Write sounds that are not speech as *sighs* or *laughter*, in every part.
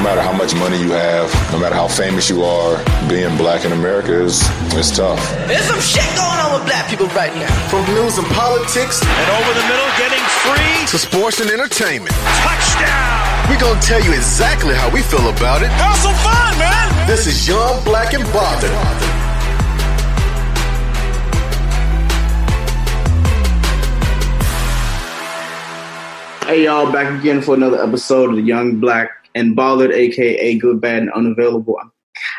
No matter how much money you have, no matter how famous you are, being black in America is it's tough. There's some shit going on with black people right now. From news and politics and over the middle getting free to sports and entertainment. Touchdown! We're gonna tell you exactly how we feel about it. Have some fun, man! This is Young Black and Bothered. Hey y'all, back again for another episode of the Young Black and Bothered, aka Good, Bad, and Unavailable. I'm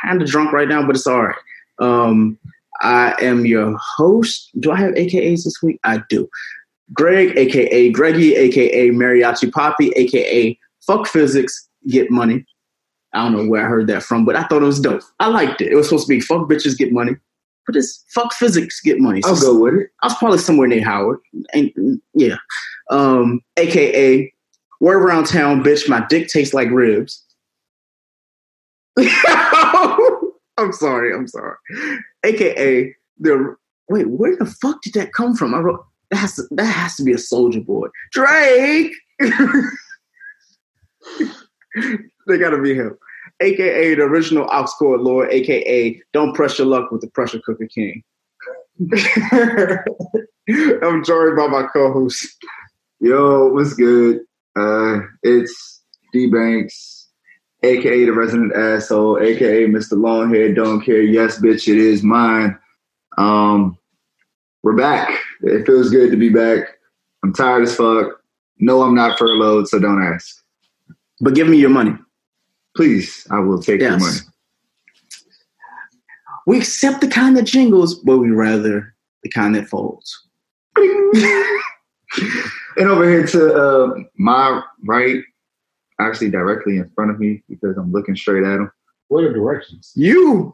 kind of drunk right now, but it's all right. Um, I am your host. Do I have AKAs this week? I do. Greg, aka Greggy, aka Mariachi Poppy, aka Fuck Physics, Get Money. I don't know where I heard that from, but I thought it was dope. I liked it. It was supposed to be Fuck Bitches, Get Money. But it's fuck physics, get money. So I'll go with it. I was probably somewhere near Howard. And yeah. Um, AKA word around town, bitch, my dick tastes like ribs. *laughs* I'm sorry, I'm sorry. AKA the wait, where the fuck did that come from? I wrote that has to that has to be a soldier boy. Drake. *laughs* they gotta be him aka the original aux cord lord, aka don't press your luck with the pressure cooker king. *laughs* I'm joined by my co-host. Yo, what's good? Uh, it's D Banks, aka the resident asshole, aka Mr. Longhair, don't care. Yes, bitch, it is mine. Um, we're back. It feels good to be back. I'm tired as fuck. No, I'm not furloughed, so don't ask. But give me your money. Please, I will take yes. your money. We accept the kind that jingles, but we rather the kind that folds. *laughs* and over here to uh, my right, actually directly in front of me because I'm looking straight at him. What are directions? You.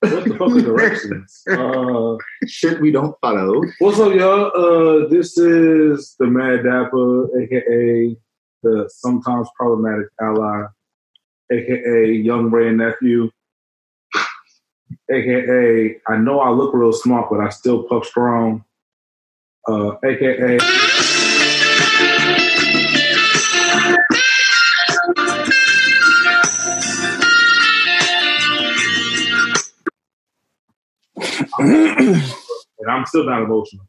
what the fuck are *laughs* directions? Uh, shit we don't follow. What's up, y'all? Uh, this is the Mad Dapper, aka the sometimes problematic ally aka Young Ray Nephew, aka I know I look real smart, but I still puff strong, uh, aka. and I'm still not emotional.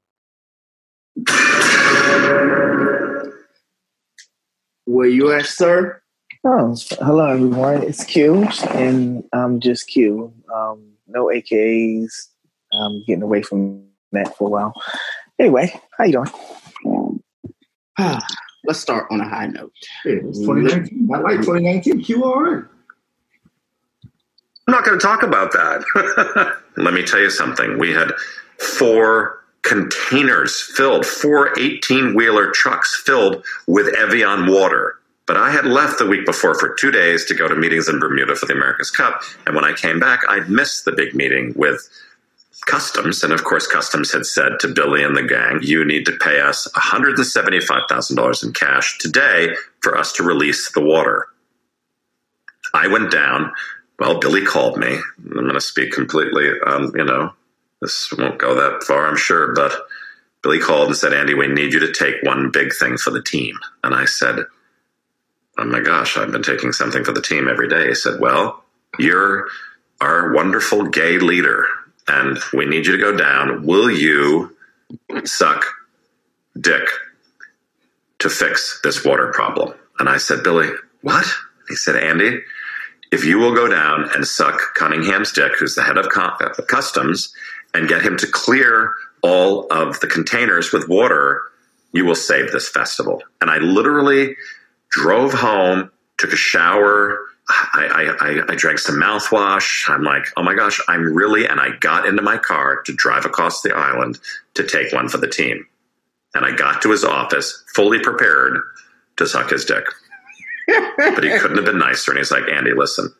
Where you at, sir? Oh, hello everyone. It's Q, and I'm just Q. Um, no AKAs. I'm getting away from that for a while. Anyway, how you doing? *sighs* Let's start on a high note. Yeah, 2019. I like 2019. Q. I'm not going to talk about that. *laughs* Let me tell you something. We had four containers filled, four 18 wheeler trucks filled with Evian water but I had left the week before for two days to go to meetings in Bermuda for the America's Cup. And when I came back, I'd missed the big meeting with Customs. And of course, Customs had said to Billy and the gang, you need to pay us $175,000 in cash today for us to release the water. I went down. Well, Billy called me. I'm going to speak completely, um, you know, this won't go that far, I'm sure, but Billy called and said, Andy, we need you to take one big thing for the team. And I said, Oh my gosh, I've been taking something for the team every day. He said, Well, you're our wonderful gay leader, and we need you to go down. Will you suck dick to fix this water problem? And I said, Billy, what? He said, Andy, if you will go down and suck Cunningham's dick, who's the head of customs, and get him to clear all of the containers with water, you will save this festival. And I literally drove home, took a shower. I, I, I, drank some mouthwash. I'm like, oh my gosh, I'm really, and I got into my car to drive across the island to take one for the team. And I got to his office fully prepared to suck his dick. but he couldn't have been nicer. And he's like, Andy, listen,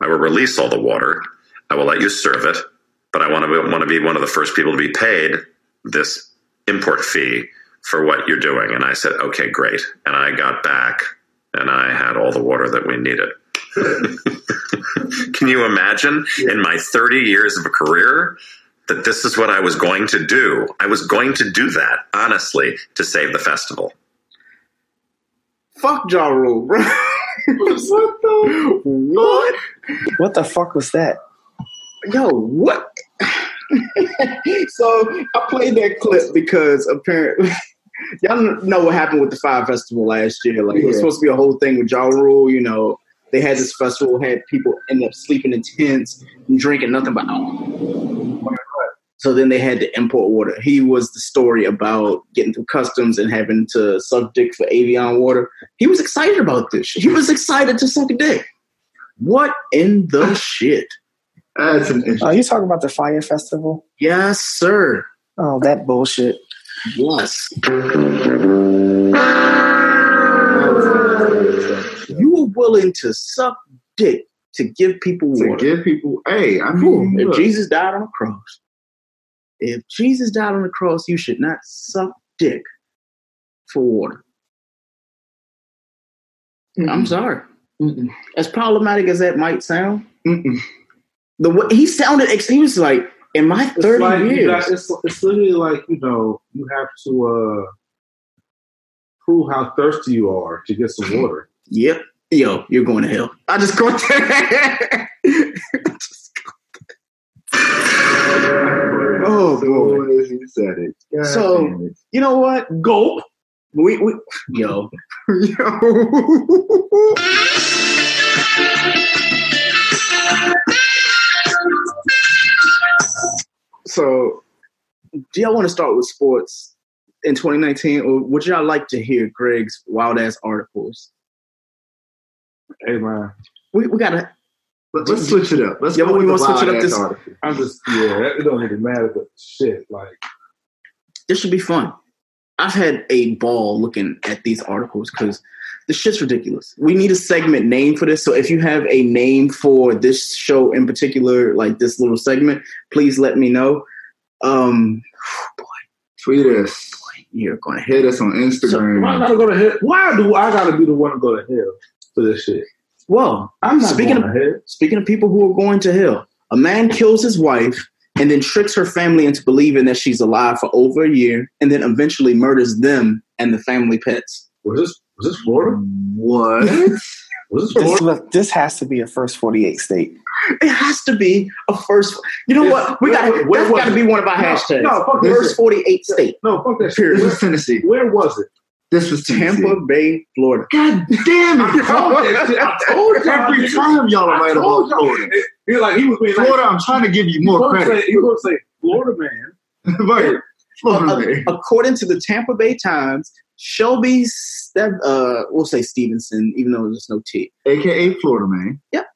I will release all the water. I will let you serve it, but I want to want to be one of the first people to be paid this import fee for what you're doing. And I said, okay, great. And I got back and I had all the water that we needed. *laughs* Can you imagine in my 30 years of a career that this is what I was going to do? I was going to do that, honestly, to save the festival. Fuck Ja Rule, bro. *laughs* what the what? What the fuck was that? Yo, what? *laughs* so I played that clip because apparently y'all know what happened with the Fyre Festival last year. Like it was supposed to be a whole thing with Ja Rule, you know. They had this festival, had people end up sleeping in tents and drinking nothing but alcohol. So then they had to import water. He was the story about getting through customs and having to suck dick for Evian water. He was excited about this. He was excited to suck a dick. What in the shit? That's an Oh, you talking about the Fyre Festival? Yes, sir. Oh, that bullshit. Yes. You were willing to suck dick to give people to water. give people. Hey, I mean, if look, Jesus died on the cross, if Jesus died on the cross, you should not suck dick for water. I'm sorry. As problematic as that might sound, Mm-mm. the way he sounded, he was like, "In my It's thirty like years, got, it's, it's literally like you know you have to uh, prove how thirsty you are to get some water. Yep, yo, you're going to hell." I just go *laughs* there. oh boy. He said it. God So- it. You know what? Gulp. We, we yo. yo. *laughs* so, do y'all want to start with sports in 2019, or would y'all like to hear Greg's wild ass articles? Hey man, We, we gotta. Let, us switch it up. Let's Yeah, go but we wanna switch it up this- article. I'm just yeah, it don't even matter, but shit, like This should be fun. I've had a ball looking at these articles because the shit's ridiculous. We need a segment name for this. So if you have a name for this show in particular, like this little segment, please let me know. Um, boy, Tweet us. you're going to Hit hit. us on why I Instagram. gotta go to hell? Why do I gotta be the one to go to hell for this shit? Well, I'm not speaking going of to hell. speaking of people who are going to hell, a man kills his wife and then tricks her family into believing that she's alive for over a year, and then eventually murders them and the family pets. Was this was this Florida? What? Was this This, Florida? look, this has to be a first 48 state. It has to be a first. You know what? We got where- where that's was got to be one of our No, hashtags. no, fuck first forty-eight state. No, fuck that this shit. was *laughs* Tennessee. Where was it? This was. Tampa Bay, Florida. God damn *laughs* I told. I told y'all. Every time y'all are right about. Florida. He like he was being like, Florida, I'm trying to give you more credit. he was say Florida man. *laughs* right. Florida, Uh, man. according to the Tampa Bay Times, Shelby, uh, we'll say Stevenson, even though there's no T. AKA Florida, man. Yep.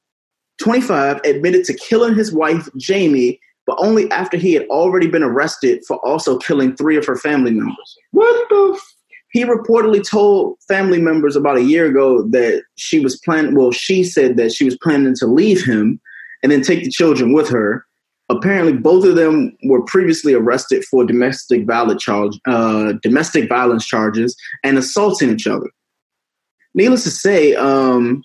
25 admitted to killing his wife Jamie, but only after he had already been arrested for also killing three of her family members. What the f- He reportedly told family members about a year ago that she was planning. Well, she said that she was planning to leave him and then take the children with her. Apparently, both of them were previously arrested for domestic violence charge, uh, domestic violence charges, and assaulting each other. Needless to say, um,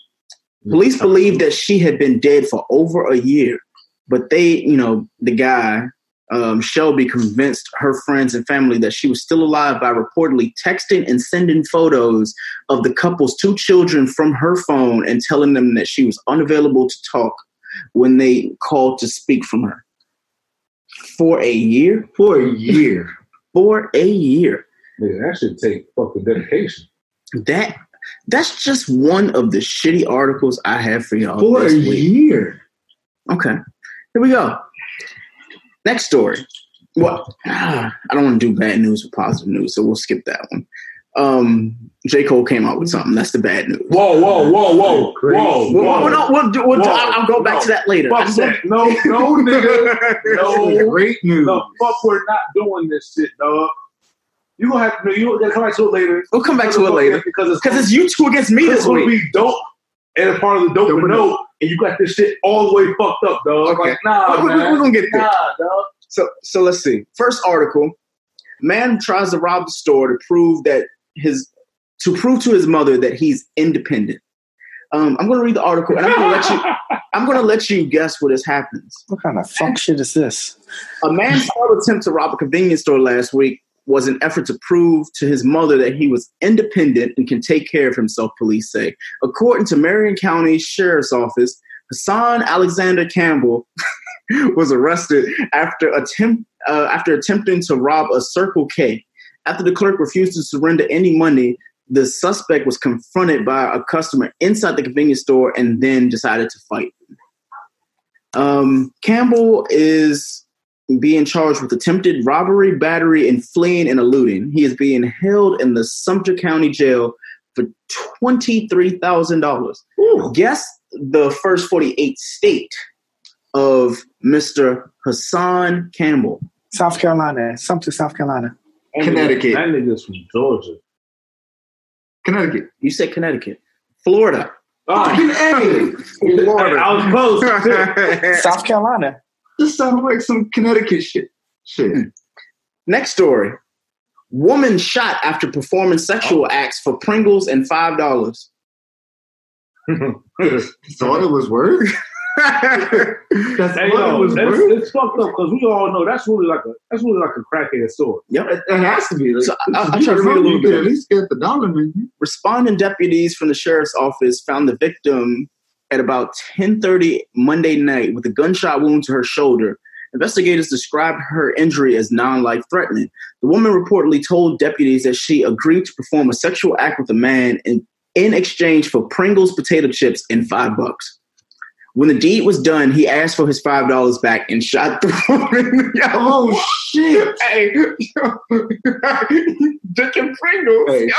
police believe that she had been dead for over a year, but they, you know, the guy, um, Shelby convinced her friends and family that she was still alive by reportedly texting and sending photos of the couple's two children from her phone and telling them that she was unavailable to talk when they called to speak from her. For a year? For a year. *laughs* For a year. Nigga, that should take fucking dedication. That that's just one of the shitty articles I have for y'all. For a week. year. Okay. Here we go. Next story. Well, ah, I don't want to do bad news with positive news, so we'll skip that one. Um, J. Cole came out with something. That's the bad news. Whoa, whoa, whoa, whoa, whoa, Well, well, no, we'll do, we'll do- Whoa. I'll, I'll go back No. to that later. I Fuck said- No, no, nigga. *laughs* No. Great news. The fuck, we're not doing this shit, dog. You gonna have to. You gotta come back to it later. We'll come back to it later because it's because it's you two against me it's this gonna week. be dope and a part of the dope Dope and and note, and you got this shit all the way fucked up, dog. Okay. Like, nah, We're- we're- we're gonna get there. Nah, dog. So, so let's see. First article: Man tries to rob the store to prove that his to prove to his mother that he's independent. Um, I'm going to read the article, and I'm going to let you. *laughs* I'm going to let you guess what has happens. What kind of fuck shit is this? A man's failed attempt to rob a convenience store last week was an effort to prove to his mother that he was independent and can take care of himself, police say. According to Marion County Sheriff's Office, Hassan Alexander Campbell *laughs* was arrested after attempt uh, after attempting to rob a Circle K. After the clerk refused to surrender any money, the suspect was confronted by a customer inside the convenience store and then decided to fight. Um, Campbell is being charged with attempted robbery, battery, and fleeing and eluding. He is being held in the Sumter County Jail for twenty-three thousand dollars. Guess the first forty-eight state of Mister Hassan Campbell. South Carolina, Sumter, South Carolina. Connecticut. That nigga's from Georgia. Connecticut. You said Connecticut, Florida. Oh, *laughs* Hey, Florida. *laughs* I was close. South Carolina. This sounds like some Connecticut shit. Shit. Hmm. Next story: Woman shot after performing sexual oh. acts for Pringles and five dollars. *laughs* Thought it was worth. *laughs* That's Hey, yo, it was it's, worth. it's fucked up because we all know that's really like a that's really like a crackhead story. Yep. It, it has to be. Like, So, I- I'll you try to read a little bit. At least get the dollar, man. Responding deputies from the sheriff's office found the victim at about 10:30 Monday night with a gunshot wound to her shoulder. Investigators described her injury as non-life threatening. The woman reportedly told deputies that she agreed to perform a sexual act with a man in, in exchange for Pringles potato chips and five bucks. When the deed was done, he asked for his five dollars back and shot the woman. Yo, *laughs* Oh shit! hey, *laughs* Dick and Pringles. Hey.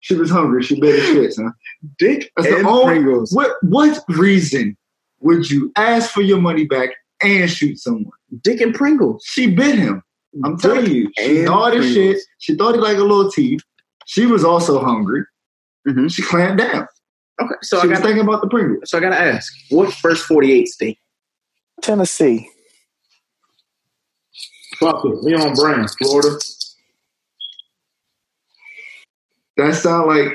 She, she was hungry. She better shit, huh? Dick That's the and only- Pringles. What what reason would you ask for your money back and shoot someone? Dick and Pringles. She bit him. I'm Dick telling you. She and thought his shit. She thought he like a little teeth. She was also hungry. Mhm. She clamped down. Okay, so she I was got thinking about the Pringles. so I gotta ask, what first forty-eight state? Tennessee. Fuck it, we on brand, Florida. That sound like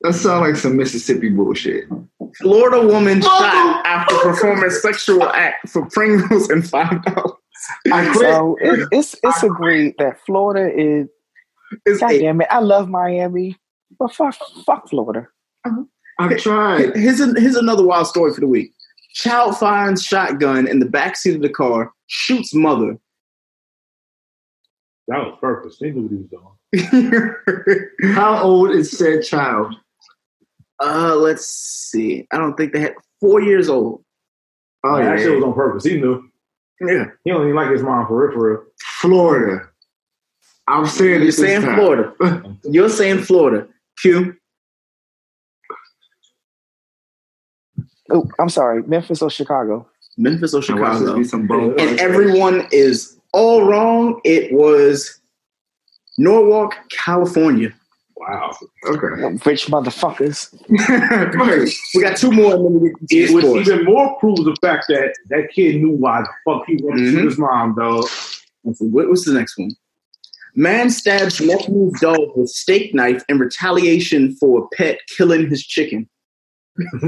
that sound like some Mississippi bullshit. Florida woman Mother- shot after performing sexual act for Pringles and five dollars. I quit. So it, it's it's agreed that Florida is. It's God a, damn it! I love Miami, but fuck, fuck Florida. I tried. here's, a, here's another wild story for the week. Child finds shotgun in the backseat of the car, shoots mother. That was purpose. He knew what he was doing. *laughs* How old is said child? uh, let's see. I don't think they had four years old. Oh yeah. that shit was on purpose. He knew. Yeah, He don't even like his mom for real, for real. Florida. I'm saying you're saying time. Florida. *laughs* You're saying Florida. Q. Oh, I'm sorry, Memphis or Chicago. Memphis or And Chicago. be some bone and everyone is all wrong. It was Norwalk, California. Wow. Okay. Rich motherfuckers. *laughs* Right. we got two more, and then we get It, which sports. even more proves the fact that that kid knew why the fuck he wanted to Mhm. shoot his mom, though. What, what's the next one? Man stabs nephew's dog with steak knife in retaliation for a pet killing his chicken. *laughs*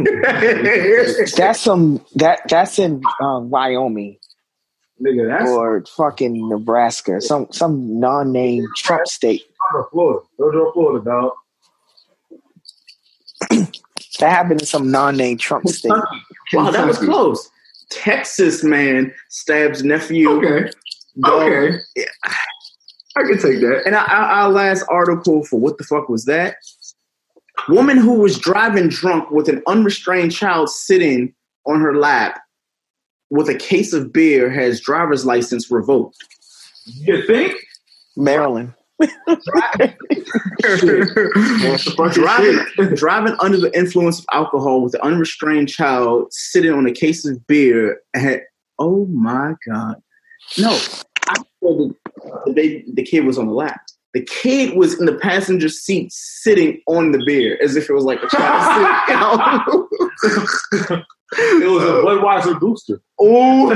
That's some that that's in um, Wyoming. Nigga, that's or fucking Nebraska, some some non-name Trump state. Florida. Georgia, Florida, dog. That happened in some non-name Trump state. Wow, that was close. Texas man stabs nephew. Okay. dog. Okay. I can take that. And our, our our last article for what the fuck was that? Woman who was driving drunk with an unrestrained child sitting on her lap with a case of beer has driver's license revoked. You think? Maryland. driving, driving under the influence of alcohol with an unrestrained child sitting on a case of beer. Had, oh my god! No, I the, the baby, the kid was on the lap. The kid was in the passenger seat, sitting on the beer as if it was like a child. *laughs* sitting. It was a Budweiser booster. oh,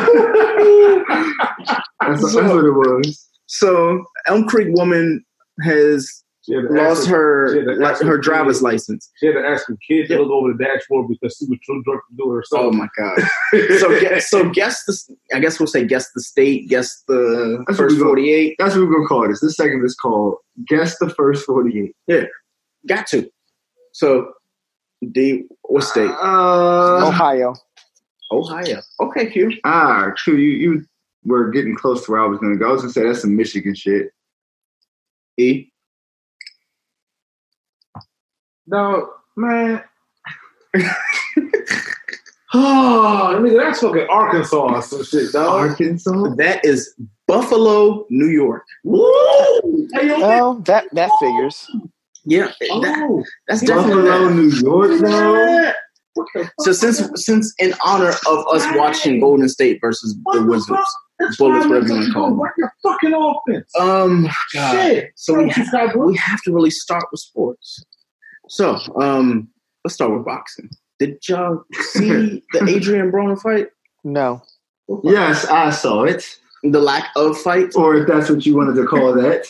That's, *laughs* that's what it was. so Elm Creek woman has She had to lost ask her she had to like, ask her kid- driver's license. She had to ask her kid to look over the dashboard because she was too drunk to do it herself. Oh my god! So guess, *laughs* so guess the. I guess we'll say guess the state. Guess the That's first forty eight. That's what we're gonna call this. This segment is called "Guess the First 48." Yeah, Got to. So, D. What state? Uh, Ohio. Ohio. Okay, Q. ah, true. You you were getting close to where I was gonna go. I was gonna say that's some Michigan shit. E. No, man. *sighs* oh, nigga, that's fucking Arkansas or some shit, dog. Arkansas. That is Buffalo, New York. Woo! Hey, yo, Well, that that figures. Yeah, that, oh, that's definitely Buffalo, that. New York, though. So since since in honor of us watching Golden State versus the Wizards, That's Bullets, why whatever you want to call them. Fucking offense. Um, God. Shit. So we have, we have to really start with sports. So, um, let's start with boxing. Did y'all see *laughs* the Adrien Broner fight? No. Yes, I saw it. The lack of fight? Or if that's what you wanted to call *laughs* that.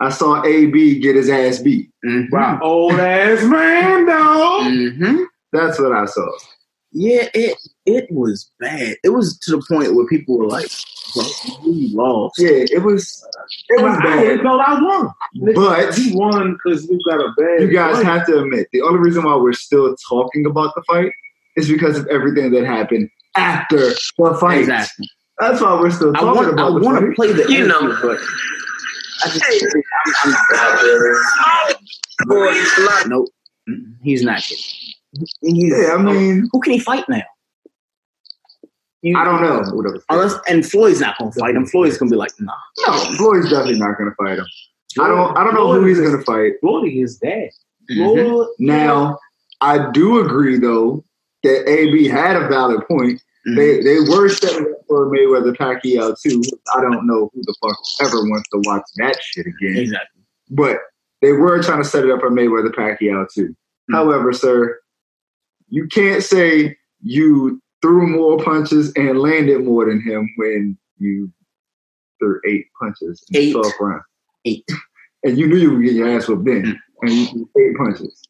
I saw AB get his ass beat. Mhm. Wow, old ass man, dog. Mhm. That's what I saw. Yeah, it it was bad. It was to the point where people were like, "Bro, we lost." Yeah, it was. It was I bad. felt I won. But he won because we got a bad. you guys fight. have to admit the only reason why we're still talking about the fight is because of everything that happened after the fight. Exactly. That's why we're still I talking want I about the want to play the You know. but I just I'm, I'm not. Nope, Mm, he's not. He's, Yeah, I mean, who can he fight now? You- I don't know. Unless and Floyd's not gonna fight him. Floyd's gonna be like, nah. No, Floyd's definitely not going to fight him. I don't. I don't know who he's going to fight. Floyd is dead. Mhm. Now, I do agree though that AB had a valid point. Mhm. They they were setting up for Mayweather Pacquiao too. I don't know who the fuck ever wants to watch that shit again. Exactly. But they were trying to set it up for Mayweather Pacquiao too. Hmm. However, sir, you can't say you threw more punches and landed more than him when you threw eight punches in Eight. 12 rounds. Eight. And you knew you would get your ass whooped then. Hmm. And you threw eight punches.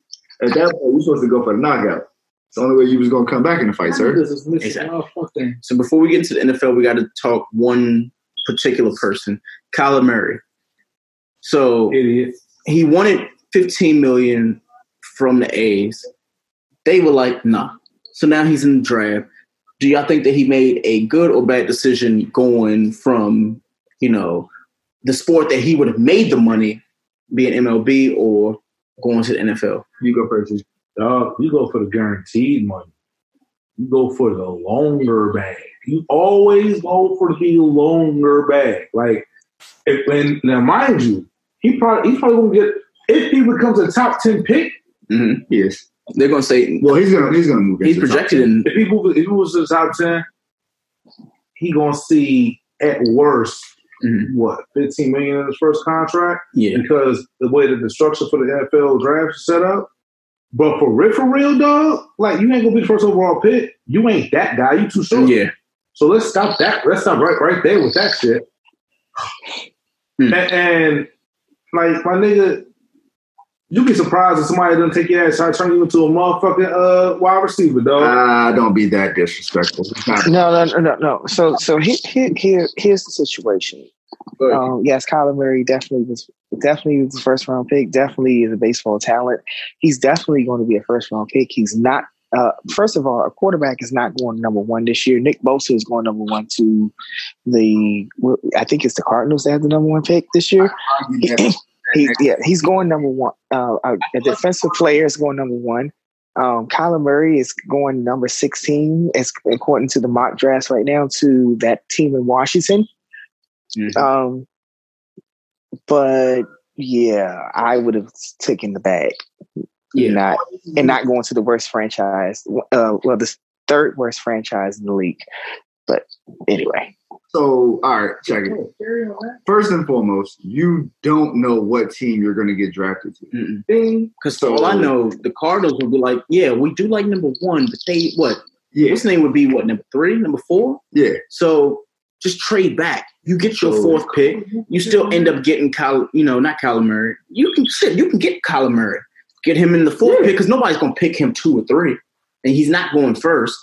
At that point, you're supposed to go for the knockout. It's the only way you was going to come back in the fight, sir. This is missing. Exactly. Fuck that. So before we get into the NFL, we got to talk one particular person, Kyler Murray. So Idiot. he wanted 15 million from the A's. They were like, nah. So now he's in the draft. Do y'all think that he made a good or bad decision going from, you know, the sport that he would have made the money, being MLB or going to the NFL? You go first. Dog, you go for the guaranteed money. You go for the longer bag. You always go for the longer bag. Like, if, and now mind you, he probably he's probably gonna get if he becomes a top ten pick. Mm-hmm. Yes. They're going to say Well, he's gonna he's gonna move. he's into the top projected in. If he move, if he was to the top ten, he gonna see at worst Mhm. what fifteen million in his first contract Yeah. because the way that the structure for the NFL draft is set up. But for real, for real, dog, like you ain't gonna be the first overall pick. You ain't that guy. You too short. Yeah. So let's stop that. Let's stop right right there with that shit. Hmm. And, and like my nigga, You'd be surprised if somebody doesn't take your ass, try to turn you into a motherfucking uh, wide receiver, dog. Ah, don't be that disrespectful. No, no, no, no, no. So, so here, here, here here's the situation. Um, yes, Kyler Murray definitely was definitely was the first round pick. Definitely is a baseball talent. He's definitely going to be a first round pick. He's not. Uh, first of all, a quarterback is not going number one this year. Nick Bosa is going number one to the. I think it's the Cardinals that have the number one pick this year. He, yeah, he's going number one. Uh, a, a defensive player is going number one. Um, Kyler Murray is going number 16, as, according to the mock draft right now, to that team in Washington. Um, but yeah, I would have taken the bag. Yeah. Not and not going to the worst franchise. Uh, well, the third worst franchise in the league. But anyway, So, all right, check it. First and foremost, you don't know what team you're going to get drafted to. Because all I know, the Cardinals will be like, yeah, we do like number one, but they what? Yeah, His name would be what number three, number four. yeah. So just trade back. You get your So- fourth pick. You still end up getting Kyle, you know, not Kyler Murray. You can sit. You can get Kyler Murray. Get him in the fourth pick because nobody's gonna pick him two or three, and he's not going first.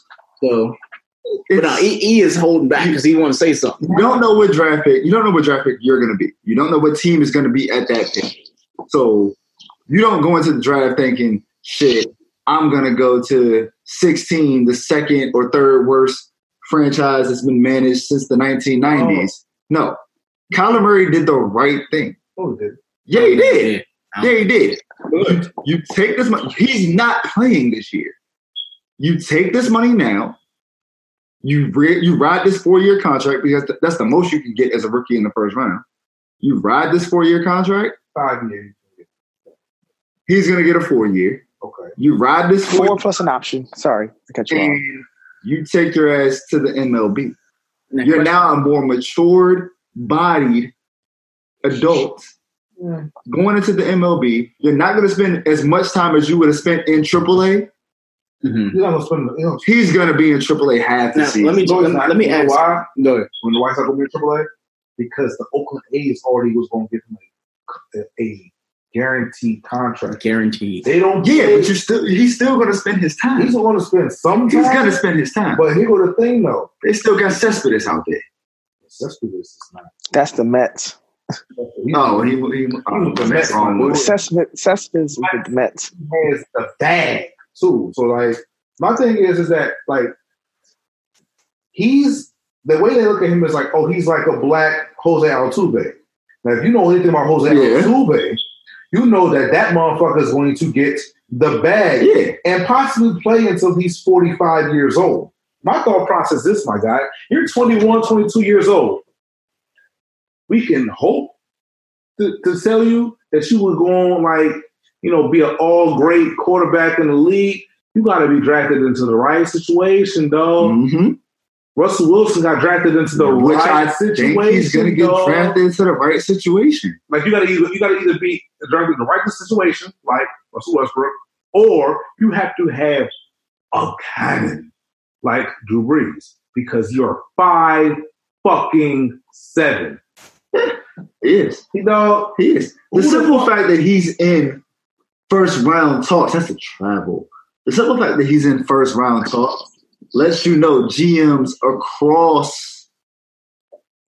So, but It's- uh, he, he is holding back because he want to say something. You don't know what draft pick. You don't know what draft pick you're going to be. You don't know what team is going to be at that pick. So you don't go into the draft thinking, "Shit, I'm going to go to 16, the second or third worst franchise that's been managed since the 1990s." No, Kyler Murray did the right thing. Oh, did. Yeah, he did. Yeah. Yeah, he did. You, you take this money. He's not playing this year. You take this money now. You re- you ride this four year contract because th- that's the most you can get as a rookie in the first round. You ride this four year contract. Five years. He's gonna get a four year. Okay. You ride this four, four plus an option. Sorry to cut you off. and you take your ass to the MLB. Next You're question. now a more matured, bodied adult hmm. going into the MLB. You're not going to spend as much time as you would have spent in AAA. Mhm. He's not gonna spend. You know, He's going to be in AAA half the Now, season. let me No, let, not. let me You know ask. why? Go ahead. when the White Sox will be in AAA, because the Oakland A's already was going to give him a, a guaranteed contract. Guaranteed. They don't. yeah, pay- but you're still he's still going to spend his time. he's going to spend some He's going to spend his time. But here go the thing though. They still got Cespedes out there. Cespedes is not. That's the Mets. No, he, he, oh, the Mets wrong Well. Cespedes Cespedes with the Mets. has the bag too. So like my thing is is that like he's the way they look at him is like, oh, he's like a black Jose Altuve. Now, if you know anything about Jose Yeah. Altuve, you know that that motherfucker is going to get the bag Yeah, and possibly play until he's 45 years old. My thought process is this, my guy. You're 21, 22 years old. We can hope to, to tell you that you would go on like, you know, be an all great quarterback in the league. You got to be drafted into the right situation, dog. hmm Russell Wilson got drafted into the which right I situation. think he's going to get dog. drafted into the right situation. Like you gotta either you gotta either be drafted in the right situation, like Russell Westbrook, or you have to have a cannon like Drew Brees because you're five fucking seven. He is. You know, He is. The simple fact that he's in first round talks, that's a travel. The simple fact that he's in first round talks lets you know GMs across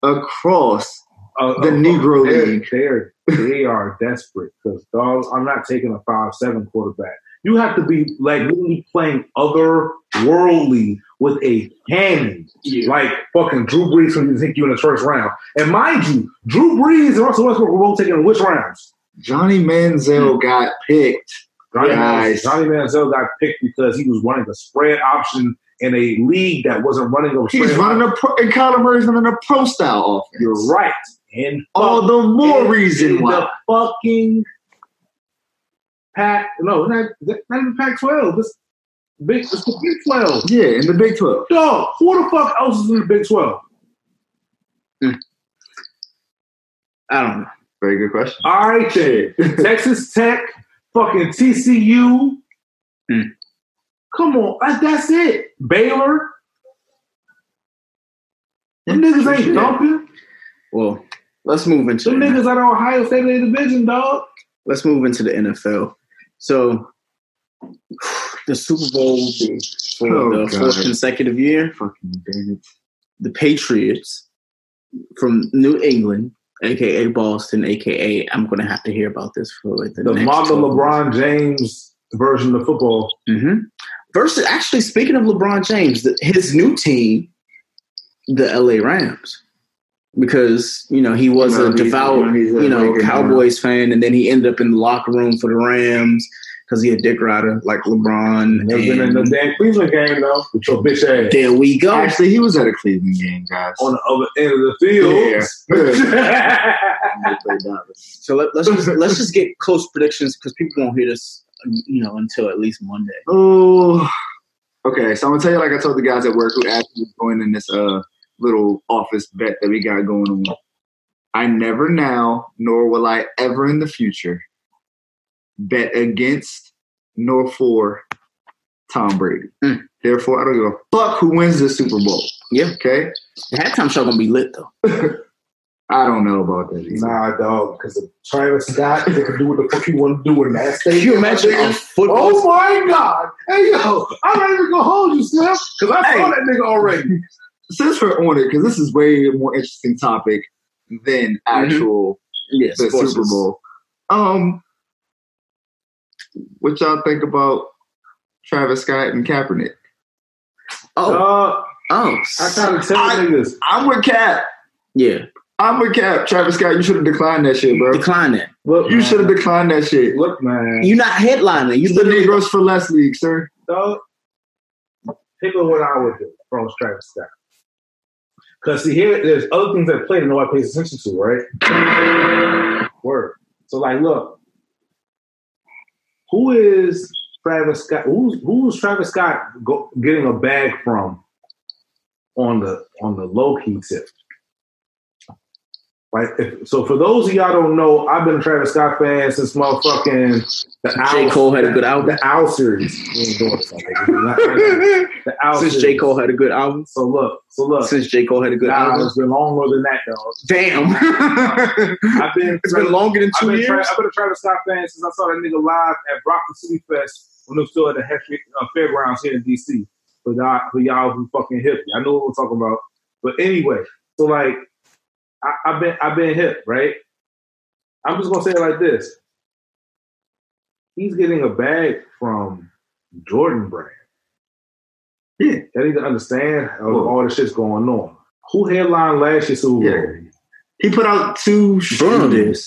across uh, The Negro they're- League. They're they are desperate because dogs. I'm not taking a five seven quarterback. You have to be like literally playing otherworldly with a cannon, like fucking Drew Brees when you think you in the first round. And mind you, Drew Brees and Russell Westbrook were both taken in which rounds? Johnny Manziel hmm. got picked. Johnny, Guys. Johnny Manziel got picked because he was running a spread option in a league that wasn't running a spread. He's running a pro, and Kyler Murray's running a pro style offense. You're right. And All the more reason in why. The fucking Pac, no, not, not even Pac 12. This big, it's the Big 12. Yeah, in the Big 12. Dog, who the fuck else is in the Big 12? Hmm. I don't know. Very good question. All right, then. *laughs* Texas Tech, fucking TCU. Hmm. Come on, that- that's it. Baylor. Them niggas ain't dumping. Well, let's move into Them niggas out of Ohio State in the division, dog. let's move into the NFL. So the Super Bowl will be for Oh, the fourth consecutive year. Fucking damn it. The Patriots from New England, aka Boston, aka I'm going to have to hear about this for the, The model LeBron James version of football. hmm Versus, actually, speaking of LeBron James, the, his new team, the LA Rams, because you know he was know, a devout, you know, a you know. Cowboys fan, and then he ended up in the locker room for the Rams because he a dick rider like LeBron. Never been in the and damn Cleveland game though. With your bitch ass there we go. Actually, he was at a Cleveland game, guys. on the other end of the field. They played *laughs* So let, let's just, let's just get close predictions because people won't hear this, you know, until at least Monday. Oh, okay. So I'm gonna tell you, like I told the guys at work who asked me to join in this uh little office bet that we got going on. I never now, nor will I ever in the future, bet against nor for Tom Brady. Mm. Therefore, I don't give a fuck who wins the Super Bowl. Yeah. Okay. The halftime show gonna be lit though. *laughs* I don't know about that. either. Nah, dog, because of Travis Scott, they can do what the fuck you want to do in that Can stadium. you imagine a football? Oh my god! Hey yo, I'm not even gonna hold you, Slim, because I saw that nigga already. *laughs* Since we're on it, because this is way more interesting topic than actual yeah, the Super Bowl. Um, what y'all think about Travis Scott and Kaepernick? Oh, Uh, oh, I gotta tell I- niggas, I'm with Cap. yeah. I'm with Cap. Travis Scott, you should have declined that shit, bro. Decline that. look, You should have declined that shit. look, man, You're not headlining. You The literally Negroes for Less League, sir. dog. Think of what I would do from Travis Scott. Because see, here there's other things that play that nobody pays attention to, right? Word. So, like, look, who is Travis Scott? Who's who's Travis Scott go, getting a bag from on the on the low key tip? Like, if, so for those of y'all don't know, I've been a Travis Scott fan since motherfucking the J. Owl- Cole had a good album. The Owl series. We ain't doing this, nigga. The *laughs* Owl Since series. J. Cole had a good album. So look, so look. Since J. Cole had a good Nah, album. it's been longer than that, dog. Damn. I've been *laughs* it's been longer than I've two been, years. Tra- I've been a Travis Scott fan since I saw that nigga live at Broccoli City Fest when it was still at the Hefty, uh, Fairgrounds here in DC. For y'all, for y'all who fucking hip, I know what we're talking about. But anyway, so like, I, I've been I've been hip, right? I'm just gonna say it like this: He's getting a bag from Jordan Brand. Yeah. I need to understand all the shit's going on. Who headlined last year's Super Bowl? Yeah. He put out two Bruno did.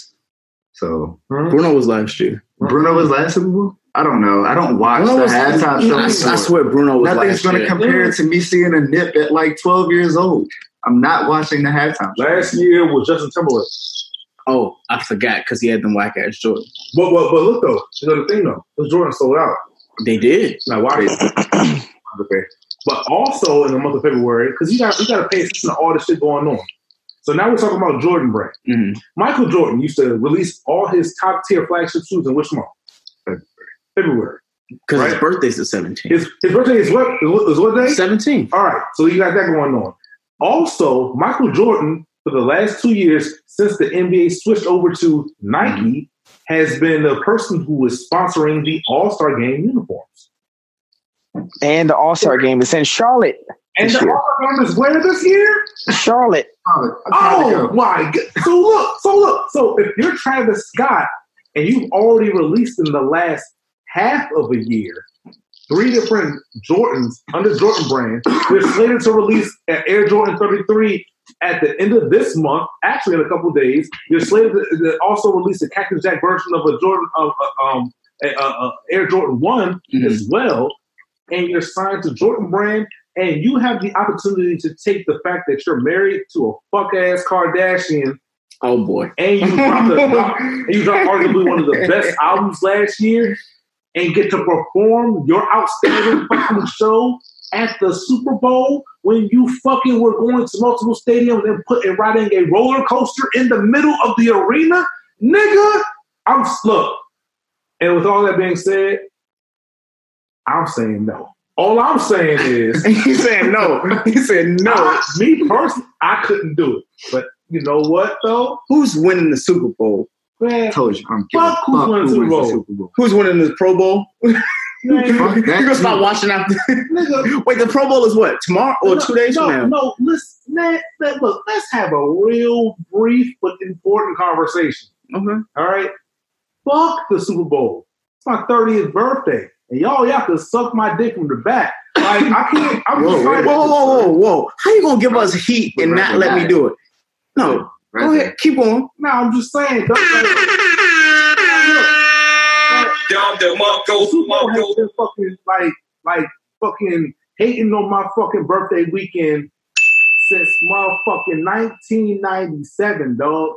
So Hmm? Bruno was last year. Bruno was last Super Bowl? I don't know. I don't watch Bruno the was, halftime show. I, I swear Bruno was Nothing's going to year. compare to me seeing a nip at like 12 years old. I'm not watching the halftime show. Last year was Justin Timberlake. Oh, I forgot because he had them whack ass Jordan. But, but but look though, you know the thing though, those Jordan sold out. They did. Now why? *clears throat* okay. But also in the month of February, because you got you got to pay attention to all the shit going on. So now we're talking about Jordan brand. Mhm. Michael Jordan used to release all his top tier flagship shoes in which month? February. Because his Right. birthday's the 17th. His his birthday is what? Is what, day? 17th. All right, so you got that going on. Also, Michael Jordan, for the last two years, since the NBA switched over to Nike, mm-hmm. has been the person who is sponsoring the All Star Game uniforms. And the All Star game is in Charlotte. And the. All Star Game is where this year? Charlotte. Oh my god! So look, so look, so if you're Travis Scott and you've already released in the last half of a year three different Jordans under Jordan brand, you're slated to release an Air Jordan 33 at the end of this month. Actually, in a couple days, you're slated to, also release a Cactus Jack version of a Jordan of uh, um a, a, a Air Jordan one as well, and you're signed to Jordan brand. And you have the opportunity to take the fact that you're married to a fuck ass Kardashian, Oh boy. and you dropped, a, *laughs* and you dropped arguably one of the best *laughs* albums last year, and get to perform your outstanding *coughs* fucking show at the Super Bowl when you fucking were going to multiple stadiums and put and riding a roller coaster in the middle of the arena, nigga. I'm look, and with all that being said, I'm saying no. All I'm saying is. *laughs* he said no. He said no. I- me personally, I couldn't do it. But you know what though? Who's winning the Super Bowl? Man, I told you, I'm giving Fuck who's winning who wins the Super Bowl. Who's winning the Pro Bowl? you *laughs* man, Fuck that gonna stop watching after? nigga, *laughs* Wait, the Pro Bowl is what tomorrow or no, two days no, from now? No, listen, man, look, let's have a real brief but important conversation. Okay. All right. Fuck the Super Bowl. It's my 30th birthday. And y'all, y'all can suck my dick from the back. Like, I can't. I'm *laughs* Whoa, just Whoa, whoa, whoa, whoa, whoa! How you gonna give us heat and not let me do it? No, Right go there. ahead, keep on. No, I'm just saying. Don't, like, Super Bowl has been fucking, like, like, fucking hating on my fucking birthday weekend since motherfucking 1997, dog.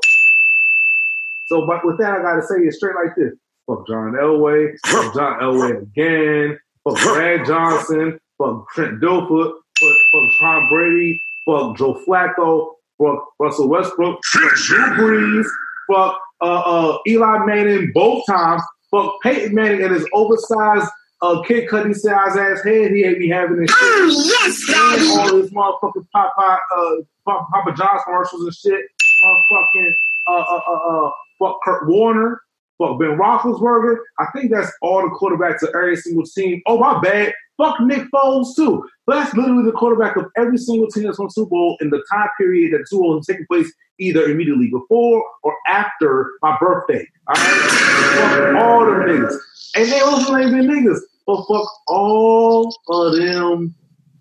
So, but with that, I gotta say it straight like this: fuck John Elway, fuck *laughs* John Elway again, fuck Brad Johnson, fuck Trent Dilfer, fuck, fuck Tom Brady, fuck Joe Flacco, fuck Russell Westbrook, Drew Brees, fuck uh, uh, Eli Manning both times, fuck Peyton Manning and his oversized uh, kid cutting size ass head he ain't be having this shit. yes, And all this motherfucking Papa, uh, Papa, Papa John's commercials and shit. Motherfucking, uh, uh, uh, uh, fuck Kurt Warner, fuck Ben Roethlisberger. I think that's all the quarterbacks of every single team. Oh, my bad. Fuck Nick Foles, too. But that's literally the quarterback of every single team that's won Super Bowl in the time period that Super Bowl has taken place either immediately before or after my birthday. All right? all them niggas. And they also ain't been niggas. But fuck all of them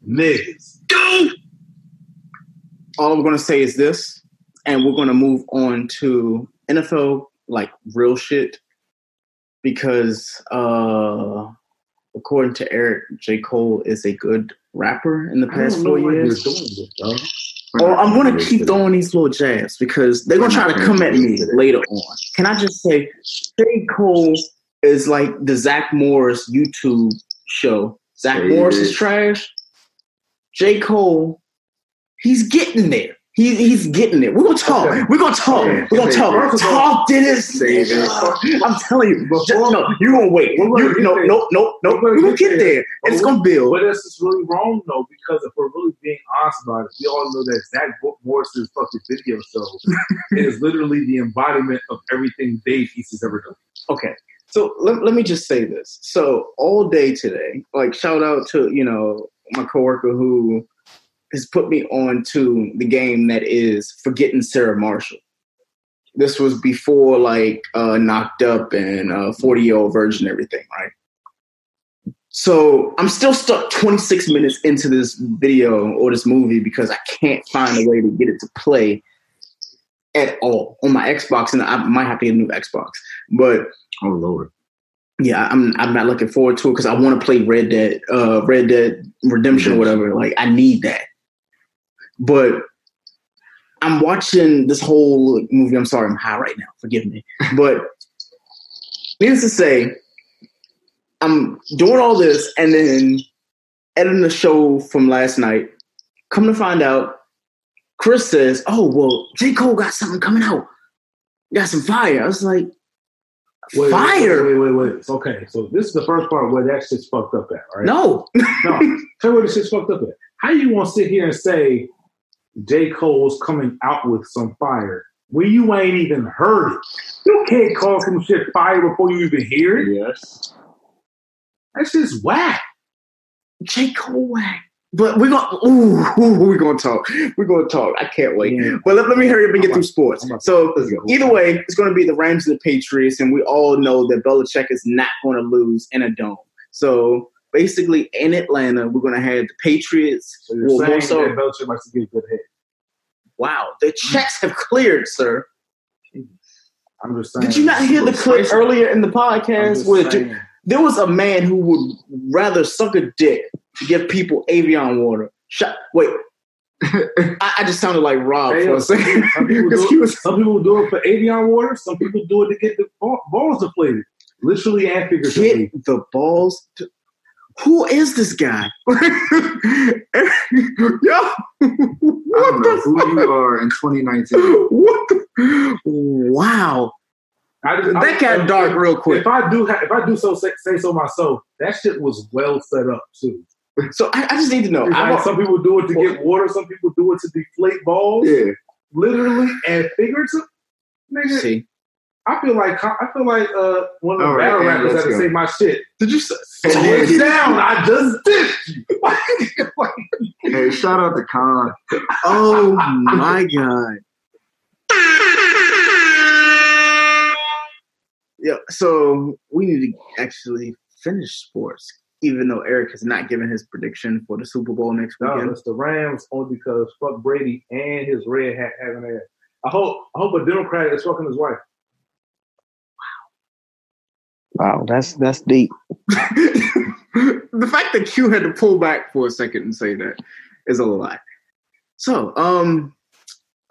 niggas. All I'm gonna say is this, and we're gonna move on to NFL like real shit because uh according to Eric, J. Cole is a good rapper in the past four years. Oh, I'm gonna keep throwing these little jabs because they're gonna try to come at me later on. Can I just say, J. Cole is like the Zach Morris YouTube show. Zach Morris is trash. J. Cole, he's getting there. He, he's getting it. We're gonna talk. Okay. We're gonna talk. Okay. We're gonna talk. it. Talk to this. Say it. I'm telling you. Before- Just- no, you gonna wait. Gonna You, get no, no, no. We're We're gonna get get there. there. And it's gonna build. But this is really wrong though, because if we're really being honest about it, we all know that Zach Morris's fucking video show *laughs* is literally the embodiment of everything Dave East has ever done. Okay. So let, let me just say this. So all day today, like shout out to, you know, my coworker who has put me on to the game that is Forgetting Sarah Marshall. This was before like uh knocked up and uh 40 year old virgin everything, right? So I'm still stuck 26 minutes into this video or this movie because I can't find a way to get it to play at all on my Xbox, and I might have to get a new Xbox. But Oh Lord. yeah, I'm I'm not looking forward to it because I want to play Red Dead, uh, Red Dead Redemption or whatever. Like I need that. But I'm watching this whole movie. I'm sorry, I'm high right now. Forgive me. *laughs* But needless to say, I'm doing all this and then editing the show from last night. Come to find out, Chris says, "Oh well, J Cole got something coming out. Got some fire." I was like, Wait, "Fire? Wait, wait, wait, wait. Okay, so this is the first part where that shit's fucked up at, right? No, *laughs* No. Tell me where the shit's fucked up at. How you want to sit here and say J. Cole's coming out with some fire when you ain't even heard it? You can't call some shit fire before you even hear it. Yes. That's just whack. J. Cole whack. But we're gonna ooh, *laughs* ooh, we're gonna talk. We're gonna talk. I can't wait. Yeah. But let, let me hurry up and get through sports. So either way, it's gonna be the Rams and the Patriots, and we all know that Belichick is not gonna lose in a dome. So basically in Atlanta, we're gonna have the Patriots. So well, more so- that Belichick likes to get good head. wow, the checks have cleared, sir. I'm just saying. Did you not hear the clip earlier in the podcast where saying. there was a man who would rather suck a dick to give people Evian water? Shut. Wait. *laughs* I, I just sounded like Rob for a second. Some people, *laughs* do it, was- some people do it for Evian water. Some people do it to get the ball, balls deflated, literally and figuratively. Get the balls. To, who is this guy? *laughs* Yo, I what don't know the who fuck? you are in 2019. What the? Wow, I just, that got dark real quick. If I do, if I do so say, say so myself, that shit was well set up too. So I, I just need to know. Like, some people do it to get water. Some people do it to deflate balls, Yeah. literally and figuratively. Nigga, see. I feel like I feel like uh, one of the All right, battle and rappers had to go. say my shit. Did you say? Slow it down. I just did *laughs* you. Hey, shout out to Khan. *laughs* Oh my god. Yeah, so we need to actually finish sports, even though Eric has not given his prediction for the Super Bowl next no, weekend. it's the Rams only because fuck Brady and his red hat having ass. I hope I hope a Democrat is fucking his wife. Wow, that's that's deep. *laughs* the fact that Q had to pull back for a second and say that is a lot. So, um,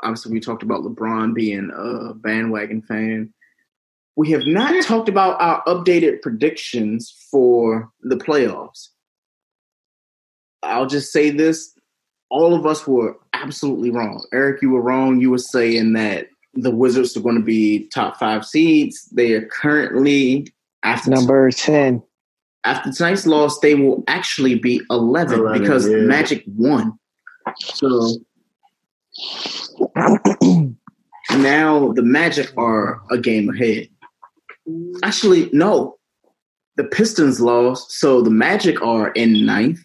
obviously we talked about LeBron being a bandwagon fan. We have not talked about our updated predictions for the playoffs. I'll just say this: all of us were absolutely wrong. Eric, you were wrong. You were saying that the Wizards are going to be top five seeds. They are currently after Number ten. after tonight's loss, they will actually be 11, 11, because yeah. Magic won. So *clears throat* now the Magic are a game ahead. Actually, no. The Pistons lost, so the Magic are in ninth,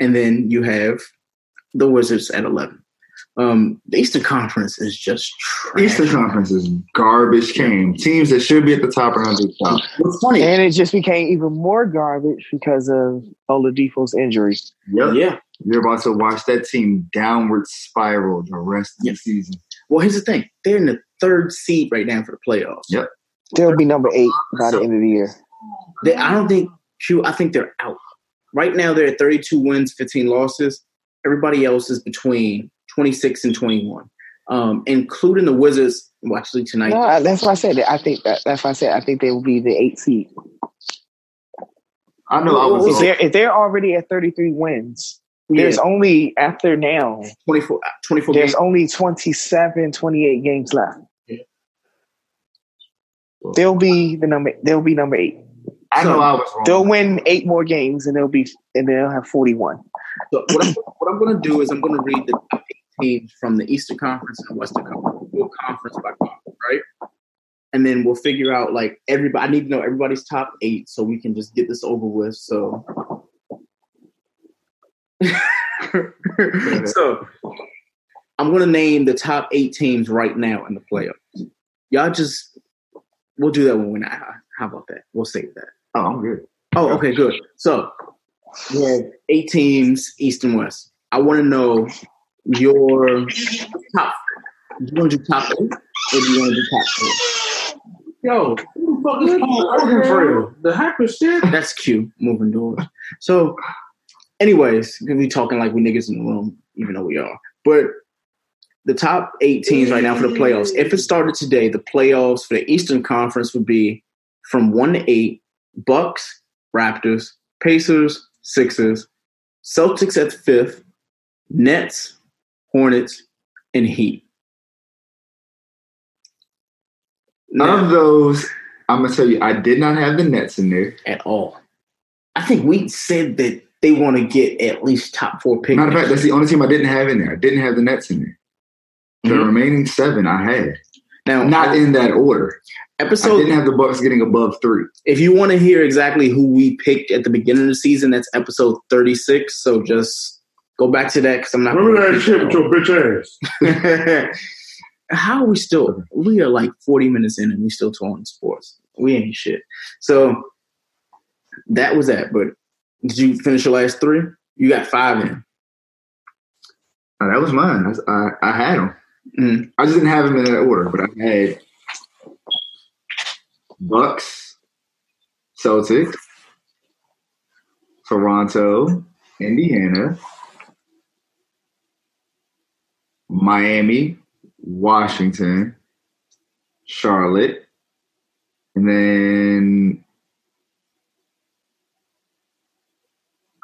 and then you have the Wizards at 11. Um, the Eastern Conference is just trash. Eastern Conference is garbage game. Teams that should be at the top are under the top. What's funny? And it just became even more garbage because of Oladipo's injury. Yep. Yeah. You're about to watch that team downward spiral the rest of Yep. the season. Well, here's the thing: they're in the third seed right now for the playoffs. Yep. They'll be number eight by the end of the year. They, I don't think I think they're out. Right now, they're at 32 wins, 15 losses. Everybody else is between 26 and 21, um, including the Wizards. Well, actually, tonight. No, that's why I said that. I think that, that's why I said I think they will be the eight seed. I know I was If they're, if they're already at 33 wins, there's Yeah, only after now 24, 24 there's games. only 27 28 games left Yeah. they'll be the number they'll be number eight I know I was wrong. they'll win eight more games and they'll be and they'll have 41 So what I'm, what I'm going to do is I'm going to read the top eight teams from the Eastern Conference and the Western Conference. We'll conference by conference, right? And then we'll figure out like everybody. I need to know everybody's top eight so we can just get this over with. So, *laughs* so I'm going to name the top eight teams right now in the playoffs. Y'all just we'll do that when we're not. How about that? We'll save that. Oh, I'm good. Oh, okay, good. So we have eight teams, East and West. I want to know your top. Do you want to do top eight, or do you want to do top four? Yo, who the fuck is Paul Oakenfold? The hyper shit. That's cute. Moving doors. So, anyways, gonna be talking like we niggas in the room, even though we are. But the top eight teams right now for the playoffs. If it started today, the playoffs for the Eastern Conference would be from one to eight: Bucks, Raptors, Pacers, Sixers, Celtics at fifth, Nets, Hornets, and Heat. Now- Of those, I'm gonna tell you, I did not have the Nets in there. at all. I think we said that they want to get at least top four picks. Matter of fact, that's the only team I didn't have in there. I didn't have the Nets in there. The Mhm. remaining seven I had, now, not in that order. Episode I didn't have the Bucks getting above three. if you want to hear exactly who we picked at the beginning of the season, that's episode thirty-six. So just go back to that because I'm not. Remember that shit with your bitch ass. *laughs* How are we still? We are like forty minutes in, and we still talking sports. We ain't shit. So that was that. But did you finish your last three? You got five in. Uh, that was mine. I, I had them. Mm. I just didn't have them in that order, but I had Bucks, Celtics, Toronto, Indiana, Miami, Washington, Charlotte, and then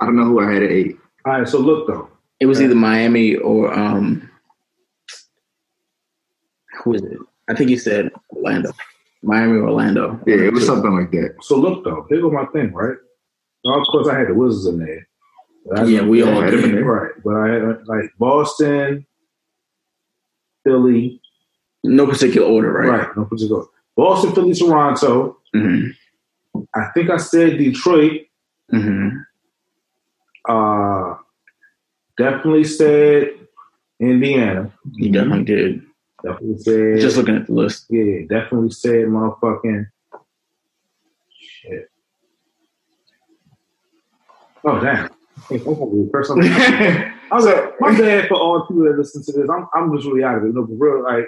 I don't know who I had at eight. All right, so look though. It was either Miami or um, who is it? I think you said Orlando, Miami or Orlando. Yeah, it was something like that. So look though. Here go my thing, right? Now, of course, I had the Wizards in there. Yeah, we all had them in there. right. But I had uh, like Boston, Philly, No particular order, right? right? No particular. order. Boston, Philly, Toronto. Mhm. I think I said Detroit. Mhm. Uh, definitely said Indiana. You definitely did. Definitely said. Just looking at the list. Yeah, definitely said motherfucking. Shit. Oh damn! Hey, I'm gonna be the first. *laughs* I was like, my bad for all people that listen to this. I'm, I'm just really out of it. No, for real, like,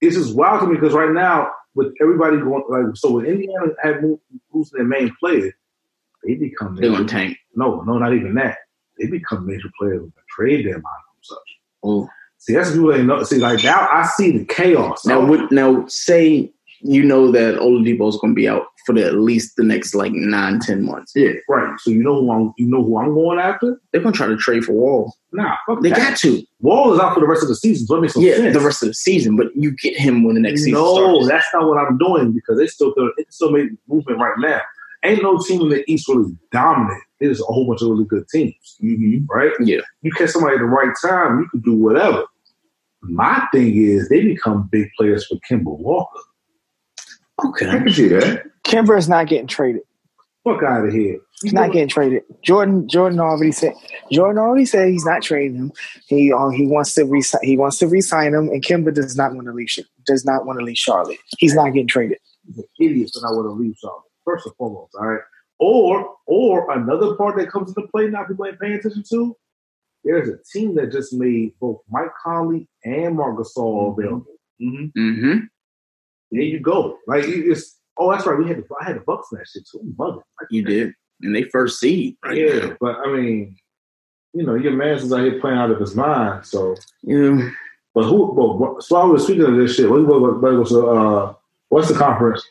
it's just wild to me because right now, with everybody going, like, so when Indiana had moved, losing their main player, they become They're gonna tank. No, no, not even that. They become major players with the trade deadline comes up. Oh. See, that's what people ain't know. See, like now I see the chaos. Now, would, now say you know that Oladipo is going to be out for the, at least the next like nine, ten months. Yeah, right. So you know who I'm, you know who I'm going after? They're going to try to trade for Wall. Nah, fuck They that. got to. Wall is out for the rest of the season, so it makes no Yeah, sense. the rest of the season, but you get him when the next season no, starts. that's not what I'm doing because they still they still make movement right now. Ain't no team in the East really dominant. There's a whole bunch of really good teams, mm-hmm. right? Yeah. You catch somebody at the right time, you can do whatever. My thing is they become big players for Kemba Walker. Okay. I can see that. Kemba is not getting traded. Fuck out of here. He's not getting traded. Jordan Jordan already said Jordan already said he's not trading him. He uh, he wants to re he wants to resign him, and Kemba does not want to leave. Ch- Does not want to leave Charlotte. He's not getting traded. He's an idiot for not want to leave Charlotte. First and foremost, all right. Or or another part that comes into play now people ain't paying attention to. There's a team that just made both Mike Conley and Marc Gasol available. Mm-hmm. Mm-hmm. There you go. Like it- it's oh that's right. We had the I had the Bucks in that shit too. I'm. Like, You did. And they first seed right yeah, now. but I mean, you know, your man's is out here playing out of his mind. So, Yeah. but who? But so I was speaking of this shit. What, what, what, what, so, uh, what's the conference?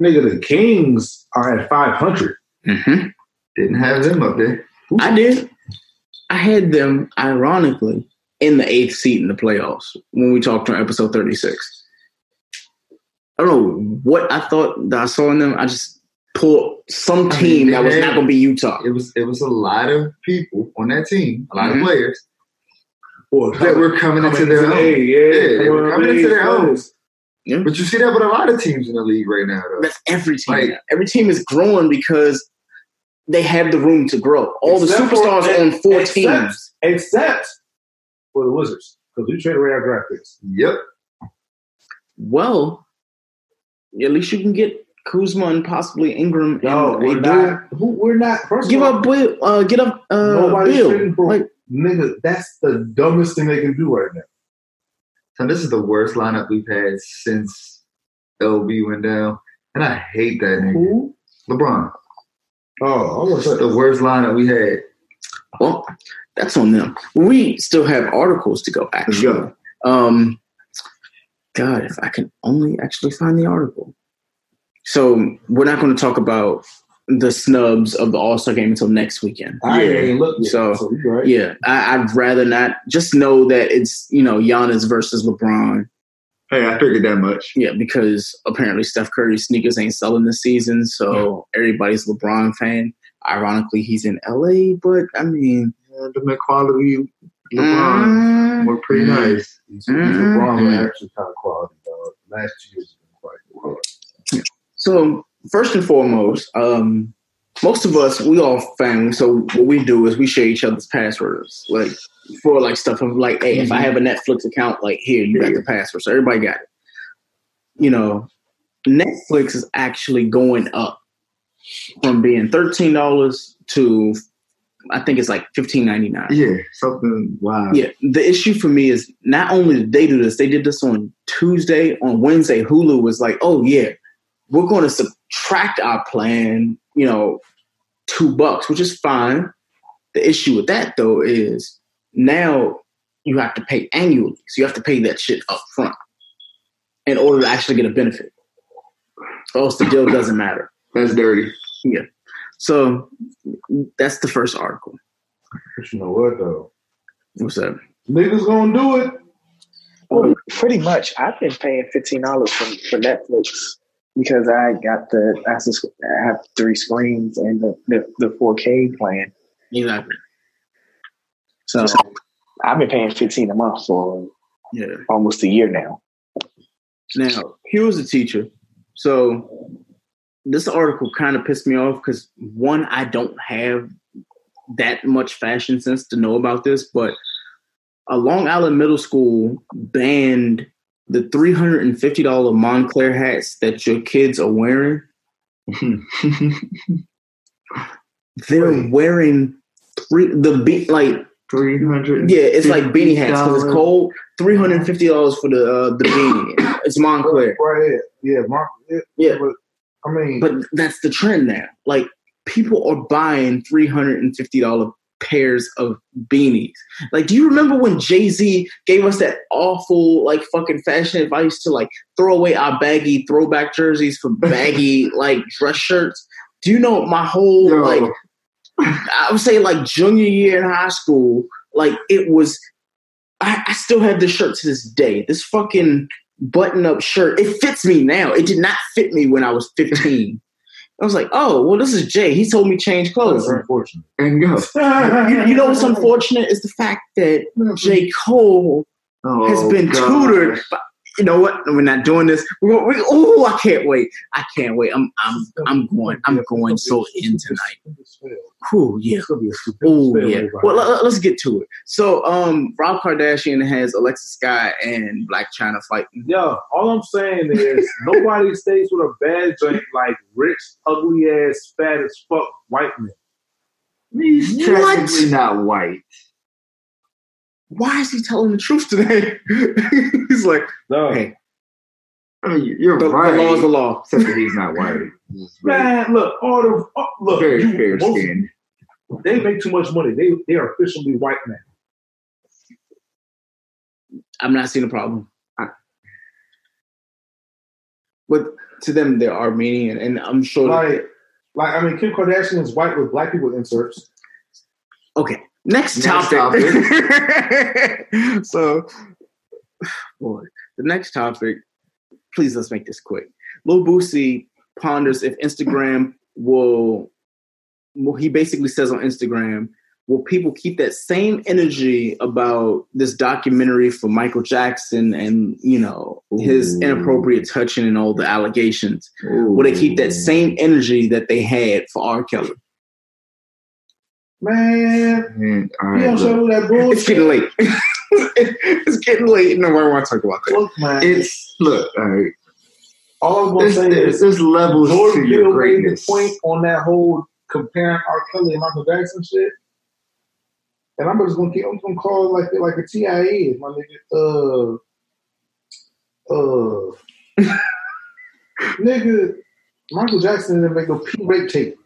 Nigga, the Kings are at 500. Mm-hmm. Didn't have them up there. I did. I had them, ironically, in the eighth seat in the playoffs when we talked on episode 36. I don't know what I thought that I saw in them. I just pulled some I team mean, that was they not going to be Utah. It was it was a lot of people on that team, a lot Mhm. of players Or that were coming, into their the own. A, yeah, they were coming into their own. Yeah. But you see that with a lot of teams in the league right now, though. That's every team. Like- every team is growing because they have the room to grow. All the for- superstars on four except- teams. except for the Wizards because we traded away our draft picks. Yep. Well, at least you can get Kuzma and possibly Ingram. No, and we're Abdul. not. Who, we're not. First Give all, up Bill. Uh, get up. Uh, nobody's Bill. for Like, nigga. That's the dumbest thing they can do right now. So this is the worst lineup we've had since LB went down, and I hate that nigga. Who? LeBron. Oh, I was It's the worst lineup we had. well, that's on them. We still have articles to go. Actually, um, God, if I can only actually find the article. So we're not going to talk about the snubs of the All Star game until next weekend. I ain't even looked So, so right. Yeah, I, I'd rather not. Just know that it's you know Giannis versus LeBron. Hey, I figured that much. Yeah, because apparently Steph Curry's sneakers ain't selling this season, so everybody's a LeBron fan. Ironically, he's in LA, but I mean, Uh, the McQuality LeBron mm, were pretty nice. These, these LeBron were actually kind of quality, dog. Last two years have been quite quality. So first and foremost, um, most of us we all family. So what we do is we share each other's passwords, like for like stuff of like, hey, if I have a Netflix account, like here you got the password, so everybody got it. You know, Netflix is actually going up from being thirteen dollars to I think it's like fifteen ninety nine. Yeah, something wild. Yeah, the issue for me is not only did they do this, they did this on Tuesday. On Wednesday, Hulu was like, "Oh yeah, we're going to subtract our plan, you know, two bucks, which is fine." The issue with that though is now you have to pay annually, so you have to pay that shit up front in order to actually get a benefit. Or else the deal doesn't matter. That's dirty. Yeah. So that's the first article. But you know what though? What's that? Niggas gonna do it. Well, pretty much, I've been paying fifteen dollars for for Netflix because I got the I sus- I have three screens and the the, the 4K plan. Exactly. So I've been paying fifteen a month for Yeah. almost a year now. Now, here was a teacher So this article kind of pissed me off because one, I don't have that much fashion sense to know about this, but a Long Island middle school banned the $350 Moncler hats that your kids are wearing. *laughs* They're wearing three the be like Three hundred. yeah, it's like beanie hats because it's cold. Three hundred and fifty dollars for the uh, the beanie. It's Moncler. Right. Yeah, Mark. Yeah, Yeah. But I mean, But that's the trend now. Like people are buying three hundred and fifty dollar pairs of beanies. Like, do you remember when Jay Z gave us that awful like fucking fashion advice to like throw away our baggy throwback jerseys for baggy *laughs* like dress shirts? Do you know my whole Yo. like I would say like junior year in high school, like it was I, I still have this shirt to this day. This fucking button up shirt. It fits me now. It did not fit me when I was 15. I was like, oh, well, this is Jay. He told me change clothes. that's unfortunate. And go. *laughs* You, you know what's unfortunate is the fact that mm-hmm. J. Cole Oh, has been God. tutored. By, you know what? We're not doing this. We're, we, oh, I can't wait. I can't wait. I'm I'm I'm going. I'm going so in tonight. Cool. yeah. It's gonna be a stupendous Oh yeah. Well, let, us get to it. So, um, Rob Kardashian has Alexa Sky and Blac Chyna fighting. Yo, all I'm saying is *laughs* nobody stays with a bad joint like rich, ugly ass, fat as fuck white men. He's technically not white. Why is he telling the truth today? *laughs* He's like, No, hey, I mean, you're the, right. the law is the law. Except that he's not white. He's man, look, all the oh, look, very you- fair most- skinned. They make too much money. They they are officially white men. I'm not seeing a problem. I, but to them, they're Armenian, and I'm sure. Like, like I mean, Kim Kardashian is white with black people inserts. okay, next Next topic. *laughs* so, boy, the next topic. Please let's make this quick. Lil Boosie ponders if Instagram will. Well, he basically says on Instagram, will people keep that same energy about this documentary for Michael Jackson and you know his Ooh. inappropriate touching and all the allegations? Will they keep that same energy that they had for R. Kelly? Man, Man, all you right, don't show that *laughs* bullshit. *laughs* It's getting late. it's getting late. No one want to talk about that. Look, man. It's look. All right. all I'm gonna say is there's levels Jordan to your made the greatness. point on that whole comparing R. Kelly and Michael Jackson shit. And I'm just gonna keep, I'm gonna call it like like a TIE, my nigga. Uh, uh, *laughs* nigga, Michael Jackson didn't make no P rape tape.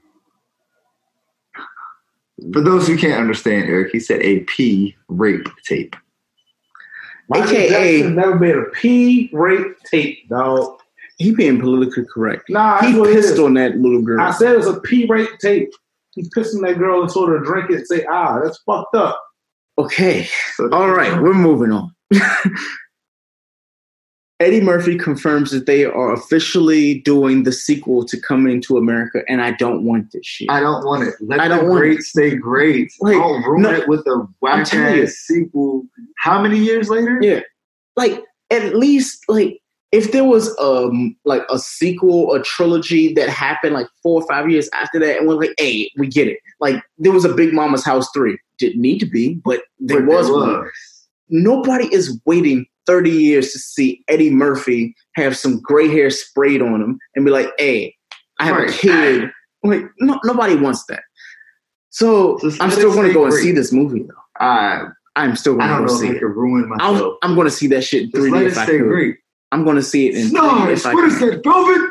For those who can't understand, Eric, he said a P rape tape. Michael AKA Jackson never made a P rape tape, dog. He being politically correct. Nah, He that's pissed on that little girl. I said it's a P rape tape. He pissed on that girl and told her to drink it and say, ah, that's fucked up. Okay. So All right, we're moving on. *laughs* Eddie Murphy confirms that they are officially doing the sequel to Coming to America, and I don't want this shit. I don't want it. Let I the don't want great it. stay great. Like, don't ruin no, it with a whack ass sequel. How many years later? Yeah. like at least like if there was um like a sequel, a trilogy that happened like four or five years after that, and we're like, hey, we get it. Like there was a Big Mama's House three. Didn't need to be, but there But was one. Nobody is waiting 30 years to see Eddie Murphy have some gray hair sprayed on him and be like, hey, I have Right. a kid. Like, no, nobody wants that. So Just I'm still going to stay go and see this movie, though. I I'm still going to don't go know see if I it. ruin I'm, myself. I'm going to see that shit in 3D let it if I stay could. great. I'm going to see it in 3D Nice. if I What is that, Velvet?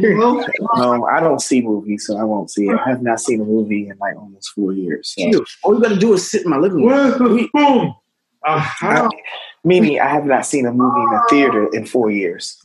You? Um, *laughs* I don't see movies, so I won't see it. I have not seen a movie in like almost four years. So. Chill. All you got to do is sit in my living room. Where's the spoon? I, Mimi, I have not seen a movie in a theater in four years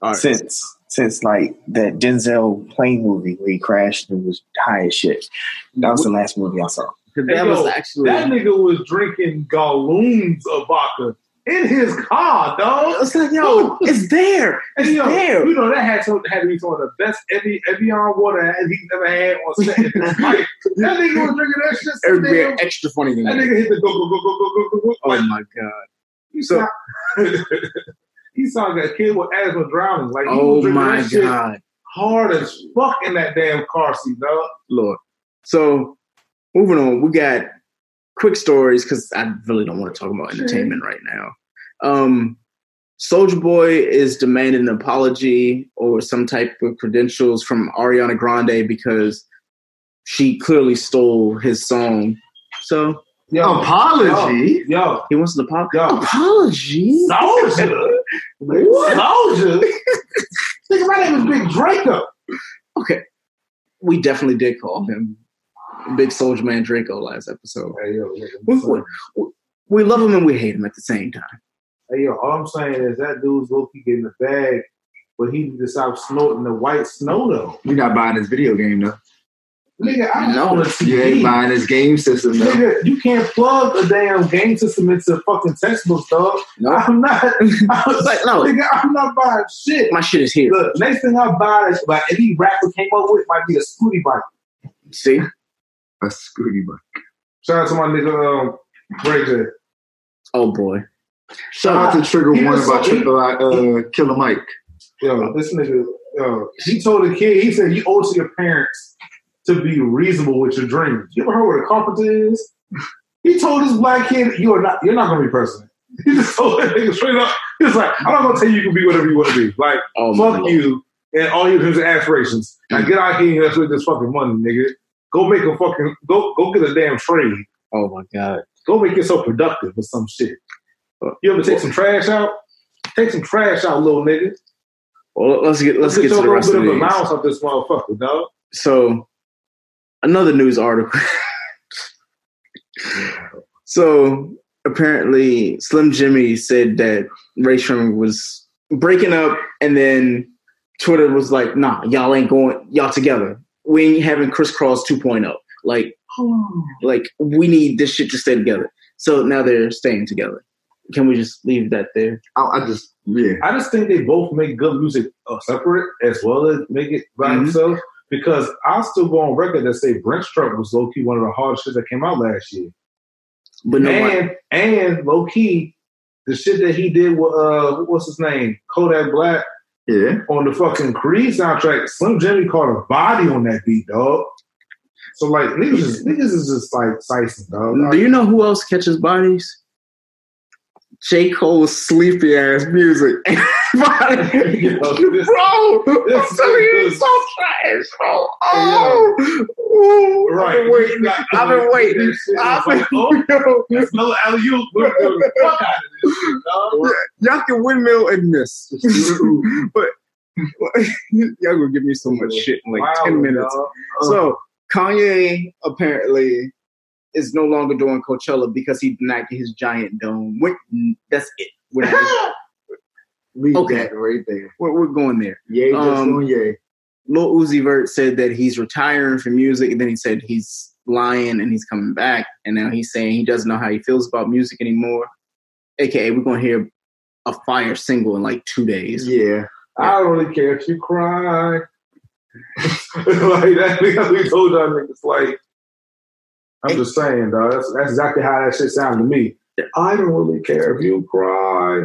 right. since since like that Denzel plane movie where he crashed and was high as shit. That was the last movie I saw. That hey, was yo, actually that nigga was drinking gallons of vodka in his car, dog. It's like, yo, it's there. It's yo, there. You know that had to, had to be some of the best Evian water he's ever had on set. *laughs* that nigga was drinking that shit. Every extra funny thing. that. That nigga hit the go go go go go go go. Oh my god he So- sound, *laughs* he like a kid with asthma drowning. Like Oh my that god, hard as fuck in that damn car seat, dog. Lord. So moving on, we got quick stories because I really don't want to talk about entertainment right now. Um, Soulja Boy is demanding an apology or some type of credentials from Ariana Grande because she clearly stole his song. So Yo, Apology? Yo, yo, he wants an apo- Yo. apology. soldier. What? *laughs* Soldier. Think my name is Big Draco. Okay, we definitely did call him Big Soldier Man Draco last episode. Hey yo, We, we, we love him and we hate him at the same time. Hey yo, all I'm saying is that dude's low key getting the bag, but he need to stop snorting the white snow though. You're not buying this video game though. Nigga, I'm No, You ain't buying this game system though. Nigga, you can't plug a damn game system into fucking textbooks, dog. Nope. I'm not. *laughs* I was Like, no. nigga, I'm not buying shit. My shit is here. Look, next thing I buy is like any rapper came up with might be a scooty bike. See, A scooty bike. Shout out to my nigga um, Ray J. oh boy. Shout out to Trigger One about so- uh, Killer Mike. Yo, this nigga, yo, he told the kid, he said, you owe to your parents to be reasonable with your dreams. You ever heard what a carpenter is? He told this black kid, you are not, you're not gonna be president. *laughs* He just told that nigga straight up. He was like, I'm not gonna tell you you can be whatever you want to be. Like, Oh fuck you and all your dreams and aspirations. Now get out here and let's with this fucking money, nigga. Go make a fucking go go get a damn trade. Oh my god. Go make yourself productive or some shit. Uh, you ever take some trash out? Take some trash out, little nigga. Well, let's get let's get to your the rest of of these. mouse off this motherfucker, dog. So, another news article. *laughs* so apparently, Slim Jxmmi said that Rae Sremmurd was breaking up, and then Twitter was like, "Nah, y'all ain't going, y'all together. We ain't having Kris Kross 2.0. Like, like we need this shit to stay together." So now they're staying together. Can we just leave that there? I, I just yeah. I just think they both make good music uh, separate as well as make it by Mhm. themselves. Because I'll still go on record that say Brent Struck was low key one of the hardest shit that came out last year. But no, and and low key, the shit that he did with uh what's his name? Kodak Black Yeah. on the fucking Creed soundtrack, Slim Jxmmi caught a body on that beat, dog. So like niggas is niggas is just like slicing, dog. Do you know who else catches bodies? J. Cole's sleepy ass music. *laughs* Yo, bro, this- I'm telling you, it's so trash, bro. Oh, ooh, Right. I've been waiting. I've been waiting. I've been, Oh, yo, that's another alley oop. We're doing the fuck out of this y'all can windmill and miss, but y'all gonna give me so much shit in like Wow, ten minutes. dog. So Kanye apparently is no longer doing Coachella because he did not get his giant dome. When, that's it. Not- Leave Okay. that right there. we're, we're going there. Yay, just Um, yay. Lil Uzi Vert said that he's retiring from music, and then he said he's lying and he's coming back, and now he's saying he doesn't know how he feels about music anymore. AKA, we're gonna hear a fire single in like two days. Yeah. I don't really care if you cry. *laughs* like that because we told y'all niggas like I'm just saying, though. That's, that's exactly how that shit sounded to me. I don't really care if you cry.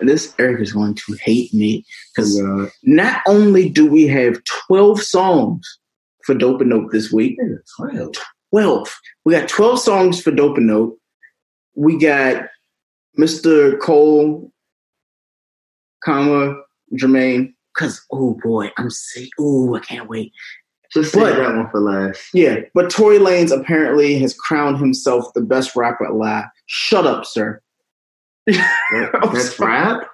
this Eric is going to hate me because Uh, not only do we have twelve songs for Dope and Nope this week, 12. We got 12 songs for Dope and Nope. We got Mr. Cole, comma, Jermaine, Cause oh boy, I'm sick. Oh, I can't wait. Just save But- that one for last. Yeah, but Tory Lanez apparently has crowned himself the best rapper alive. Shut up, sir. That- *laughs* that's sorry. rap.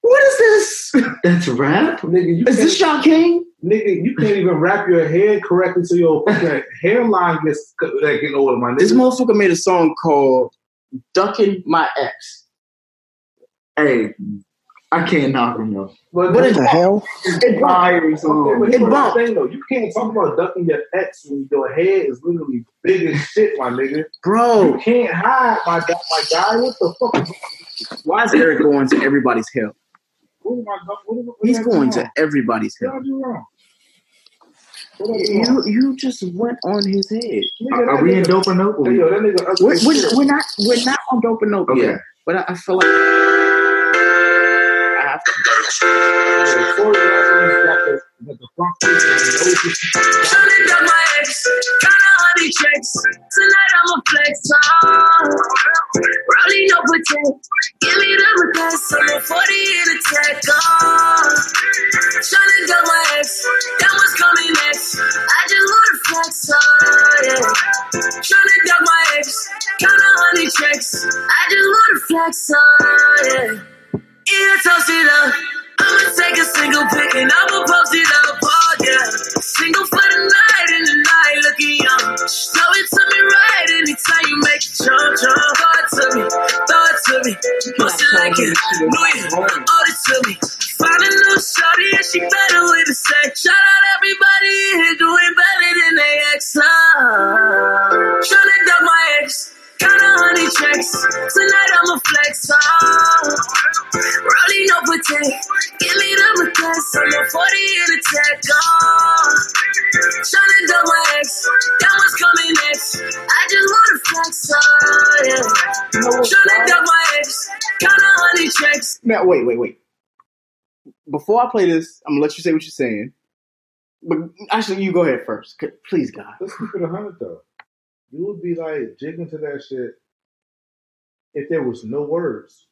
What is this? That's rap. Nigga, you Is this can't- King? Nigga, you can't even wrap your hair correctly so your hairline gets like getting over my nigga. This motherfucker made a song called "Ducking My Ex." Hey, I can't knock him though. But, What What the hell? It Fire Okay, song. but It here's the bumped. thing though, you can't talk about ducking your ex when your head is literally big as shit, my nigga. You Bro, can't hide, my guy. My guy, what the fuck? why is Eric going to everybody's hell? What am I? What am I what He's did I do going to everybody's What hell. I do wrong? What did I do wrong? You you just went on his head. Nigga, Are, are we in nigga- dope or nope? Hey, yo, that nigga ugly We're, we're, we're not we're not on dope and nope Okay. yet, but I, I feel like is- Tryna duck my ex, kinda honey checks. Tonight I'ma flex on. Rolling no pretend. Give me the request. I'm a 40 in a tech on. Tryna duck my ex, that was coming next. I just wanna flex on, yeah. Tryna duck my ex, kinda honey checks. I just wanna flex on, yeah. Yeah, toast it up. I'ma take a single pic and I'ma post it up, oh yeah. Single for the night and the night looking young. Show it to me right anytime you make it jump, jump. Throw it to me, throw it to me. Must it like it, know it, all it to me. Find a new shorty and she better with the sex. Shout out everybody here doing better than they ex. Uh. Tryna duck my ex. Kinda honey checks. Tonight I'ma flex on. Rolling no pretend. Give me the request. I'm a 40 in a tech on. Tryna duck my ex. That was coming next. I just wanna flex on. Yeah. Tryna duck my ex. Kinda honey checks. Now wait wait wait. Before I play this, I'm gonna let you say what you're saying. But actually, you go ahead first, please, God. Let's keep it hundred though. You would be like jigging to that shit if there was no words.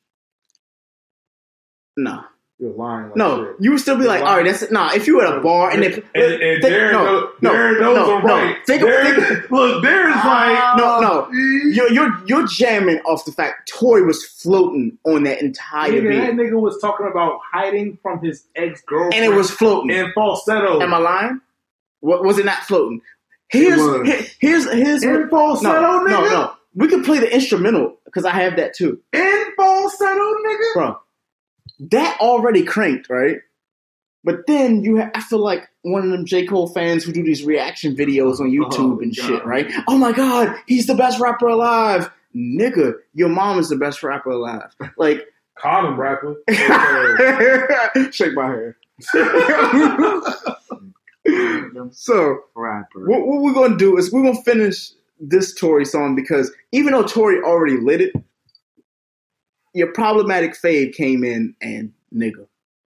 No, You're lying. Like no, shit. you would still be like, all right, that's it. Nah, if you were at a bar and they and, and Darren, no, knows, no, Darren knows no, I'm no. right. Think, Darren, think, look, Darren's ah. like, no, no. You're, you're you're jamming off the fact Tory was floating on that entire Nigga, that nigga was talking about hiding from his ex girlfriend, and it was floating. in falsetto. Am I lying? What was it not floating? Here's here's here's in falsetto, no, nigga? no no. We can play the instrumental because I have that too, In falsetto, nigga. bro. That already cranked, right? But then you, ha- I feel like one of them J Cole fans who do these reaction videos on oh, YouTube Oh, and God. shit, right? Oh my God, he's the best rapper alive, nigga. Your mom is the best rapper alive. Like, Condom rapper. *laughs* shake my hair. *laughs* *laughs* *laughs* so Rapper. what, what we're gonna do is we're gonna finish this Tory song because even though Tory already lit it, your problematic fade came in and nigga,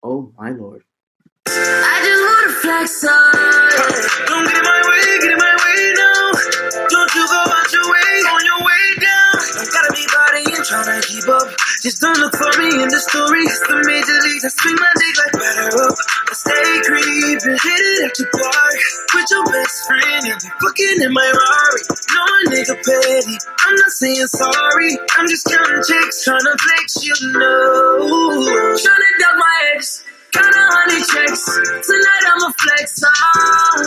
oh my lord. I just wanna flex on. Don't get in my way, get in my way now. Don't you go out your way, on your way trying to keep up. Just don't look for me in the stories. The major leagues, I swing my dick like batter up. I stay creeping, hit it after dark. With your best friend, and be fucking in my Rari. No nigga petty, I'm not saying sorry. I'm just counting checks, trying to flex, you know. Trying to my ex. Kinda honey checks. Tonight I'ma flex on.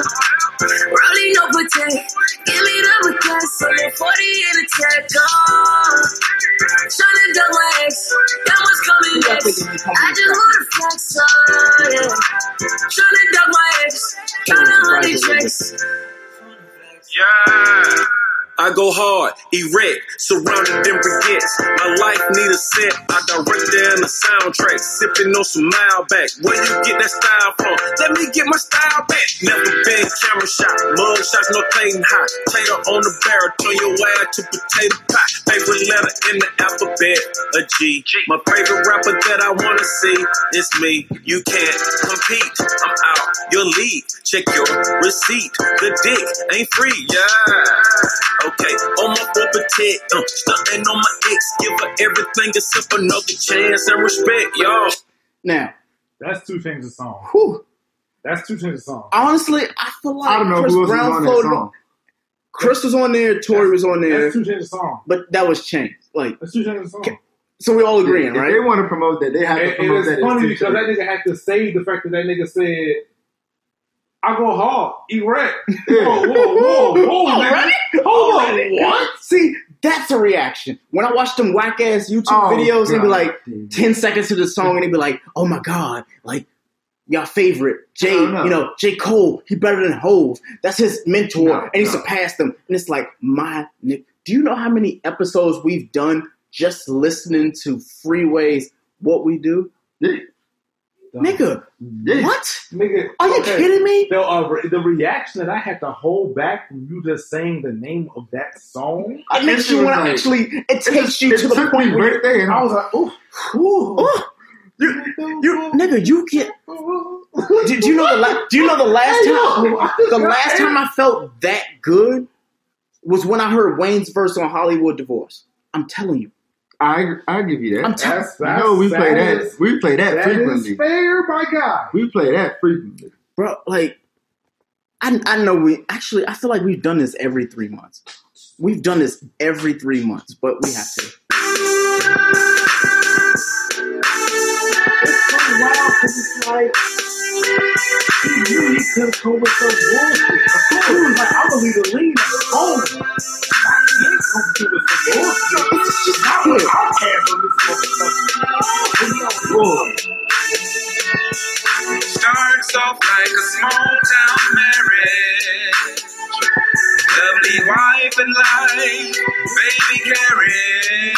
Rolling no pretend. Give me the request. I'm a 40 in a tech on. Tryna duck my ex. That was coming next. I just wanna flex on. Yeah. Tryna duck my ex. Kinda honey checks. Yeah. I go hard, erect, surrounded in baguettes. My life need a set, I direct it in a soundtrack. Sipping on some mile back. Where you get that style from? Let me get my style back. Never been camera shot, mug shots, no thing hot. Tater on the barrel, turn your ass to potato pie. Favorite letter in the alphabet, a G. My favorite rapper that I wanna see is me. You can't compete, I'm out your league. Check your receipt. The dick ain't free, yeah. Okay, on my foot protect, uh, stunting on my ex, give her everything except another chance and respect, y'all. Now, That's two changes of song. Whew. That's two changes of song. Honestly, I feel like I don't know Chris who else Brown was on that song. Chris was on there, Tory was on there, That's two changes song. but that was changed. Like, That's two changes song. so we all agreeing, If right? they want to promote that, they have to And, and promote that. it's funny because that nigga had to say the fact that that nigga said, "I go hard, erect." Whoa, whoa, whoa, whoa, *laughs* nigga. Hold on, what? See, that's a reaction. When I watch them whack ass YouTube Oh, videos, and be like ten seconds to the song, and they be like, "Oh my god!" Like your favorite J, don't know. you know J Cole. He better than Hove. That's his mentor, No, and he no. surpassed them. And it's like my. ni- Do you know how many episodes we've done just listening to Freeways? What we do. Nigga? Yeah. What? Nigga, Are you okay. kidding me? The, uh, the reaction that I had to hold back from you just saying the name of that song, It makes you want to actually. It takes you to the point where right and I was like, ooh, Oh, you, you, nigga, you get. Did you know the la- Do you know the last time? The last time I felt that good was when I heard Wayne's verse on Hollywood Divorce. I'm telling you. I I give you that. I'm telling. That's- that's- no, we play that that. is- we play that, that frequently. is fair, my guy. We play that frequently. bro. Like, I I know we actually. I feel like we've done this every three months. We've done this every three months, but we have to. It's so wild because it's like he knew could have come with some bullshit. He was like, I'm gonna leave the lean at oh. Starts off like a small town marriage. Lovely wife and life, baby carriage.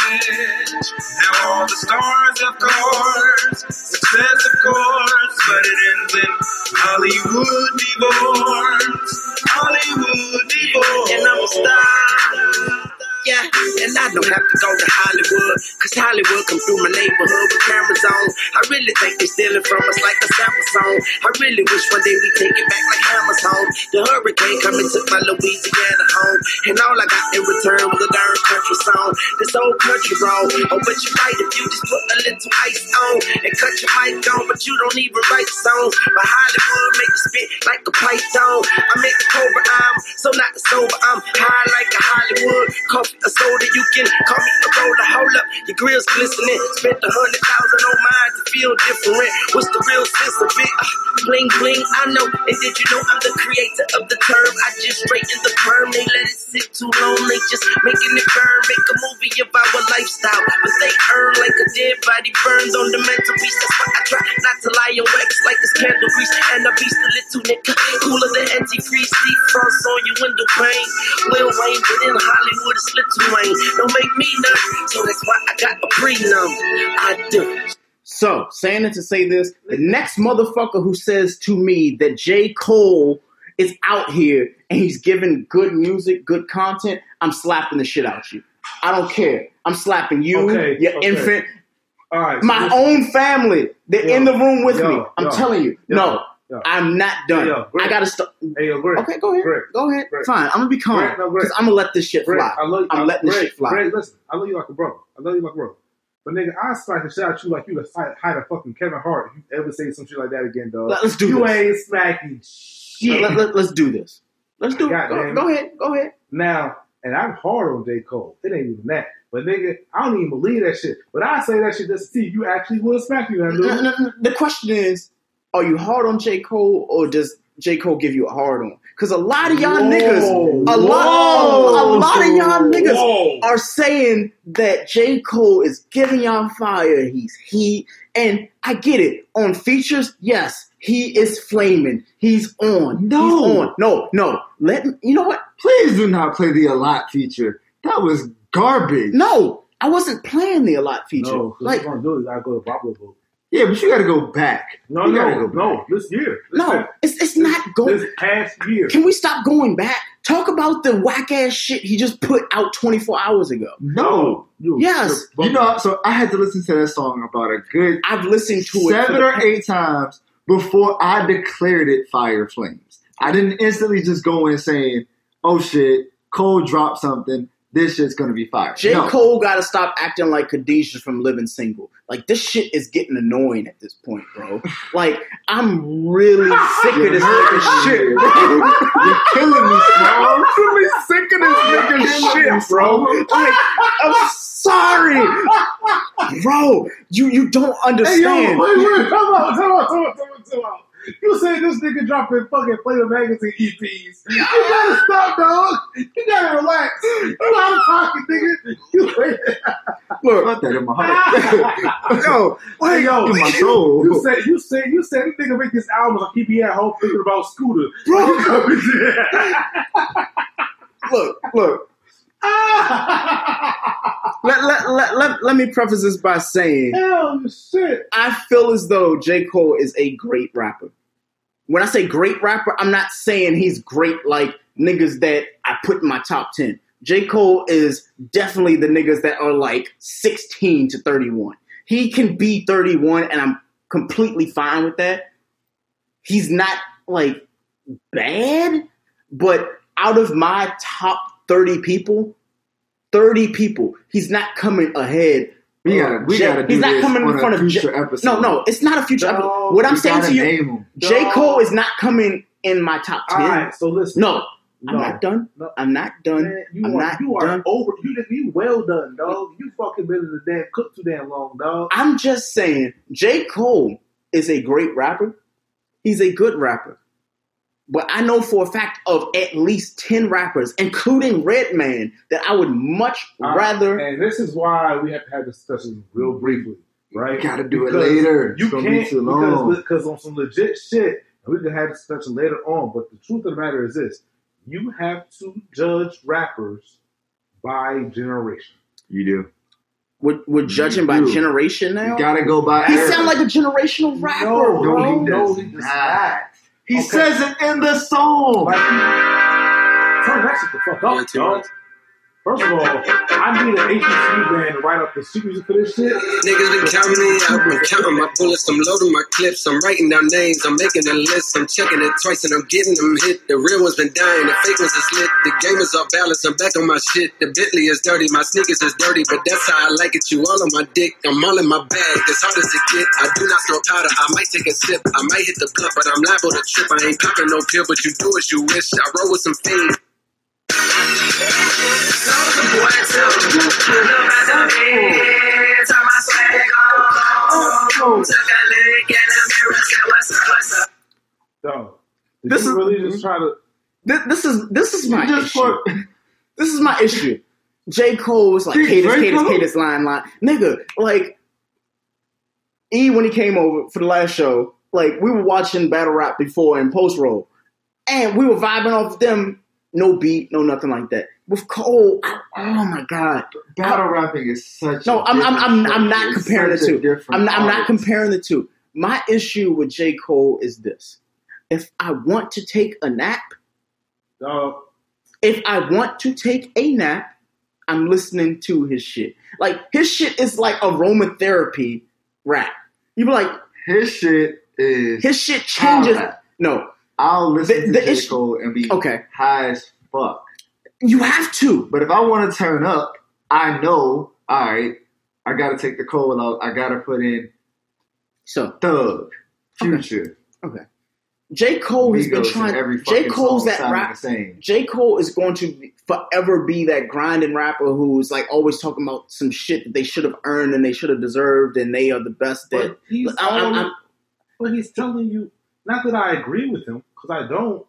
Now all the stars, of course, success, of course, but it ends in Hollywood divorce. Hollywood divorce. And I'm a star. Yeah, and I don't have to go to Hollywood, cause Hollywood come through my neighborhood with cameras on. I really think they're stealing from us like a sample song. I really wish one day we take it back like Hammer's home. The hurricane come and took my Louisiana home, and all I got in return was a darn country song. This old country wrong. Oh, but you right if you just put a little ice on and cut your mic on, but you don't even write songs. But Hollywood make you spit like a python. I make the cobra, I'm so not the sober. I'm high like a Hollywood. Coffee, a soda, you can call me a roller. Hold up, your grill's glistening. Spent a hundred thousand on mine to feel different. What's the real sense of it? Uh, bling bling, I know. And did you know I'm the creator of the term? I just straighten the perm. They let it sit too long. They just making it burn. Make a movie of our lifestyle, but they earn like a dead body burns on the mantelpiece. That's why I try not to lie and wax like it's candle grease. And I beast a little nigga, cooler than antifreeze. Sleep frost on your window pane. Lil Wayne, but in Hollywood it's Little Wayne. Don't make me nut, so that's why I got a prenum. I do. So, saying it to say this, the next motherfucker who says to me that J. Cole is out here and he's giving good music, good content, I'm slapping the shit out you. I don't care. I'm slapping you, Okay, your okay. infant, All right, so my this- own family. They're Yo, in the room with yo, me. I'm yo, telling you. yo, no, yo. I'm not done. Yo, I gotta stop. Hey, yo, Greg. Okay, go ahead. Greg. Go ahead. Greg. Fine. I'm gonna be calm because I'm gonna let this shit fly. I love you. I'm letting this shit fly. Greg, listen, I love you like a brother. I love you like a brother. But nigga, I smack the shit out you like you the height height of fucking Kevin Hart. If you ever say some shit like that again, dog. Let- let's do You this. ain't smacking shit. Let, let, us do this. Let's do it. God Go, it. go ahead. Go ahead. Now, and I'm hard on J. Cole. It ain't even that. But nigga, I don't even believe that shit. But I say that shit just to see if you actually will smack me. No, no, no. The question is, are you hard on J. Cole or does J. Cole give you a hard on? Because a lot of y'all Whoa, niggas, a whoa, lot, a lot of y'all niggas whoa. are saying that J. Cole is giving y'all fire. He's heat, and I get it. On features, yes, he is flaming. He's on. No. He's on. No, no. Let me, you know what? Please do not play the a lot feature. That was garbage. No, I wasn't playing the a lot feature. No, like, what you're gonna do is I go to Pablo. Yeah, but you got to go back. No, you gotta no, go no. This year. This no, past- it's it's not going. Back. This past year. Can we stop going back? Talk about the whack ass shit he just put out 24 hours ago. No. You, Yes. you're know, so I had to listen to that song about a good I've listened to it seven or eight times before I declared it Fire Flames. I didn't instantly just go in saying, oh shit, Cole dropped something. This shit's gonna be fire. J. No. Cole got to stop acting like Khadijah from Living Single. Like this shit is getting annoying at this point, bro. Like I'm really *laughs* sick of this nigga shit. You're killing me, *laughs* Small. I'm really sick of this nigga shit, bro. Like I'm sorry, bro. You you don't Hey, yo, understand. wait, wait, come on, come on, come on, come on. *laughs* You say this nigga dropping fucking Flavor Magazine EPs. You gotta stop, dog. You gotta relax. You out of pocket, nigga. You *laughs* Look, Put that in my heart. *laughs* yo, Hey, yo, in my soul. You said, you said, you said, this nigga make this album. I keep you at home thinking about Scooter. Bro. look, look. Ah! *laughs* Let, let, let, let, let me preface this by saying Hell shit. I feel as though J. Cole is a great rapper. When I say great rapper, I'm not saying he's great like niggas that I put in my top 10. J. Cole is definitely the niggas that are like 16 to 31. He can be 31, and I'm completely fine with that. He's not like bad, but out of my top 30 people, 30 people, he's not coming ahead. We gotta, we gotta do he's not this coming in front of J- episode. No, no, it's not a future No, episode. What I'm saying gotta you. J. Cole is not coming in my top 10. All right, so listen. No, I'm not done. No. I'm not done. Man, you I'm are, not you are done. over. You you well done, dog. You fucking been in the damn cook too damn long, dog. I'm just saying, J. Cole is a great rapper. He's a good rapper. But I know for a fact of at least 10 rappers, including Redman, that I would much Uh, rather. and this is why we have to have this discussion real briefly, right? You gotta do it later. You It's can't be too long. because because on some legit shit, and we can have this discussion later on. But the truth of the matter is this: you have to judge rappers by generation. You do. We're, we're judging by generation now. You gotta go by. he era. sound like a generational rapper, No, bro. no, he no, he does not. He Okay. says it in the song. Like, turn that shit the fuck up, dog. First of all, I need an HBCU band to write up the music for this shit. Niggas been counting me out. I'm counting my bullets. I'm loading my clips. I'm writing down names. I'm making a list. I'm checking it twice and I'm getting them hit. The real ones been dying. The fake ones is lit. The game is off balance. I'm back on my shit. The Bentley is dirty. My sneakers is dirty, but that's how I like it. You all on my dick. I'm all in my bag. As hard as it get. I do not throw powder. I might take a sip. I might hit the blunt, but I'm liable to trip. I ain't popping no pill, but you do as you wish. I roll with some fiends. Did This is- really just try to? This, this is this is my just issue. for- *laughs* this is my issue. J. Cole was like, Cadence. Cadence? Cadence, line, line. Nigga, like, E, when he came over for the last show, like, we were watching battle rap before and post roll, and we were vibing off them, no beat, no nothing like that. With Cole, I- oh my God. Battle rapping is such. No, a I'm, I'm, I'm, I'm not comparing the two. different I'm not, I'm not comparing the two. My issue with J. Cole is this. If I want to take a nap, Dog, if I want to take a nap, I'm listening to his shit. Like his shit is like aromatherapy rap. You be like, His shit is. his shit changes. Alright. No, I'll listen The- to the J. issue- Cole and be Okay. high as fuck. you have to. But if I want to turn up, I know. All right, I got to take the Cole out. I got to put in So Thug, Future. okay, J Cole has been trying. every J fucking Cole's that sounding rap. the same. J Cole is going to be- forever be that grinding rapper who's like always talking about some shit that they should have earned and they should have deserved and they are the best. That but he's I'm- I'm- I'm- but he's telling you. Not that I agree with him, because I don't.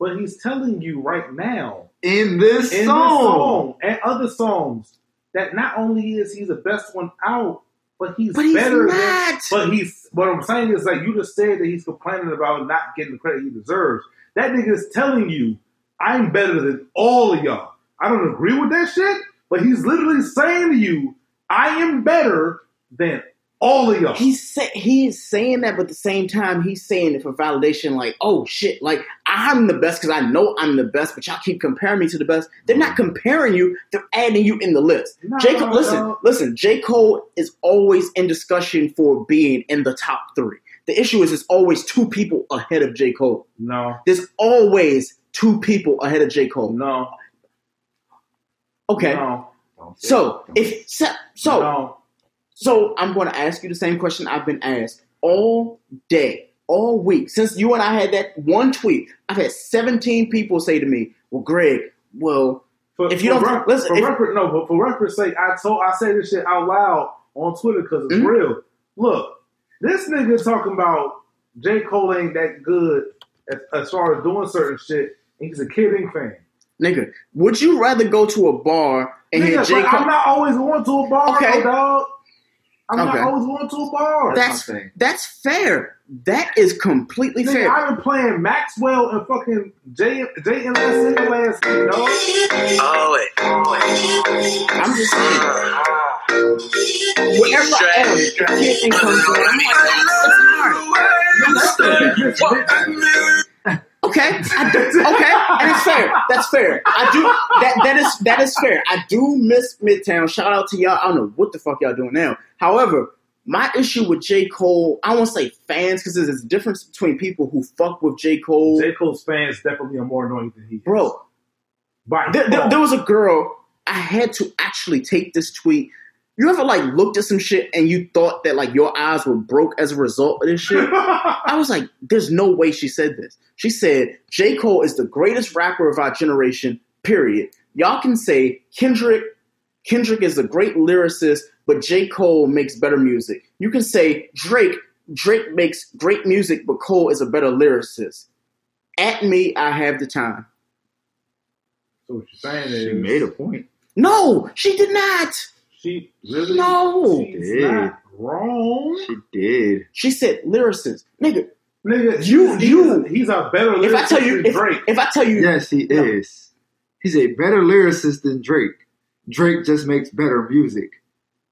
But he's telling you right now In this in song, this song and other songs that not only is he the best one out, but he's, But he's better not. than. But he's what I'm saying is like you just said that he's complaining about not getting the credit he deserves. That nigga is telling you I'm better than all of y'all. I don't agree with that shit, but he's literally saying to you, I am better than all of y'all. he's say, he's saying that, but at the same time, he's saying it for validation. Like, oh shit, like I'm the best because I know I'm the best, but y'all keep comparing me to the best. They're not comparing you; they're adding you in the list. No, J. Cole, no. listen, listen. J. Cole is always in discussion for being in the top three. The issue is, there's always two people ahead of J. Cole. no, There's always two people ahead of J. Cole. no. Okay. No. So if so, so No. So I'm going to ask you the same question I've been asked all day, all week since you and I had that one tweet. I've had 17 people say to me, "Well, Greg, well, For, if you for don't rep- listen, for record, no, but for reference sake, I told I say this shit out loud on Twitter because it's Mhm. real. Look, this nigga talking about J. Cole ain't that good as, as far as doing certain shit. and He's a kidding fan. nigga, would you rather go to a bar and hear Nigga, J. Cole? I'm not always going to a bar, Okay. though, dog. I'm Okay. not always going to a bar. That's that's fair. That is completely Nigga, fair. I've been playing Maxwell and fucking J J and last single last week, dog. Oh, it. I'm just saying. Wherever I am, if a kid thing comes on, I'm like, it's hard. Okay, I do, okay, and it's fair. That's fair. I do that. That is that is fair. I do miss Midtown. Shout out to y'all. I don't know what the fuck y'all doing now. However, my issue with J Cole, I won't say fans because there's a difference between people who fuck with J Cole. J Cole's fans definitely are more annoying than he is. Bro, there, there, there was a girl. I had to actually take this tweet. You ever like looked at some shit and you thought that like your eyes were broke as a result of this shit? *laughs* I was like, there's no way she said this. She said, J. Cole is the greatest rapper of our generation, period. Y'all can say Kendrick, Kendrick is a great lyricist, but J. Cole makes better music. You can say Drake, Drake makes great music, but Cole is a better lyricist. At me, I have the time. So what you're saying is She made a point. No, she did not. She really No. she's Did. not wrong. She did. She said lyricist. Nigga, Nigga, You- he's, you- he's a, he's a better if I tell you, than if, Drake. if I tell you, Yes, he No. is. He's a better lyricist than Drake. Drake just makes better music.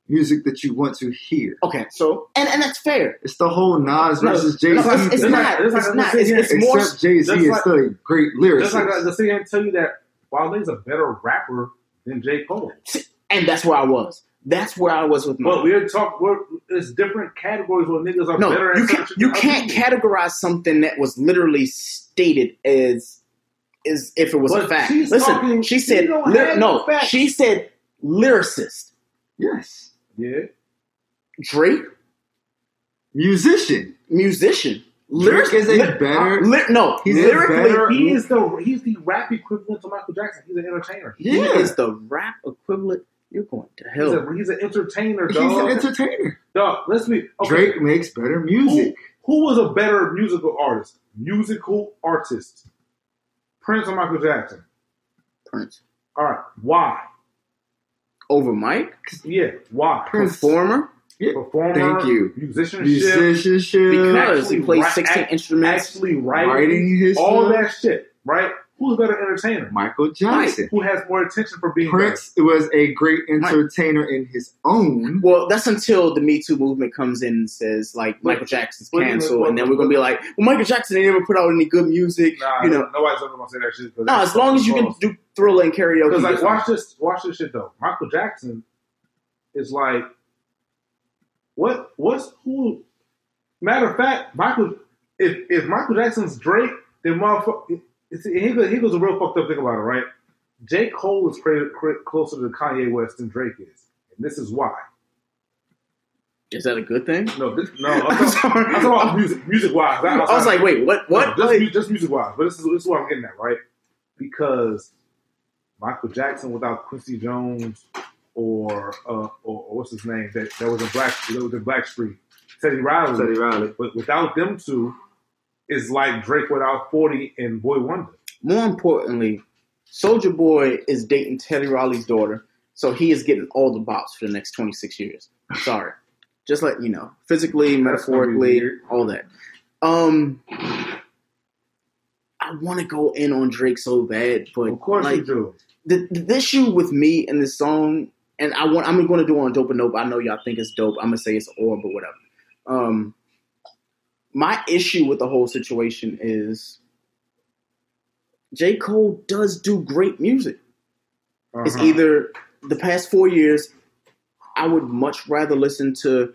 Music that you want to hear. okay, so and and that's fair. It's the whole Nas No, versus Jay Z. it's, it's Just not. like- just like it's not. It's, it's more. Except Jay Z is like- still a great Just like I lyricist. just sit here and tell you that Wale's a better rapper than J. Cole. And that's where I was. That's where I was with my. But we're talking. We're, it's different categories where niggas are No, better at you can't. You can't categorize something that was literally stated as as if it was a fact. Listen, talking- she said have no. facts. She said lyricist. yes. Yeah. Drake, Musician. musician. Drake is a better- uh, ly- no, he's lyrically, better- He is the he's the rap equivalent to Michael Jackson. He's an entertainer. he Yeah. is the rap equivalent. You're going to He's, hell. a, he's an entertainer, dog. He's an entertainer. dog, let's be okay. Drake makes better music. who was a better musical artist? Musical artist. Prince or Michael Jackson? Prince All right. Why? over Mike, Yeah. Why? Prince. performer. Yeah. Performer. Thank you. Musicianship. Musicianship. Because he actually plays ri- 16 act- instruments. Actually writing, Writing his all stuff. that shit, right? Who's a better entertainer? Michael Jackson. Who has more attention for being Prince was a great entertainer in his own. Well, that's until the Me Too movement comes in and says like But- Michael Jackson's but- canceled, but- and then we're gonna be like, well, Michael Jackson ain't ever put out any good music. Nah, you know. nobody's ever gonna say that shit. No, as long as you can do Thriller and karaoke. Because like, watch this, watch this shit though. Michael Jackson is like, what? What's who? Matter of fact, Michael. If if Michael Jackson's Drake, then motherfucker. He goes, he goes a real fucked up thing about it, right? J. Cole is cra- cra- closer to Kanye West than Drake is, and this is why. Is that a good thing? No, this, no, *laughs* I'm talking, I'm talking about music, music wise. I was like, wait, what? What? just, Like- just music wise, but this is this is what I'm getting at, right? Because Michael Jackson without Quincy Jones or uh, or, or what's his name that, that was in Black that was in Blackstreet, Teddy Riley. Teddy Riley. But without them two, is like Drake without Forty and Boi-1da. More importantly, Soulja Boy is dating Teddy Riley's daughter, so he is getting all the bops for the next 26 years. Sorry. Just let you know. Physically, metaphorically, all that. Um I want to go in on Drake so bad, but Of course like, you do. the, the issue with me and this song, and I want I'm going to do it on dope and dope. I know y'all think it's dope. I'm gonna say it's orb or, but whatever. Um, my issue with the whole situation is J Cole does do great music. It's Uh-huh. either the past four years. I would much rather listen to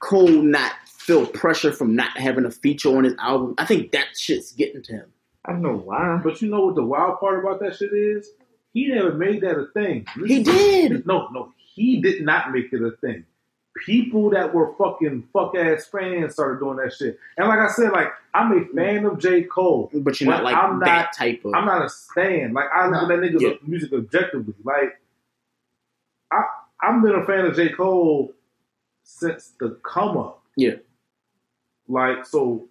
Cole not feel pressure from not having a feature on his album. I think that shit's getting to him. I don't know why. But you know what the wild part about that shit is? He never made that a thing. He did. No, no, he did not make it a thing. People that were fucking fuck ass fans started doing that shit. And like I said, like I'm a fan of J. Cole, But you're not like I'm that not. type of. I'm not a fan. Like I look at that nigga's Yeah. music objectively. Like I, I've been a fan of J. Cole since the come up. Yeah. Like so,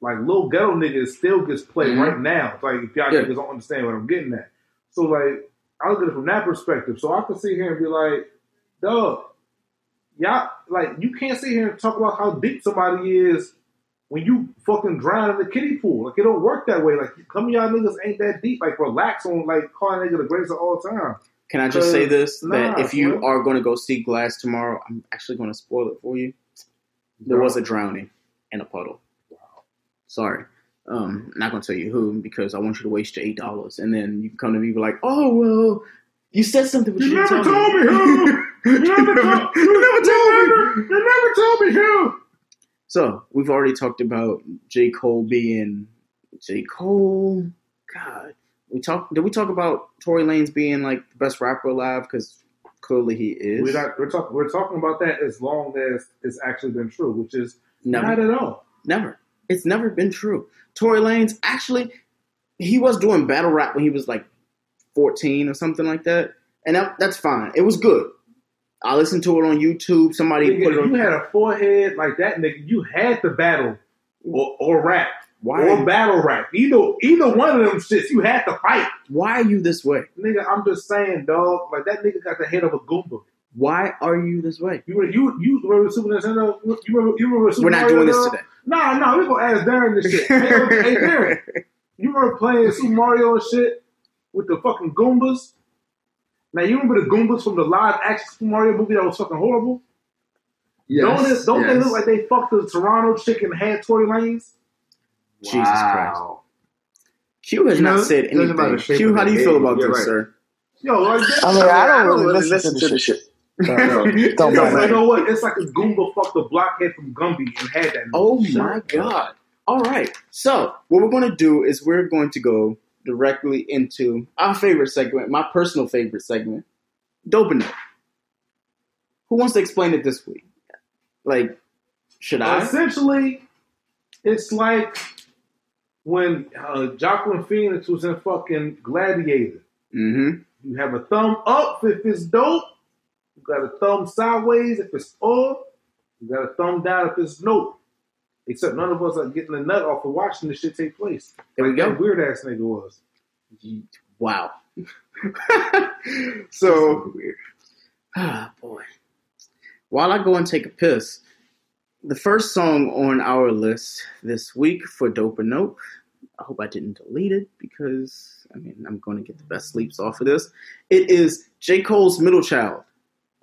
like Lil Ghetto niggas still gets played Mhm. right now. Like if y'all Yeah. niggas don't understand what I'm getting at. So like I look at it from that perspective. So I can sit here and be like, dog, y'all like you can't sit here and talk about how deep somebody is when you fucking drown in the kiddie pool. Like it don't work that way. Like some of y'all niggas ain't that deep. Like relax on like calling nigga the greatest of all time. Can I just say this? Nah, that if you son. are going to go see Glass tomorrow, I'm actually going to spoil it for you. There was a drowning in a puddle. Wow. Sorry. Um, I'm not going to tell you who because I want you to waste your eight dollars, and then you come to me be like, "Oh well, you said something, but you, You never tell told me who. You never told, you never told me. You never told me who. So we've already talked about J. Cole being J. Cole. God, we talked. Did we talk about Tory Lanez being like the best rapper alive? Because clearly he is. We're not. We're talking. We're talking about that as long as it's actually been true, which is Never. not at all. Never. It's never been true. Tory Lanez actually, he was doing battle rap when he was like 14 or something like that, and that, that's fine. It was good. I listened to it on YouTube. Somebody Nigga, put it on. you had a forehead like that, nigga, you had to battle or, or rap Why? or battle rap. Either either one of them shits, you had to fight. Why are you this way? Nigga, I'm just saying, dog. Like that nigga got the head of a goomba. Why are you this way? You you you remember Super Nintendo? You remember, you remember Super We're not Mario doing this today. Nah, nah, we gonna ask Darren this shit. *laughs* hey, Darren, you remember playing Super Mario and shit with the fucking Goombas? Now you remember the Goombas from the live action Super Mario movie that was fucking horrible? don't it, don't they look like they fucked the Toronto chicken and had Tory Lanez? Jesus Christ. Q has You know, not said judging by the anything. Q, how do you feel about this, right. sir? Yo, like that. I mean, I don't really really listen, to listen to this shit. Uh, the So, No. don't Yo, you know what? It's like a Goomba fucked a blockhead from Gumby and had that. Oh shit. my god. All right. So, what we're going to do is we're going to go directly into our favorite segment, my personal favorite segment, Dope and Nope. Who wants to explain it this week? Like, should I? Essentially, it's like when uh, Joaquin Phoenix was in fucking Gladiator. Mm-hmm. You have a thumb up if it's dope. You got a thumb sideways if it's off. You got a thumb down if it's nope. Except none of us are getting a nut off of watching this shit take place. There we Like go. That weird ass nigga was. Wow. *laughs* so, weird. ah, boy. While I go and take a piss, the first song on our list this week for Dope or Nope, I hope I didn't delete it because, I mean, I'm going to get the best sleeps off of this. It is J. Cole's Middle Child.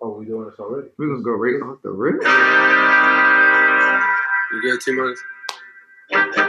Oh, we doing this already? We're gonna go right off the rip. You good, T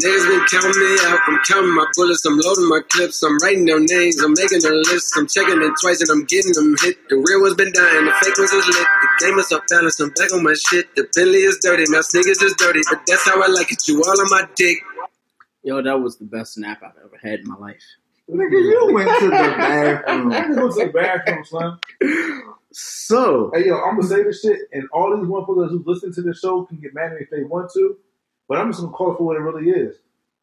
Niggas been counting me out. I'm counting my bullets. I'm loading my clips. I'm writing their names. I'm making a list. I'm checking it twice and I'm getting them hit. The real one's been dying. The fake ones is lit. The game is off balance. I'm back on my shit. The Bentley is dirty. Now sneakers is dirty. But that's how I like it. You all on my dick. Yo, that was the best snap I've ever had in my life. Nigga, you mm. went to the *laughs* bathroom. Nigga go to the bathroom, son. So, Hey, yo, I'm gonna say this shit, and all these motherfuckers who listen to this show can get mad at me if they want to, but I'm just gonna call it for what it really is.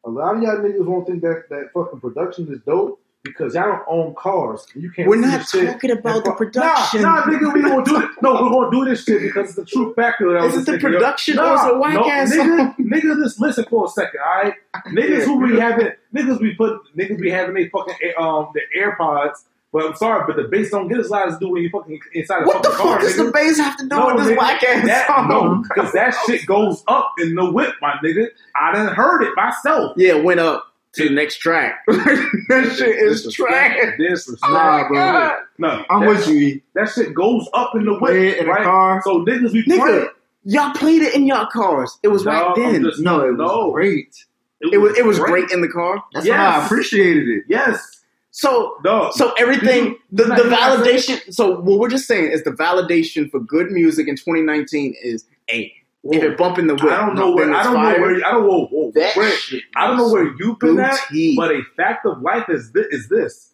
A lot of y'all niggas won't think that that fucking production is dope because y'all don't own cars. You can't. We're not talking about the production. Nah, nah, nigga, we gonna do it. No, we're gonna do this shit because it's the true factor. That Is was it the thinking, yo. production Nah, or is it whack no, ass nigga, song? nigga, just listen for a second, all right? Niggas who be *laughs* having niggas be put niggas be having they fucking um the AirPods. But I'm sorry, but the bass don't get as loud as do when you fucking inside a what the fucking car. What the fuck does nigga. the bass have to do No, with this nigga, whack ass that, song? No, because that shit goes up in the whip, my nigga. I done heard it myself. Yeah, it went up to the next track. *laughs* that shit is trash. Oh, disrespect. Nah, bro. God. No, I'm with you. That shit goes up in the whip, in right? car. So niggas be Nigga, playing. y'all played it in y'all cars. It was No, right then. just- No, it was No. great. it was it was great in the car. That's why I appreciated it. Yes. So No. so everything the, the not- you not saying- validation so what we're just saying is the validation for good music in 2019 is hey if it bump in the whip I don't know where I don't know where I don't know whoa, that where, I don't know where you've been at, but a fact of life is this, is this: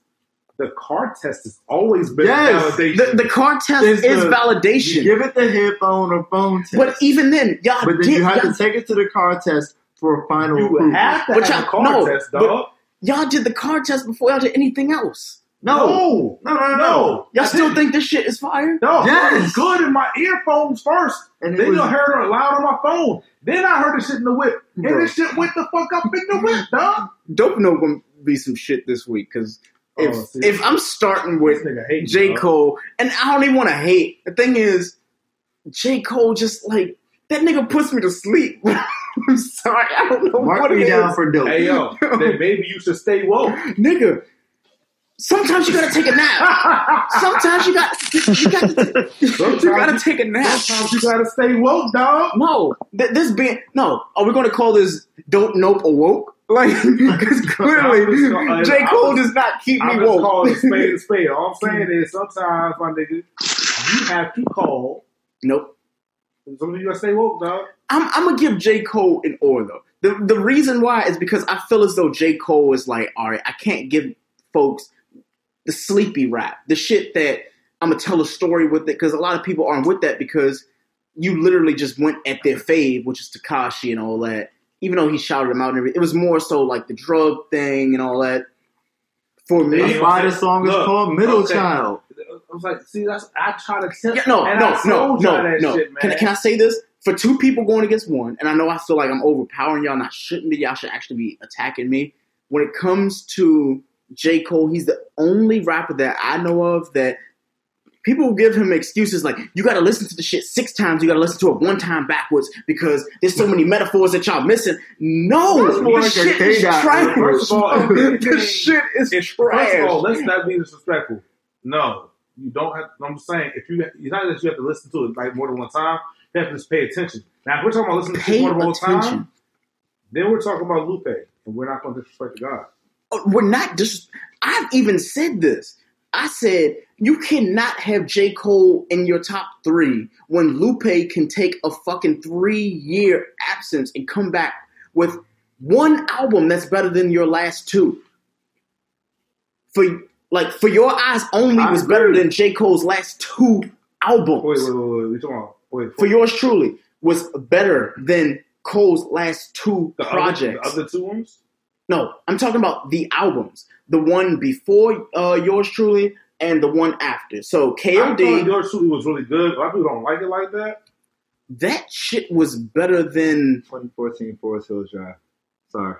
the car test has always been Yes. validation. the, the car test It's is the- validation give it the headphone or phone test. but even then y'all But then did you have to take it to the car test for a final you approval. have to But have a y'all- car no, test, but- dog. Y'all did the car test before y'all did anything else no. no, No, no, no, no. y'all I still didn't. think this shit is fire No, Yes. it was good in my earphones first. And then was- you heard it loud on my phone. Then I heard the shit in the whip. And Bro. this shit went the fuck up in the whip, dog. dope no gonna be some shit this week because oh, if Oh, if I'm starting with J. dog. Cole, and I don't even want to hate. The thing is, J. Cole just like that nigga puts me to sleep. *laughs* *laughs* I'm sorry, I don't know Mark what it me down is. for dope. Hey yo, *laughs* then maybe you should stay woke. nigga. Sometimes you gotta take a nap. *laughs* Sometimes you got you got to, you gotta take a nap. Sometimes you gotta stay woke, dog. No, th- this being no. Are we going to call this dope nope awoke? Like because clearly I'm gonna- J I'm Cole just- does not keep I'm me just woke. calling a spade a spade. All I'm saying is sometimes, my nigga, you have to call. nope. Some of you gotta stay woke, dog. I'm, I'm gonna give J. Cole an or though. The the reason why is because I feel as though J. Cole is like, all right, I can't give folks the sleepy rap, the shit that I'm gonna tell a story with it, because a lot of people aren't with that because you literally just went at their fave, which is Tekashi and all that. Even though he shouted him out and everything, it was more so like the drug thing and all that. For me, That's why the song is Look, called Middle okay. Child. I was like, see, that's I try to tell. Yeah, no, and no, I no, told no, no. Shit. Can, can I say this? For two people going against one, and I know I feel like I'm overpowering y'all, and I shouldn't be. Y'all should actually be attacking me. When it comes to J. Cole, he's the only rapper that I know of that people give him excuses like, you got to listen to the shit six times, you got to listen to it one time backwards because there's so many metaphors that y'all missing. No, the like *laughs* shit is trash. First of all, the shit is If- First of all, trash. let's not be disrespectful. No, you don't have. I'm just saying, if you, it's not that you have to listen to it like more than one time. To just pay attention. Now, if we're talking about listening to Pay one attention. time, then we're talking about Lupe, and we're not going to disrespect the God. Oh, we're not just I've even said this. I said you cannot have J. Cole in your top three when Lupe can take a fucking three year absence and come back with one album that's better than your last two. For like for your eyes only was better than J. Cole's last two albums. Wait, wait, wait, wait. We talking about wait For yours truly was better than Cole's last two the other, projects. the other two ones. No, I'm talking about the albums. The one before uh, yours truly and the one after. So I thought KOD, yours truly was really good. A lot of people don't like it like that. that shit was better than. 2014 Forest Hills Drive. Sorry.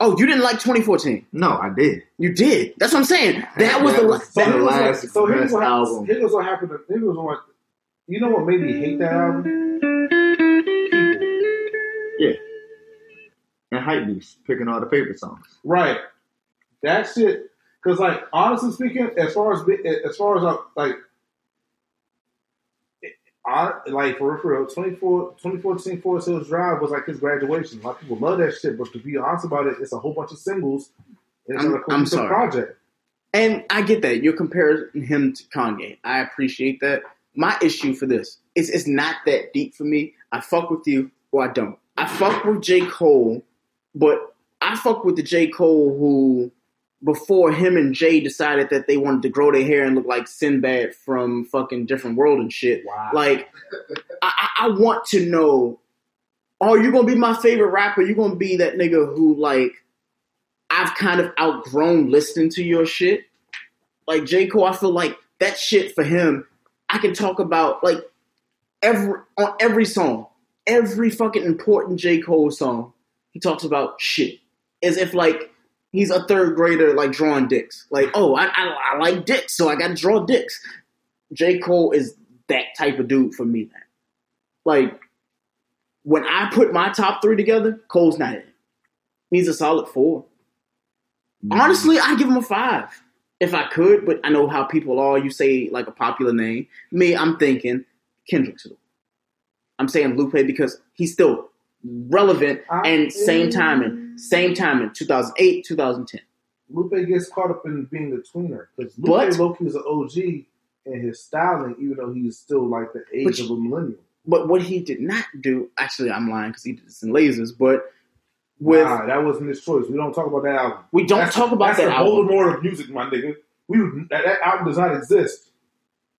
Oh, you didn't like 2014. No, I did. You did. That's what I'm saying. That was That the. was the that- here's what- last so here's best what, album. Here's what happened. To, here's what. You know what made me hate that album? Yeah. And Hype Beast picking all the favorite songs. Right. That shit. Because, like, honestly speaking, as far as as far as like, I, like for real, for real, 24, 2014 Forest Hills Drive was like his graduation. A lot of people love that shit, but to be honest about it, it's a whole bunch of singles. And it's I'm- not a I'm sorry. project. And I get that. You're comparing him to Kanye. I appreciate that. My issue for this is it's not that deep for me. I fuck with you or I don't. I fuck with J. Cole, but I fuck with the J. Cole who before him and Jay decided that they wanted to grow their hair and look like Sinbad from fucking different world and shit. Wow. Like I, I I want to know, are you gonna be my favorite rapper? You gonna be that nigga who like I've kind of outgrown listening to your shit. Like J. Cole, I feel like that shit for him, I can talk about like every on every song, every fucking important J. Cole song, he talks about shit. As if like he's a third grader like drawing dicks. Like, oh, I, I, I like dicks, so I gotta draw dicks. J. Cole is that type of dude for me, man. Like, when I put my top three together, Cole's not in. He's a solid four. Mm. Honestly, I give him a five if I could, but I know how people are. You say like a popular name. Me, I'm thinking Kendrick. I'm saying Lupe because he's still relevant and same timing, same timing, 2008, 2010. Lupe gets caught up in being the tweener because Lupe But- Loki is an OG in his styling, even though he's still like the age But- of a millennial. But what he did not do, actually, I'm lying because he did this in lasers, but with nah, that wasn't his choice. We don't talk about that album. We don't That's- talk about that's that the album. Voldemort of music, my nigga. We that, that album does not exist.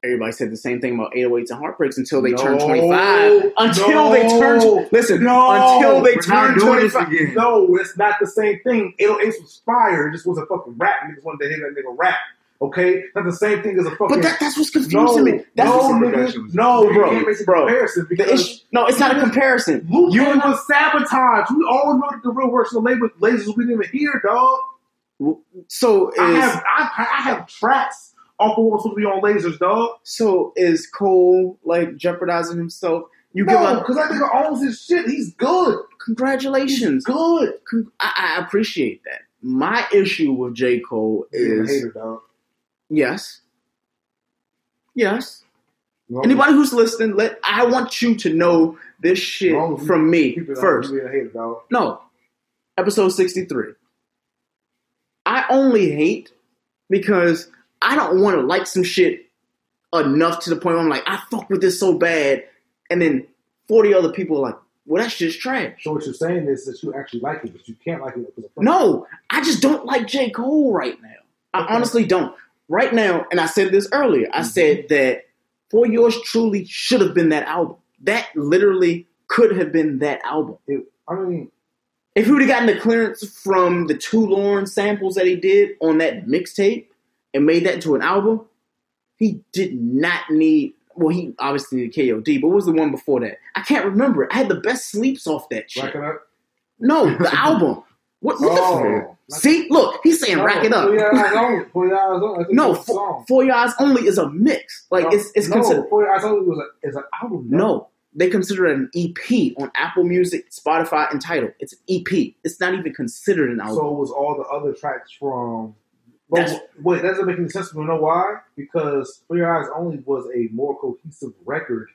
everybody said the same thing about 808s and heartbreaks until they No, turn 25. Until they turn, no, listen, no, until they we're turn not doing this 25. again. No, it's not the same thing. 808s was fire. It just was a fucking rap. Niggas wanted to hear that nigga rap. Okay, not the same thing as a fucking. But that, that's what's confusing no, me. That's no, what's nigga, no, bro, bro, you can't bro. comparison The issue, no, it's not a comparison. Lupe You was sabotage. We all know that the real version of labor lasers we didn't even hear, dog. so is I have I, I have tracks off of what was supposed to be on lasers, dog. so is Cole like jeopardizing himself? You give No, up. because that nigga owns his shit. He's good. Congratulations. Good. Con- I, I appreciate that. My issue with J. Cole is hater, dog. Yes, yes. Long Anybody who's listening, let I want you to know this shit Long as you from me keep it on, first. you being a hater, dog. No, episode sixty-three. I only hate because I don't want to like some shit enough to the point where I'm like, I fuck with this so bad, and then forty other people are like, well, that shit's trash. So what you're saying is that you actually like it, but you can't like it because of No, I just don't like J. Cole right now. I honestly don't. Right now, and I said this earlier, I said that For Yours Truly should have been that album. That literally could have been that album. It, I mean, if he would have gotten the clearance from the two Lauren samples that he did on that mixtape and made that into an album, he did not need. Well, he obviously needed KOD, but what was the one before that? I can't remember. I had the best sleeps off that shit. No, the *laughs* album. What, what Oh. the fuck? See, look, he's saying rack it up. Four Eyes Only. *laughs* Four Eyes Only. No, it's a for, song. for your eyes only is a mix. Like No, it's it's no, considered. Four Eyes Only was a, is an album. No, they consider it an EP on Apple Music, Spotify, and Tidal. It's an EP. It's not even considered an album. So it was all the other tracks from. That's- wait, that doesn't make any sense. You know why? Because For Your Eyes Only was a more cohesive record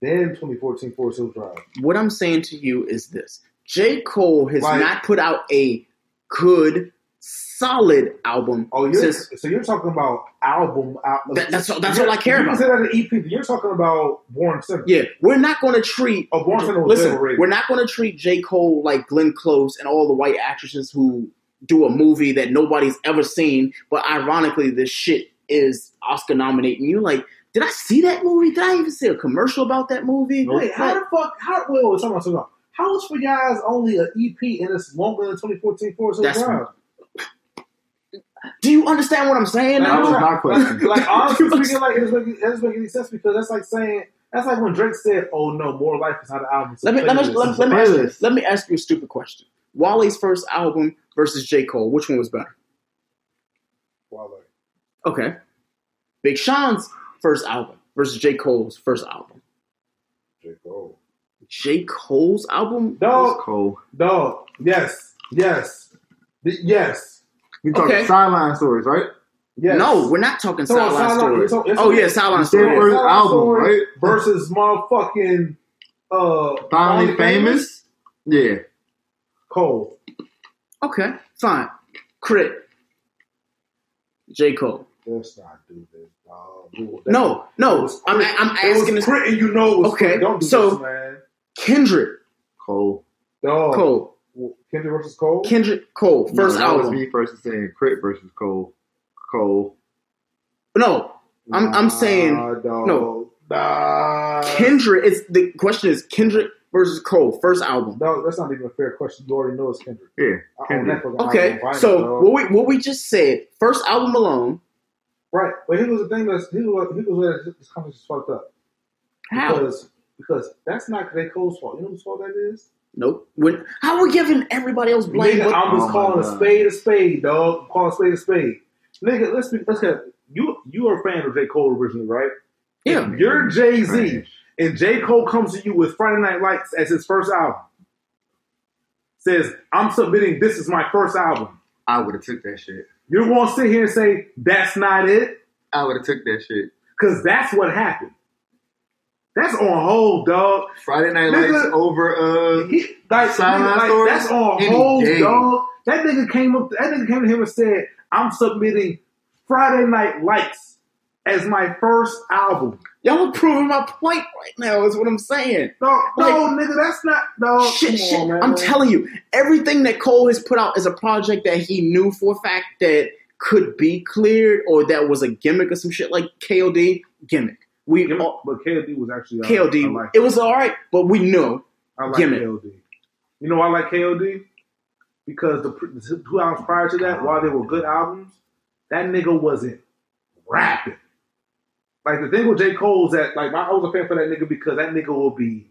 than 2014 Forest Hills Drive. what I'm saying to you is this: J. Cole has Like- not put out a good, solid album Oh, you're, since. so you're talking about album. Out, That- that's all- that's all I care you about. Consider that an EP. You're talking about Born Sinner. Yeah, we're not going to treat. Oh, Born Sinner listen, we're not going to treat J. Cole like Glenn Close and all the white actresses who do a movie that nobody's ever seen, but ironically, this shit is Oscar nominating you're like, did I see that movie? Did I even see a commercial about that movie? Wait, how the fuck? How? Wait, wait, something, something. How is For Your Eyes Only an EP and it's longer than 2014 Forest Hills That's- Drive? do you understand what I'm saying? That now? was my question. *laughs* like honestly *laughs* speaking, like it doesn't, make, it doesn't make any sense because that's like saying that's like when Drake said, "Oh no, More Life is not an album." it's Let me let me let, let me ask you, let me ask you a stupid question. Wale's first album versus J. Cole, which one was better? Wale. Okay. Big Sean's first album versus J. Cole's first album. J. Cole. J. Cole's album? Dog, Cole. dog. Yes, yes, Th- yes. We talking Okay. sideline stories, right? Yes. No, we're not talking So, sideline sideline- story. it's- it's- oh yeah, sideline story. it's- album, right? *laughs* Versus motherfucking uh Finally famous. Yeah. Cole. Okay, fine. Crit. J Cole. Let's not do this, dog. No, no. I'm, I'm asking this. Crit and you know Okay. Don't do so- this, man. Kendrick Cole. Dog. Cole. Kendrick versus Cole. Kendrick Cole first no, that was album. me versus saying Crit versus Cole. Cole. No, I'm I'm saying Nah, dog. no. Nah. Kendrick. It's the question is Kendrick versus Cole first album. No, that's not even a fair question. You already know it's Kendrick. Yeah. Kendrick. that Okay. Vinyl, so dog. what we what we just said first album alone. right, but here was the thing that's here was here was where this conversation fucked up. How? Because because that's not J. Cole's fault. You know whose fault that is? Nope. When, how are we giving everybody else blame? Nigga, I'm just Oh calling a spade a spade, dog. I'm calling a spade a spade. Nigga, let's be let's get you you are a fan of J. Cole originally, right? yeah. If you're Jay Z Trash. and J. Cole comes to you with Friday Night Lights as his first album. Says, I'm submitting this is my first album. I would have took that shit. You're gonna sit here and say, that's not it? I would have took that shit. Cause that's what happened. That's on hold, dog. Friday Night Nigga. Lights over. Uh, He, like, Sideline like, stories? that's on hold, day. dog. That nigga came up. That nigga came to him and said, "I'm submitting Friday Night Lights as my first album." Y'all are proving my point right now. Is what I'm saying. No, Like- no, nigga, that's not. No, shit, shit. on, man. I'm telling you, everything that Cole has put out is a project that he knew for a fact that could be cleared or that was a gimmick or some shit like KOD gimmick. We Gimmick, all, but KOD was actually uh, KOD. Like, it was all right, but we knew. I like gimmick. KOD. You know why I like KOD Because the, the two albums prior to that, while they were good albums, that nigga wasn't rapping. Like the thing with J. Cole is that like I was a fan for that nigga because that nigga will be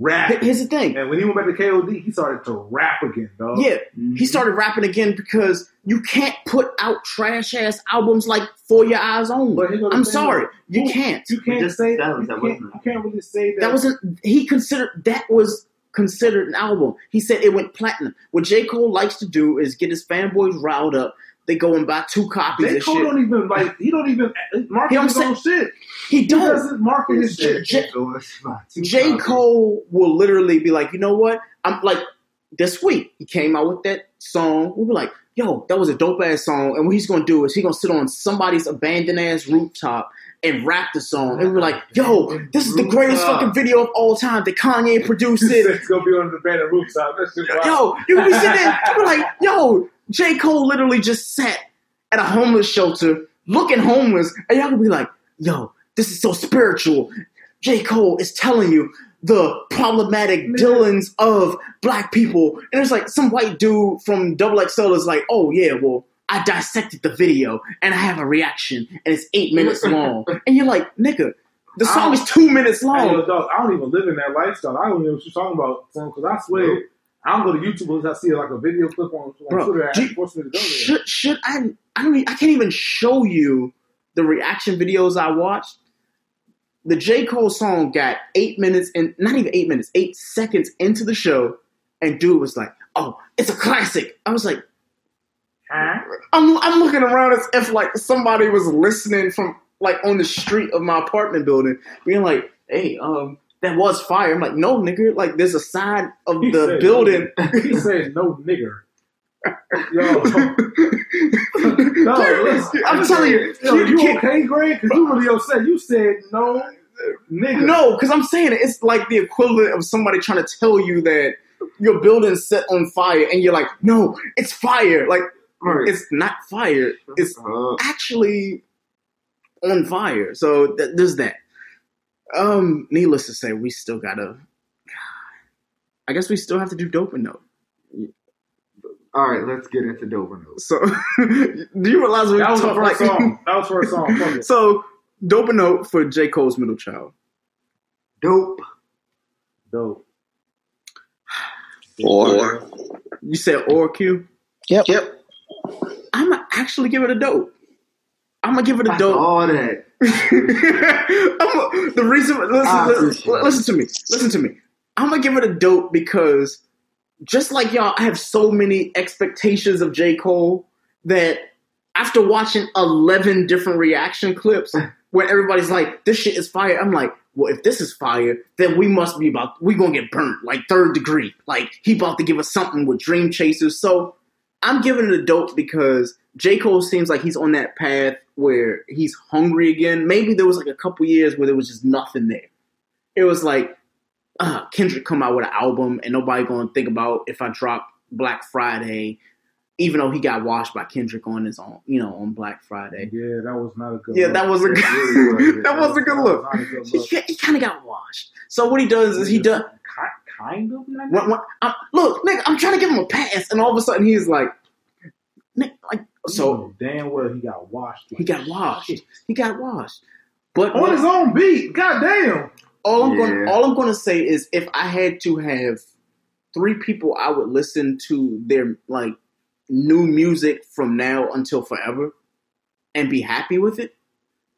rapping. Here's the thing. And when he went back to KOD, he started to rap again, dog. Yeah, he mm-hmm. started rapping again because you can't put out trash ass albums like For Your Eyes Only. But I'm thing, sorry, though. you can't. You can't just- say that that. was- You, can't, wasn't- you can't really say that. That wasn't he considered that was considered an album. He said it went platinum. What J. Cole likes to do is get his fanboys riled up. They go and buy two copies J. of Cole shit. don't even like. He don't even market He don't his own shit. he He don't. doesn't market his shit. J- J. J. Cole will literally be like, you know what? I'm like this week he came out with that song. We were like, yo, that was a dope ass song. And what he's gonna do is he's gonna sit on somebody's abandoned ass rooftop and rap the song. And we're like, yo, this is the greatest fucking video of all time. That Kanye *laughs* produced it. said it's gonna be on the band of rooftop. That's just wild. Yo, you can be sitting there, you be like, yo, J. Cole literally just sat at a homeless shelter looking homeless, and y'all can be like, yo, this is so spiritual. J. Cole is telling you the problematic dealings of black people. And it's like some white dude from Double XL is like, oh yeah, well, I dissected the video and I have a reaction and it's eight minutes *laughs* long. and you're like, nigga, the song is two minutes Hey, long. yo, dog, I don't even live in that lifestyle. I don't even know what you're talking about, son. Because I swear, I don't go to YouTube unless I see like a video clip on, on Bro, Twitter do you- forces me to go should should I? I don't. I can't even show you the reaction videos I watched. The J Cole song got eight minutes and not even eight minutes, eight seconds into the show, and dude was like, "Oh, it's a classic." I was like, Huh? I'm I'm looking around as if like somebody was listening from like on the street of my apartment building, being like, "Hey, um." That was fire. I'm like, no, nigga. Like, there's a side of He the said building. No, he said no nigger. *laughs* Yo, *laughs* no, listen, I'm telling you, Yo, you you, can't- okay, Greg? Because you really upset. You said no nigger. No, because I'm saying it, it's like the equivalent of somebody trying to tell you that your building's set on fire, and you're like, no, it's fire. Like, Right. it's not fire. It's Uh, actually on fire. So th- there's that. Um, needless to say, we still gotta. I guess we still have to do dope and nope. all right, let's get into Dover Notes. So, *laughs* do you realize we That was the talk first like song. *laughs* That was the first song. So dope and nope for J Cole's middle child. Dope. Dope. Or You said or Q. Yep. Yep. I'm gonna actually give it a dope. I'm gonna give it a dope. all that. *laughs* The reason listen, listen, listen to me. Listen to me. I'm gonna give it a dope because just like y'all, I have so many expectations of J. Cole that after watching eleven different reaction clips where everybody's like, "This shit is fire," I'm like, "Well, if this is fire, then we must be about we gonna get burnt like third degree. Like he about to give us something with Dream Chasers." So I'm giving it a dope because J Cole seems like he's on that path where he's hungry again. Maybe there was like a couple years where there was just nothing there. It was like uh, Kendrick come out with an album and nobody gonna think about if I drop Black Friday, even though he got washed by Kendrick on his own, you know, on Black Friday. Yeah, that was not a good. Yeah, look. that was a good, really *laughs* that was a good That look. a good He, look. he kind of got washed. So what he does is he does. Kind of. nigga? When, when, I'm, look, nigga, I'm trying to give him a pass, and all of a sudden he's like, Nick, like, so know damn well he got washed. he got washed. He got washed. But on his own beat. God damn. all I'm going all I'm going to say is, if I had to have three people, I would listen to their like new music from now until forever, and be happy with it.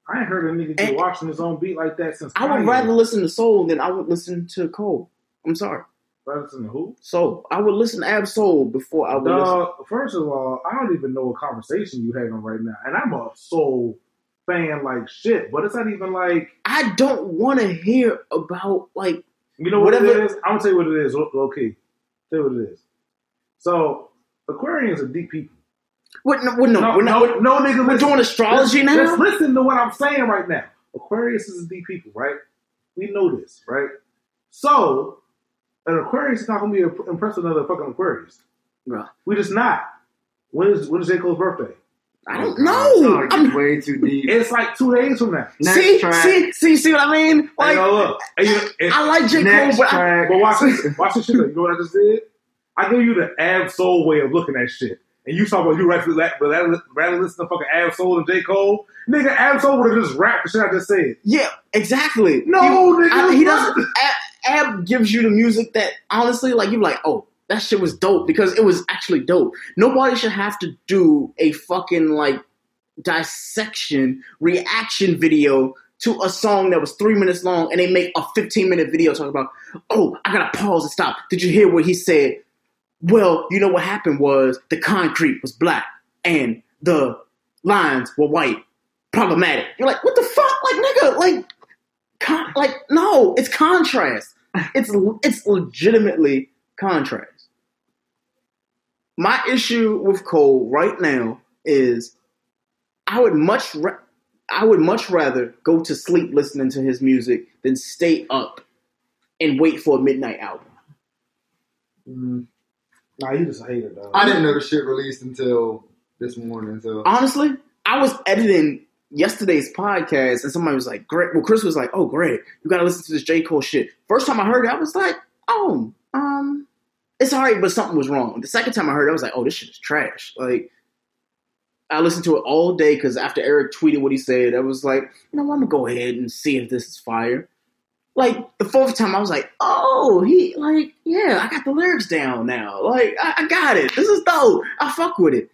I ain't heard a nigga get And- washed on his own beat like that since. I would Kanye. rather listen to Soul than I would listen to Cole. I'm sorry, Rather listen to who? Soul. I would listen to Ab Soul before I would. Dog, first of all, I don't even know what conversation you having right now, and I'm a soul fan like shit, but it's not even like I don't want to hear about like you know what Whatever- it is. I'm gonna tell you what it is. Okay, tell you what it is. So Aquarians are deep people. what? No, what, no, No, we're not. no, no, nigga. we're listen. doing astrology now. Let's listen to what I'm saying right now. Aquarius is a deep people, right? We know this, right? So, an Aquarius is not gonna be impressed with another fucking Aquarius. Bruh. We just not. When is when is J Cole's birthday? I don't Oh, know. it's I'm, way too deep. It's like two days from now. Next see, track. see, see, see what I mean? Like, Like, no, look. And you, and, I like J Cole, but I, but watch this. *laughs* Watch this shit. though. You know what I just did? I give you the Ab Soul way of looking at shit. And you talk about you rather, rather, rather listen to fucking Ab Soul than J. Cole? Nigga, Ab Soul would have just rapped the shit I just said. yeah, exactly. No, he, nigga, I- he doesn't. Ab, Ab gives you the music that honestly, like, you're like, oh, that shit was dope because it was actually dope. Nobody should have to do a fucking like dissection reaction video to a song that was three minutes long and they make a 15 minute video talking about, oh, I gotta pause and stop. Did you hear what he said? Well, you know what happened was the concrete was black and the lines were white. Problematic. You're like, what the fuck? Like, nigga, like, con- like, no, it's contrast. It's it's legitimately contrast. My issue with Cole right now is I would much ra- I would much rather go to sleep listening to his music than stay up and wait for a midnight album. Mm. Nah, you just a hater, dog. I didn't know the shit released until this morning. So Honestly, I was editing yesterday's podcast and somebody was like, "Great." Well, Chris was like, "Oh, great, you got to listen to this J Cole shit." First time I heard it, I was like, "Oh, um, it's alright," but something was wrong. The second time I heard it, I was like, "Oh, this shit is trash." Like, I listened to it all day because after Eric tweeted what he said, I was like, "You know. I'm gonna go ahead and see if this is fire." Like the fourth time, I was like, "Oh, he like, yeah, I got the lyrics down now. Like, I, I got it. This is dope. I fuck with it."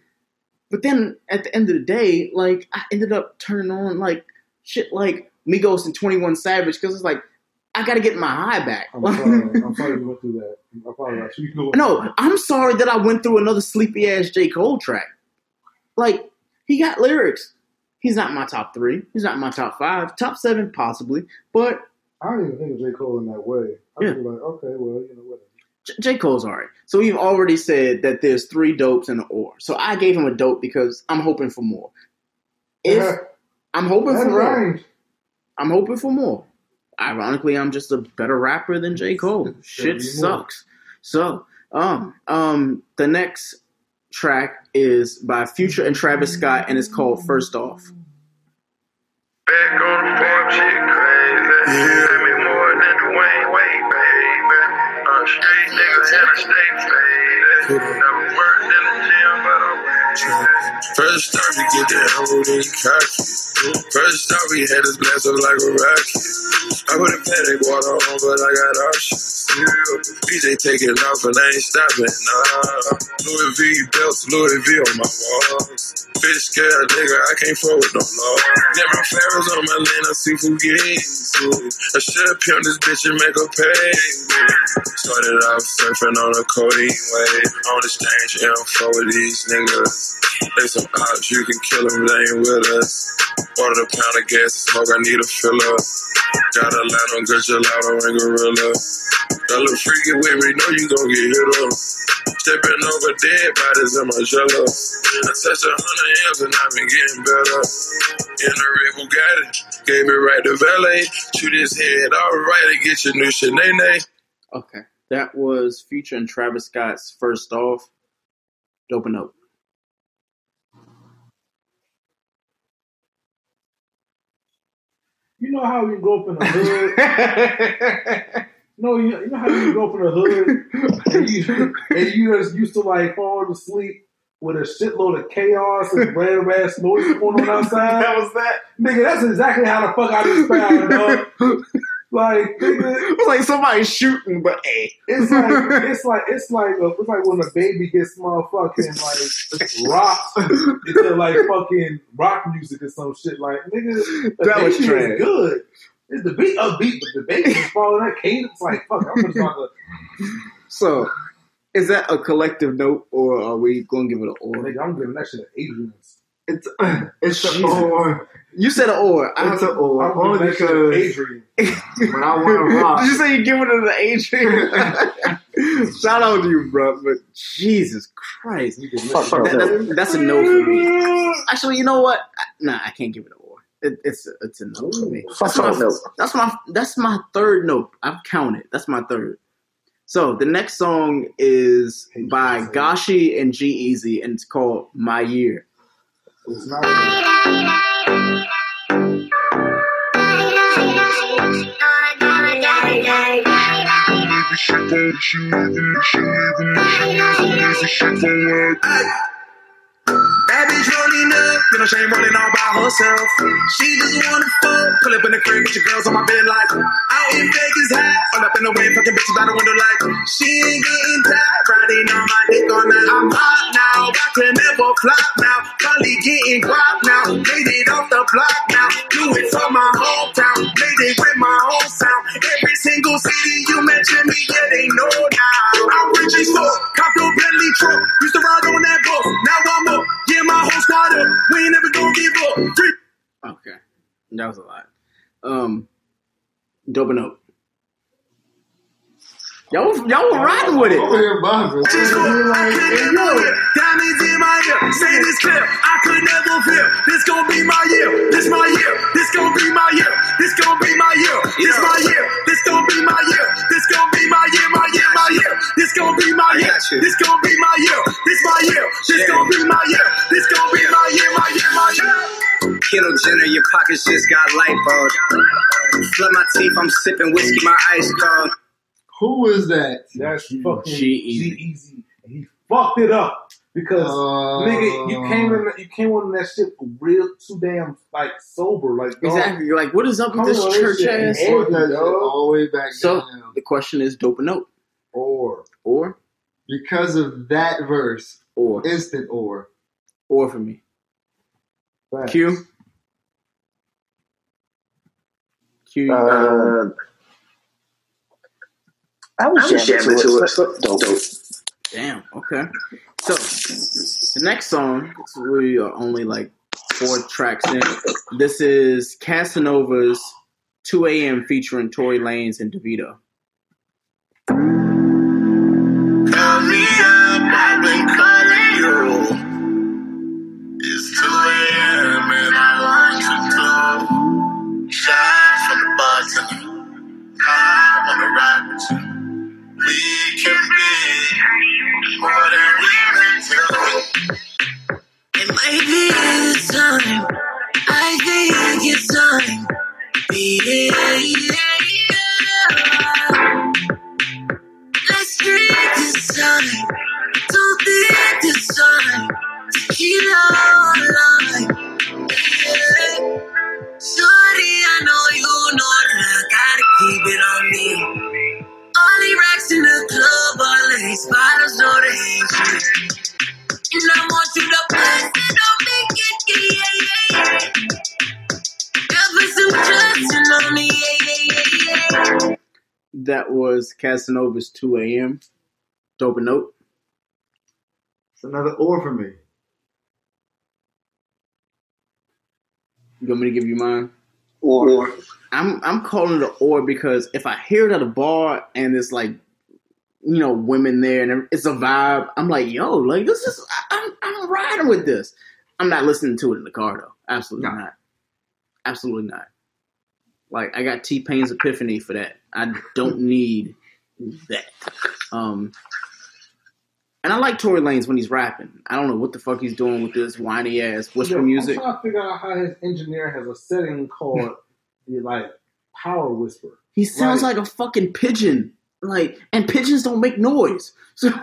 But then at the end of the day, like I ended up turning on like shit like Migos and Twenty One Savage because it's like I got to get my high back. I'm sorry. *laughs* I'm sorry you went through that. I apologize. You know- no, I'm sorry that I went through another sleepy ass J Cole track. Like he got lyrics. He's not my top three. He's not my top five. Top seven possibly, but I don't even think of J. Cole in that way. I yeah. like, okay, well, you know, whatever. J-, J. Cole's alright. So we've already said that there's three dopes in the or. So I gave him a dope because I'm hoping for more. If *laughs* I'm hoping for range. more, I'm hoping for more. Ironically, I'm just a better rapper than J. Cole. *laughs* Shit sucks. So, um, um, the next track is by Future and Travis Scott, and it's called First Off. Back on Never worked in the gym, but I work First time we get the ammo, then cocky. First off, we had us blast up like a rocket. I put a panic water on, but I got options. Yeah. DJ taking off and I ain't stopping. Nah. Louis V belts, Louis V on my walls. Fish scale nigga, I can't forward no law. my Ferris on my lane, I see who games. I should pimp this bitch and make her pay. Started off surfing on a codeine wave. On the strange info with these niggas. They some ops, you can kill them, they ain't with us. A pound of gas smoke, I need a filler. Got a line on good gelato and gorilla. That little freaky with me, know you gon' get hit up. Stepping over dead bodies in my jello. I touched a hundred M's and I've been getting better. In the red Bugatti, gave me right to valet. Shoot his head alright and get your new Shanae. Okay. That was Future and Travis Scott's first off. Dope and Dope. You know how you go up in the hood. *laughs* no, you, you know how you go up in the hood and you and you just used to like fall asleep with a shitload of chaos and random ass noises going on *laughs* outside. That was that. Nigga, that's exactly how the fuck I just found, dog. Like, *laughs* nigga, It's like somebody shooting, but hey. it's like *laughs* it's like it's like a, it's like when a baby gets motherfucking like rock *laughs* into like fucking rock music or some shit. Like nigga, That was trash. is good. It's the beat upbeat, but the baby is following that cadence. Like fuck, I'm just about to. So, is that a collective note or are we going to give it an or? Nigga, I'm giving that shit an Adrian's. It's it's a Jesus. or. You said an or. I It's a or. I'm Only giving that shit because Adrian. *laughs* when I want to *laughs* rock, Did you say you're giving it an Adrian? *laughs* Shout out to you, bro. But Jesus Christ. You That- that- that's a no for me. Actually, you know what? Nah, I can't give it an or. It, it's a, it's a no for me. Fuck That's my, note. that's my that's my third note. I've counted. That's my third. So the next song is by Gashi and G-Eazy, and it's called My Year. It's not. You know she ain't rolling all by herself. She just wanna fuck, pull up in the crib with your girls on my bed like out in Vegas high, all up in the way, fucking bitches by the window like she ain't getting tired, riding on my dick all night. I'm hot now, got to never flop now, probably getting guap now, made it off the block now, do it for my hometown, made it with my whole sound. Every single city you mention me, yeah they know now. I'm rich as fuck, cop your Bentley truck, used to ride on that bus, now I'm up, whole squad up, we ain't never gonna give up. Free- Okay, that was a lot. Um, dope and up. Y'all, was- y'all were riding with it. over here buzzing. Just go, I couldn't know it. Diamonds in my ear, say this clear. I could never fear. This gon' be my year. This my year. This gon' be my year. This gon' be my year. This my year. This gon' be my year. This gon' be my year. My year. My year. This gon' be my year. This gon' be my year. This my year. This gon' be my year. This gon' be my year. My year. My year. Kendall Jenner, your pockets just got light bulbs. Flood my teeth, I'm sipping whiskey, my ice cold. Who is that? That's fucking G-Eazy. G-Eazy. And he fucked it up because Uh, nigga, you came in, you came on that shit real too damn like sober, like dog, Exactly. You're like, what is up with this church this shit ass? ain't that shit all the way back So down. the question is dope and nope. Or Or Because of that verse, or instant or. or for me. Facts. Q. Q. Uh, I was just jamming to it. so- Dope. Damn. Okay. So the next song, we are only like four tracks in. This is Casanova's 2 a.m. featuring Tory Lanez and Davido. Call me up, I've been calling you. It's 2 a.m. and I want you to shine from the bartender. I wanna ride with you we can be more than we can do. It might be the time. I think it's time. Be yeah. Let's drink this time. Don't think this time. Tequila online. Yeah. Sorry, I know you know that I gotta keep it on me. All the racks Spiders know. And I want you to it, yeah, yeah, yeah. Ever some trusting on me, yeah, yeah, yeah, yeah. That was Casanova's 2 a.m. Dope a note. It's another or for me. You want me to give you mine? Or. or. I'm I'm calling it an or because if I hear it at a bar and it's like you know, women there and it's a vibe, I'm like, yo, like this is I'm I'm riding with this. I'm not listening to it in the car though. Absolutely not. Absolutely not. Like I got T Pain's epiphany for that. I don't *laughs* need that. Um and I like Tory Lanez when he's rapping. I don't know what the fuck he's doing with this whiny ass whisper Yo, music. I'm trying to figure out how his engineer has a setting called *laughs* the like power whisper. He sounds Right. like a fucking pigeon. Like, and pigeons don't make noise. So *laughs*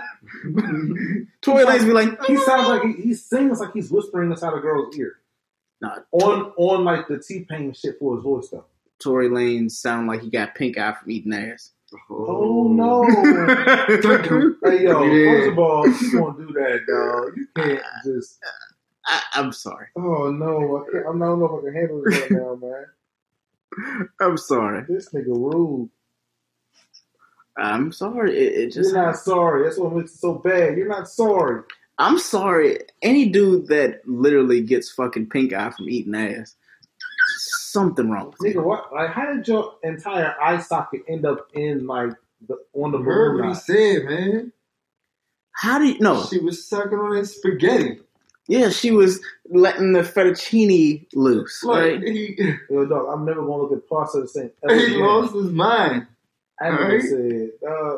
Tory Lanez be like, he sounds like he, he sings like he's whispering inside a girl's ear. Nah, on on like the T Pain shit for his voice though. Tory Lanez sound like he got pink eye from eating ass. Oh no! *laughs* hey yo, Yeah. first of all, you gonna do that, dog? You can't *laughs* just. I, I'm sorry. Oh no, I, can't, I don't know if I can handle this right now, man. I'm sorry. This nigga rude. I'm sorry. It, it just You're not sorry. That's what makes it so bad. You're not sorry. I'm sorry. Any dude that literally gets fucking pink eye from eating ass, something wrong. with Nigga, what? Like, how did your entire eye socket end up in like the on the You heard what he knot? said, man. How do you no? She was sucking on his spaghetti. Yeah, she was letting the fettuccine loose. Like, Like, he, Yo, dog, I'm never gonna look at parts of the same. *laughs* ever he again. lost his mind. I never Alright. said, uh,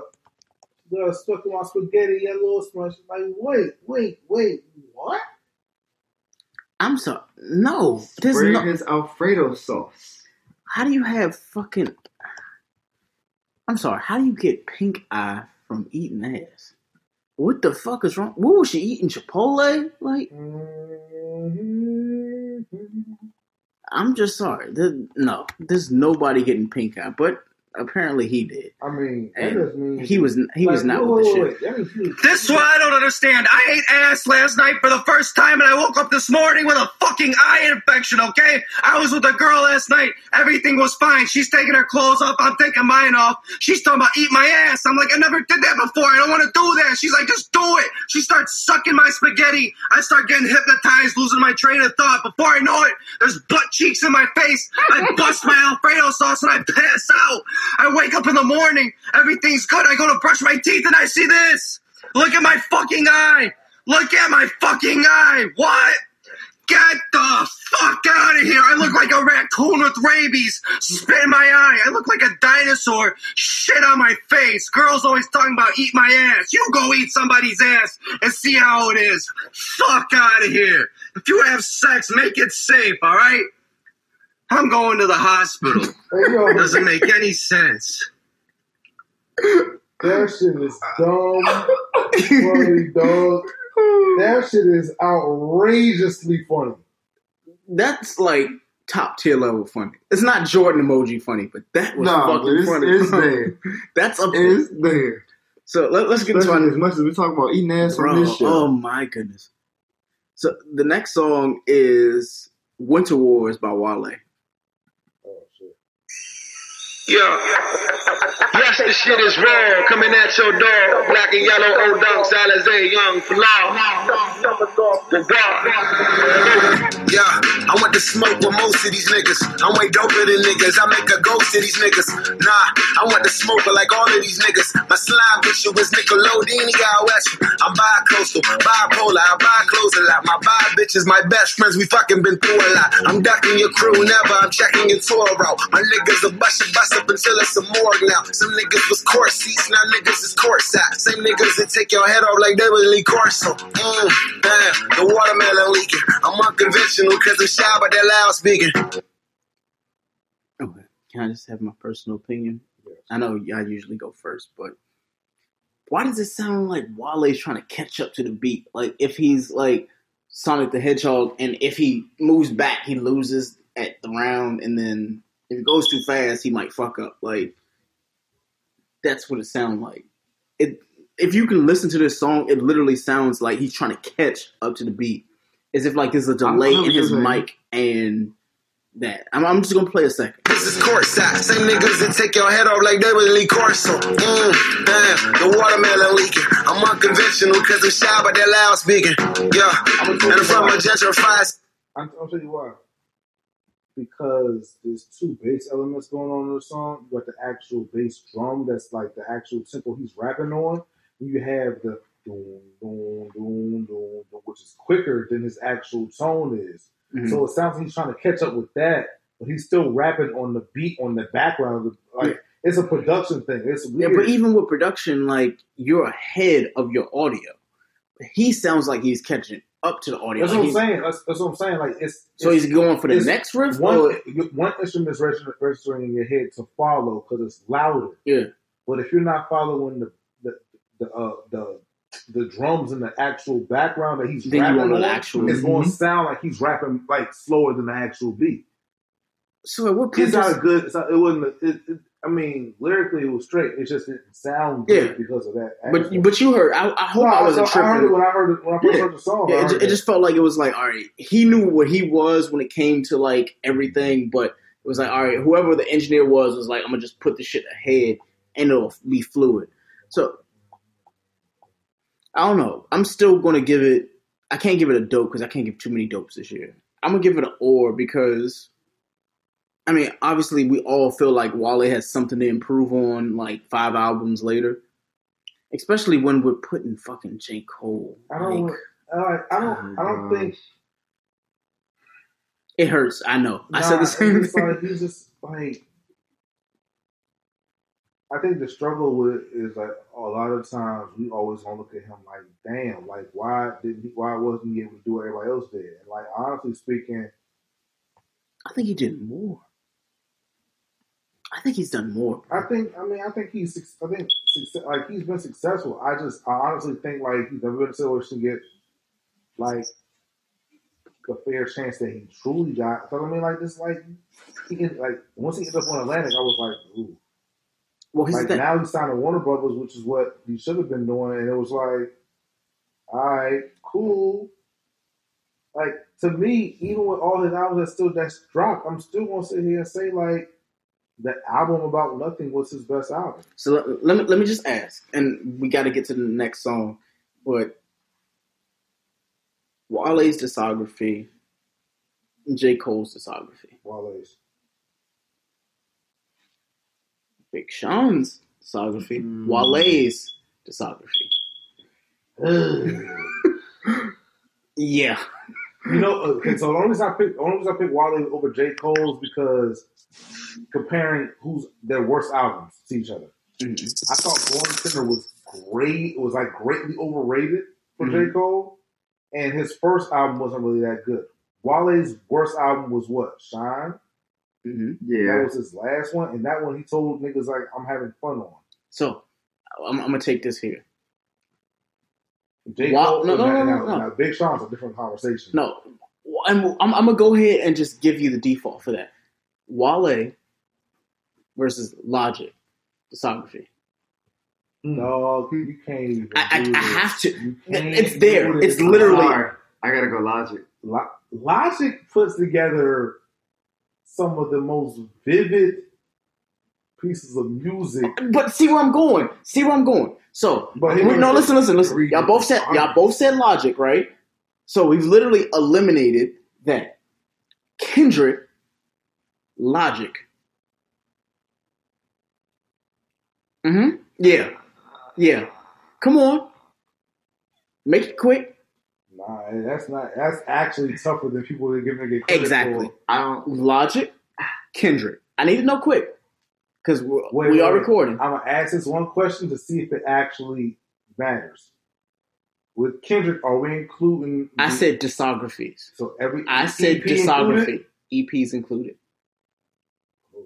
the stuck in my spaghetti, that little smush. Like, wait, wait, wait, what? I'm sorry. No, there's Spray no. his Alfredo sauce. How do you have fucking? I'm sorry. How do you get pink eye from eating ass? What the fuck is wrong? What was she eating? Chipotle? Like, I'm just sorry. There, no, there's nobody getting pink eye, but apparently he did. I mean, that just means he was he was not wait, with the shit. wait, That means he was- This is what I don't understand. I ate ass last night for the first time, and I woke up this morning with a fucking eye infection. Okay, I was with a girl last night. Everything was fine. She's taking her clothes off. I'm taking mine off. She's talking about eat my ass. I'm like, I never did that before. I don't want to do that. She's like, just do it. She starts sucking my spaghetti. I start getting hypnotized, losing my train of thought. Before I know it, there's butt cheeks in my face. I *laughs* bust my Alfredo sauce and I pass out. I wake up in the morning. Everything's good. I go to brush my teeth and I see this. Look at my fucking eye. Look at my fucking eye. What? Get the fuck out of here. I look like a raccoon with rabies. Spit in my eye. I look like a dinosaur. Shit on my face. Girls always talking about eat my ass. You go eat somebody's ass and see how it is. Fuck out of here. If you have sex, make it safe, alright? I'm going to the hospital. Hey, yo, Doesn't make any sense. that shit is dumb, funny, dog. That shit is outrageously funny. That's like top tier level funny. It's not Jordan emoji funny, but that was No, fucking it's, funny. it's there. *laughs* That's up there. It's there. So let, us get into Especially our as much as we talk about eating ass Bro, on this show. oh my goodness. So the next song is Winter Wars by Wale. Yeah. Yes, the shit is raw. Coming at your door. Black and yellow, old dunks, Alizé, young, flaw. Yeah, I want to smoke with most of these niggas. I'm way doper than niggas. I make a ghost of these niggas. Nah, I want to smoke like all of these niggas. My slime bitch was Nickelodeon, out west. I'm bi-coastal, bipolar. I buy clothes a lot. My bi bitch is my best friends. We fucking been through a lot. I'm ducking your crew, never. I'm checking your tour route. My niggas are bust your bust up until it's a morgue now. Some niggas was court seats, now niggas is courtside. Same niggas that take your head off like they was Lee Corso. Mm, damn, the watermelon leaking. I'm unconventional because I'm shy, but they're loud speaking. Okay. Can I just have my personal opinion? I know I usually go first, but why does it sound like Wale's trying to catch up to the beat? Like if he's like Sonic the Hedgehog, and if he moves back, he loses at the round, and then if it goes too fast, he might fuck up. Like that's what it sounds like. It if you can listen to this song, it literally sounds like he's trying to catch up to the beat, as if like there's a delay I know what in his mic and that. I'm, I'm just gonna play a second. This is courtside. Same niggas that take your head off like they was Lee Corso. Mm, damn, the watermelon leaking. I'm unconventional because I'm shy, but they're loud speaking. Yeah, and I'm from a gentrified. I'm, I'll tell you why. Because there's two bass elements going on in the song. You got the actual bass drum that's like the actual tempo he's rapping on. And you have the doom, doom, doom, doom, doom, which is quicker than his actual tone is. Mhm. So it sounds like he's trying to catch up with that, but he's still rapping on the beat on the background. Like it's a production thing. It's Yeah, weird. but even with production, like you're ahead of your audio. He sounds like he's catching up to the audio. That's Like, what I'm saying. That's, that's what I'm saying. Like it's So it's- he's going for the next riff, One, or- one instrument is registering, in your head to follow because it's louder. Yeah. But if you're not following the the the uh, the, the drums in the actual background that he's Then rapping on, the actual- it's going to sound like he's rapping like slower than the actual beat. So at what It's not a good. It's not, it wasn't. A, it, it, I mean, lyrically it was straight. It just didn't sound good Yeah. because of that. But but you heard. I, I hope No, I wasn't I tripping. heard it when I heard it when I first Yeah. heard the song. Yeah, it, ju- it just felt like it was like, all right, he knew what he was when it came to like everything, but it was like, all right, whoever the engineer was was like, I'm gonna just put the shit ahead and it'll be fluid. So I don't know. I'm still gonna give it. I can't give it a dope because I can't give too many dopes this year. I'm gonna give it an or because. I mean, obviously, we all feel like Wale has something to improve on, like five albums later. Especially when we're putting fucking J Cole. I don't. Like, I, I don't. I don't oh think. It hurts. I know. I said the same thing. Like, he's just like. I think the struggle with it is like a lot of times we always gonna look at him like, damn, like why didn't he, why wasn't he able to do what everybody else did? And like honestly speaking, I think he did more. I think he's done more. I think I mean I think he's I think like he's been successful. I just I honestly think like he's never been in a situation to get like the fair chance that he truly got. So I mean like this like he ended- like once he ended up on Atlantic, I was like, ooh. Well, he's like the- now he's signed to Warner Brothers, which is what he should have been doing, and it was like, all right, cool. Like to me, even with all his albums that still that's dropped, I'm still gonna sit here and say like the album about nothing was his best album. So let, let me let me just ask, and we got to get to the next song, but Wale's discography, J Cole's discography, Wale's, Big Sean's discography, mm. Wale's discography. *sighs* *laughs* yeah. You know, okay, so the only reason I the only reason I picked Wale over J. Cole's because comparing who's their worst albums to each other. I thought Born Sinner was great. It was like greatly overrated for J. Mhm. Cole, and his first album wasn't really that good. Wale's worst album was what? Shine. Mm-hmm. Yeah, that was his last one, and that one he told niggas like I'm having fun on. So I'm, I'm gonna take this here. J. Wa- Cole, no, no, now, no, no, no. Big Sean's a different conversation. No, I'm, I'm, I'm gonna go ahead and just give you the default for that. Wale versus Logic discography. Hmm. No, you can't even. I, do I, I have to. It's there. It's literally. I gotta go Logic. Lo- Logic puts together some of the most vivid pieces of music. But see where I'm going. See where I'm going. So But we- no, listen, listen, listen. Y'all both said y'all both said Logic, right? So we've literally eliminated that. Kendrick, Logic. Mm-hmm. Yeah. Yeah. Come on. Make it quick. Nah, that's not. That's actually tougher than people are giving it Exactly. for. I don't Logic, Kendrick. I need to know quick because we we are wait. recording. I'm gonna ask this one question to see if it actually matters. With Kendrick, are we including? I said discographies. So every I said EP discography. included? EPs included. Oh.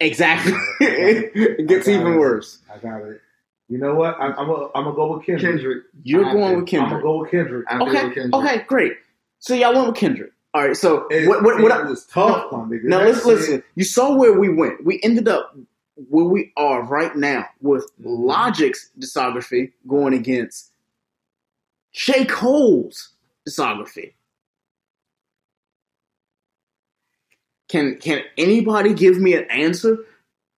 Exactly. *laughs* it gets even it. worse. I got it. You know what? I, I'm gonna I'm gonna go with Kendrick. Kendrick. You're I going think- with Kendrick. I'm gonna go with Kendrick. I Okay. feel Kendrick. Okay. Great. So y'all went with Kendrick. All right. So It, what? What? what was tough, my nigga. now let's listen. You saw where we went. We ended up where we are right now with mm-hmm. Logic's discography going against J. Cole's discography. Can can anybody give me an answer?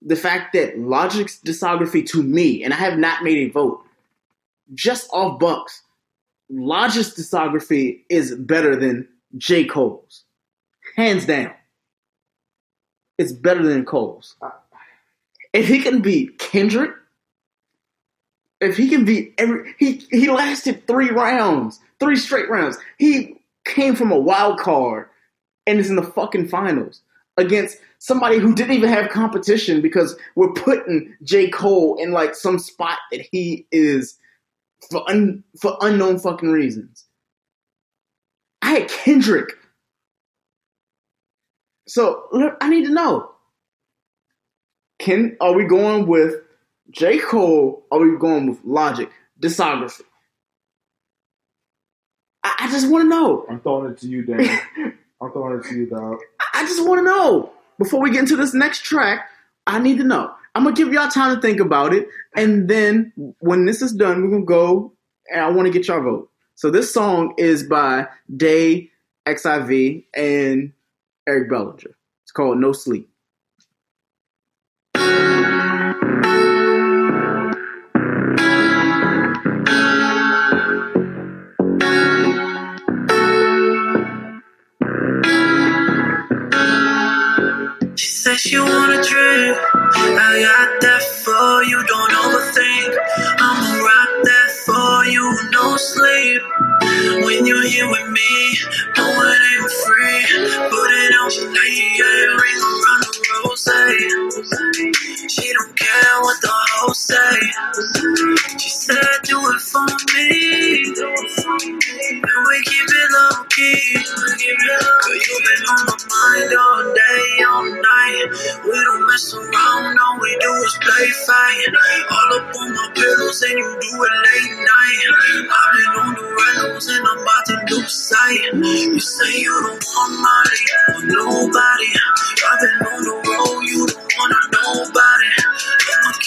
The fact that Logic's discography to me, and I have not made a vote, just off Bucks, Logic's discography is better than J. Cole's. Hands down. It's better than Cole's. If he can beat Kendrick, if he can beat every he he lasted three rounds, three straight rounds. He came from a wild card and is in the fucking finals against somebody who didn't even have competition because we're putting J. Cole in like some spot that he is for un, for unknown fucking reasons. I had Kendrick. So I need to know. Can are we going with J. Cole? Are we going with Logic discography? I, I just want to know. I'm throwing it to you, Dan. *laughs* I'm throwing it to you, dog. I just want to know before we get into this next track. I need to know. I'm gonna give y'all time to think about it, and then when this is done, we're gonna go. And I want to get your vote. So this song is by Day XIV and Eric Bellinger. It's called No Sleep. She says she wanna drink. Sleep. When you're here with me, no it ain't free. Put it on me, yeah, ring around the rose. She don't care what the hoes say. She said, do it for me. And we keep it low key. Cause you been on my mind all day, all night. We don't mess around, all we do is play fight. All up on my pillows and you do it late night. I've been on the rails and I'm about to lose sight. You say you don't want money, want nobody. I've been on the road, you don't wanna nobody.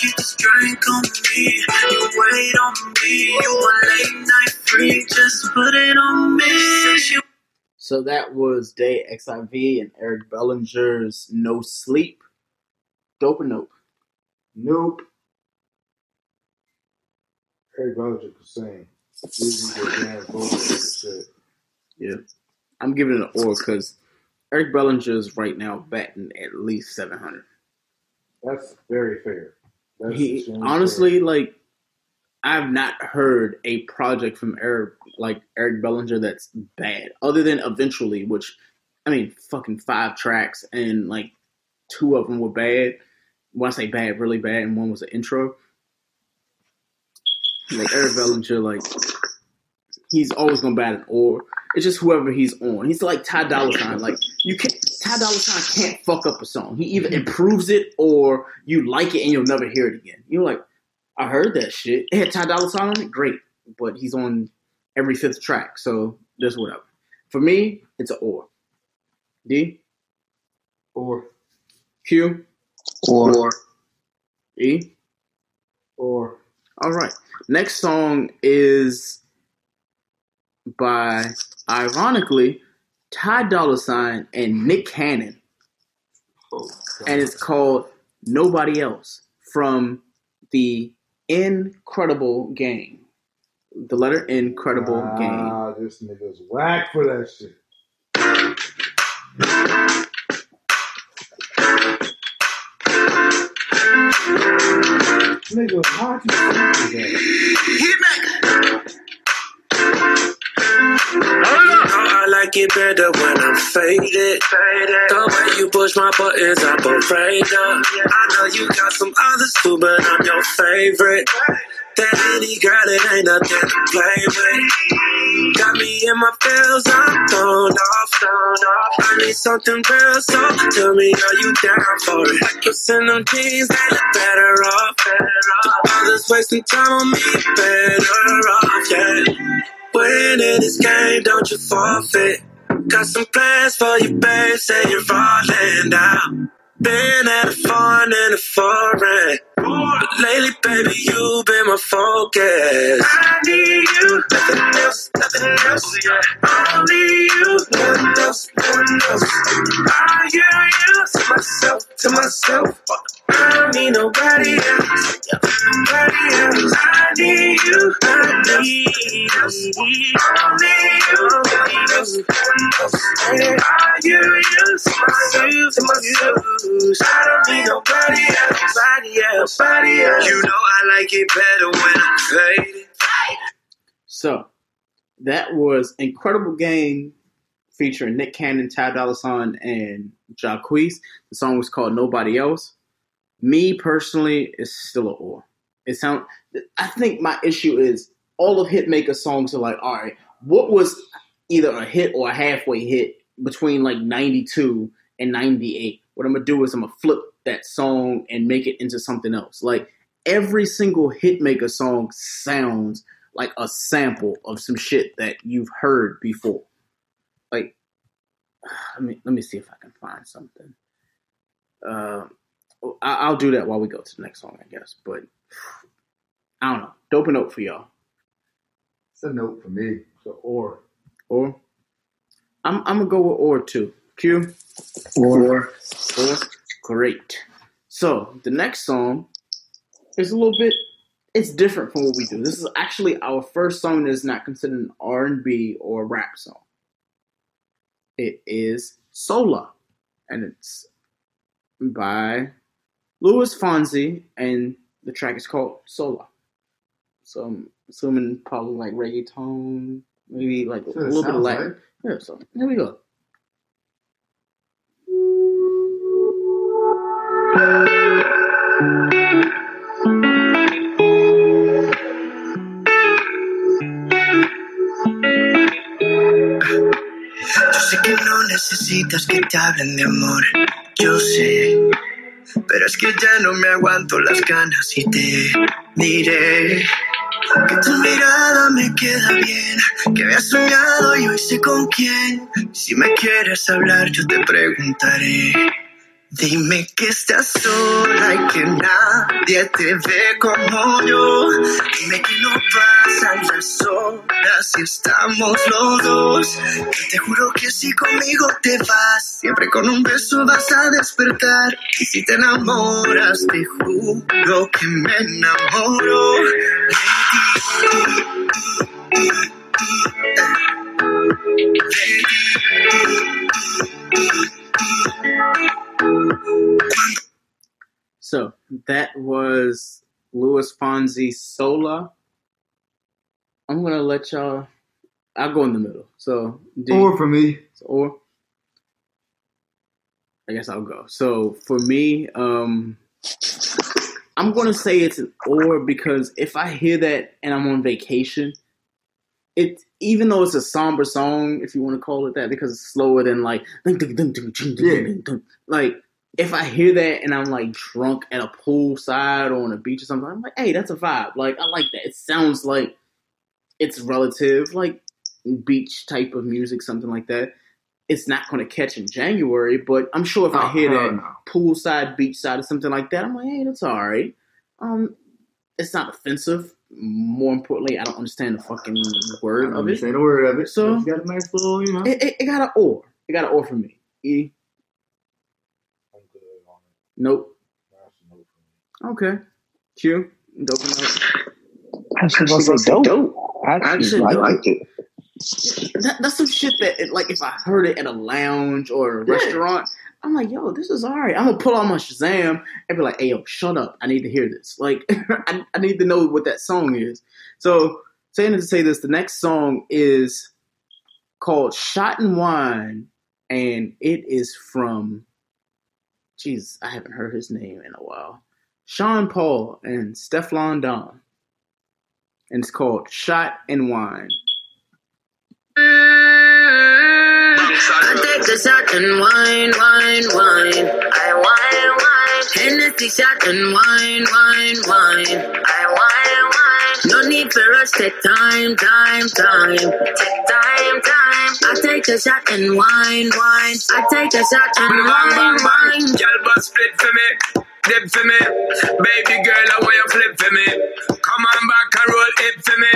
I'ma keep this drink on me. You wait on me, you a late night freak. Just put it on me. Say So that was Day XIV and Eric Bellinger's No Sleep. Dope or nope? Nope. Eric Bellinger could sing. Using the damn vocals and shit. Yeah. I'm giving it an or because Eric Bellinger's right now batting at least 700. That's very fair. That's he honestly like I've not heard a project from Eric like Eric Bellinger that's bad, other than eventually, which I mean, fucking five tracks and like two of them were bad. When I say bad, really bad, and one was an intro. Like Eric Bellinger, like he's always gonna bat an or. It's just whoever he's on. He's like Ty Dolla Sign. Like you can't Ty Dolla Sign can't fuck up a song. He either mm-hmm. improves it or you like it and you'll never hear it again. You're like, I heard that shit. It had Ty Dolla Sign on it, great. But he's on every fifth track, so just whatever. For me, it's an or. D or Q Or. E or. All right. Next song is by, ironically, Ty Dolla Sign and Nick Cannon. and it's called Nobody Else from the Ncredible Gang. The letter Ncredible Gang. Ah, this nigga's whack for that shit. Nigga, faded. The way you push my buttons, I'm afraid of. I know you got some others too, but I'm your favorite. That any girl, it ain't nothing to play with. Got me in my feels, I'm thrown off. I need something real, so tell me, are you down for it? Like you send them jeans, they look better off. Others wasting time on me, better off, yeah. Winning this game, don't you forfeit. Got some plans for you, babe. Say you're falling down. Been at a fun in the foreign. But lately, baby, you've been my focus. I need you, nothing else, nothing else. Oh, Only you, nothing else, nothing else. I hear you to myself, to myself. I need nobody else. I need you. So that was Ncredible Gang featuring Nick Cannon, Ty Dolla $ign, and Jacquees. The song was called Nobody Else. Me personally, it's still a or. It sound. I think my issue is all of Hitmaka songs are like, all right, what was either a hit or a halfway hit between like '92 and '98? What I'm gonna do is I'm gonna flip that song and make it into something else. Like every single Hitmaka song sounds like a sample of some shit that you've heard before. Like, *sighs* let me let me see if I can find something. Uh, I'll do that while we go to the next song, I guess. But I don't know. Dope a note for y'all. It's a note for me. So or Or I'm I'm gonna go with or too. Q. Or. Or. Great. So the next song is a little bit. It's different from what we do. This is actually our first song that is not considered an R and B or rap song. It is Sola, and it's by Luis Fonsi, and the track is called Sola. So I'm assuming probably like reggaeton, maybe like a little bit of Latin. like. Yeah, so here we go. Yo sé que no necesitas que te hablen de amor, yo sé. Pero es que ya no me aguanto las ganas y te diré que tu mirada me queda bien, que había soñado y hoy sé con quién. Si me quieres hablar, yo te preguntaré. Dime que estás sola y que nadie te ve como yo. Dime que no pasan las horas si estamos los dos. Te juro que si conmigo te vas, siempre con un beso vas a despertar. Y si te enamoras, te juro que me enamoro. So that was Luis Fonsi Sola. I'm gonna let y'all. I'll go in the middle. So D, Or for me. or I guess I'll go. So for me, um, I'm gonna say it's an or because if I hear that and I'm on vacation, it even though it's a somber song, if you want to call it that, because it's slower than like like if I hear that and I'm like drunk at a poolside or on a beach or something, I'm like, hey, that's a vibe. Like I like that. It sounds like it's relative, like beach type of music, something like that. It's not going to catch in January, but I'm sure if I Oh, hear hell that no. poolside, beachside, or something like that, I'm like, hey, that's all right. Um, it's not offensive. More importantly, I don't understand the fucking word of don't it. understand a word of it. So- So you got a nice little, you know. It, it, it got an or. It got an or for me. E. Nope. Okay. Q. Dope enough. I was gonna say dope. I actually Actually, liked it. That, that's some shit that, it, like, if I heard it at a lounge or a Yeah. restaurant, I'm like, yo, this is alright. I'm gonna pull out my Shazam and be like, hey, yo, shut up. I need to hear this. Like, *laughs* I, I need to know what that song is. So, saying to say this, the next song is called Shot and Wine, and it is from, jeez, I haven't heard his name in a while. Sean Paul and Steflon Don. And it's called Shot and Wine. I take a shot and wine, wine, wine. I wine, wine. Hennessy shot and wine, wine, wine. I wine, wine. No need for us, take time, time, time. Take time, time. I take take a shot and wine, wine. I take a shot and wine, wine. Girl, but split for me, dip for me. Baby girl, I want you flip for me. Come on back and roll it for me.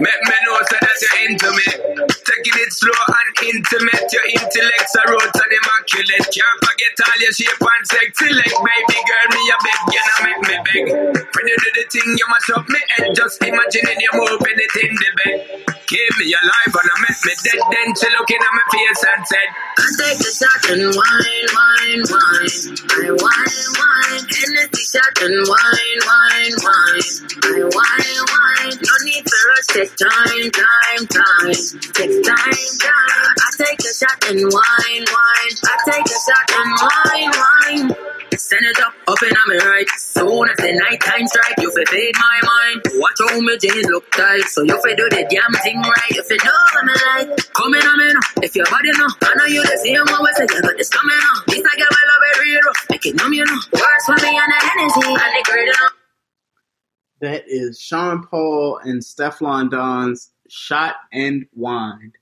Make me know so that you're into me. Taking it slow and intimate. Your intellect's are road and immaculate. Can't forget all your shape and sexy leg. Baby girl, me a beg, you know make me beg. When you do the thing, you must up me head. Just imagining you moving it in the bed. Keep me alive and I make me dead. Then she looking at my face and said, I take a shot and wine, wine, wine. I wine, wine. Hennessy shot and wine, wine, wine. I wine, wine. No need for rush. Take time, time, time. Take time, time. I take a shot and wine, wine. I take a shot and wine, wine. Up, up and I'm right. Soon as the night time strike, you fade my mind. Watch how jeans look tight, so you fi do the damn thing right. If you know what like, come in. If your body know, I know you the same one we say you got this coming on. This I get my love make it numb you know. Works for me and the enough. That is Sean Paul and Stefflon Don's Shot and Wine.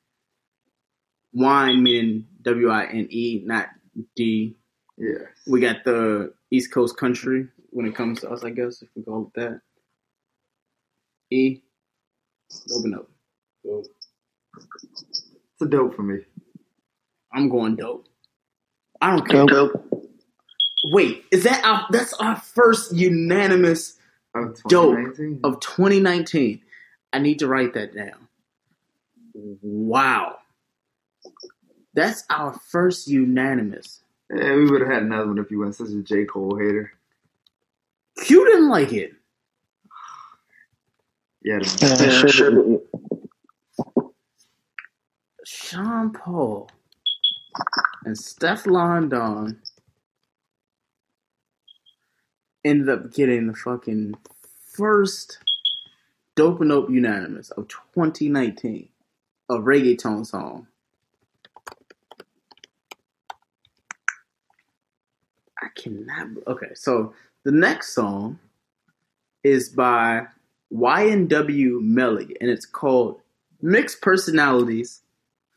Wine meaning W I N E, not D. Yeah. We got the East Coast country when it comes to us, I guess, if we call it that. E. Open up. It's a dope for me. I'm going dope. I don't care. Dope. Wait, is that our that's our first unanimous Of dope of 2019? I need to write that down. Wow. That's our first unanimous. Yeah, we would have had another one if you weren't such a J. Cole hater. Q didn't like it. Yeah, Yeah, sure. Sean Paul and Stefflon Don ended up getting the fucking first Dope and Dope Unanimous of 2019, a reggaeton song. I cannot. Okay, so the next song is by YNW Melly, and it's called Mixed Personalities,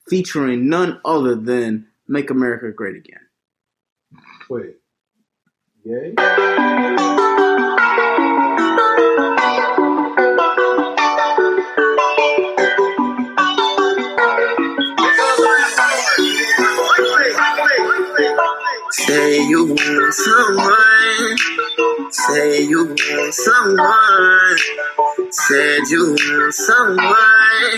featuring none other than Make America Great Again. Wait. Yay? Say you want someone. Say you want someone. Said you want someone.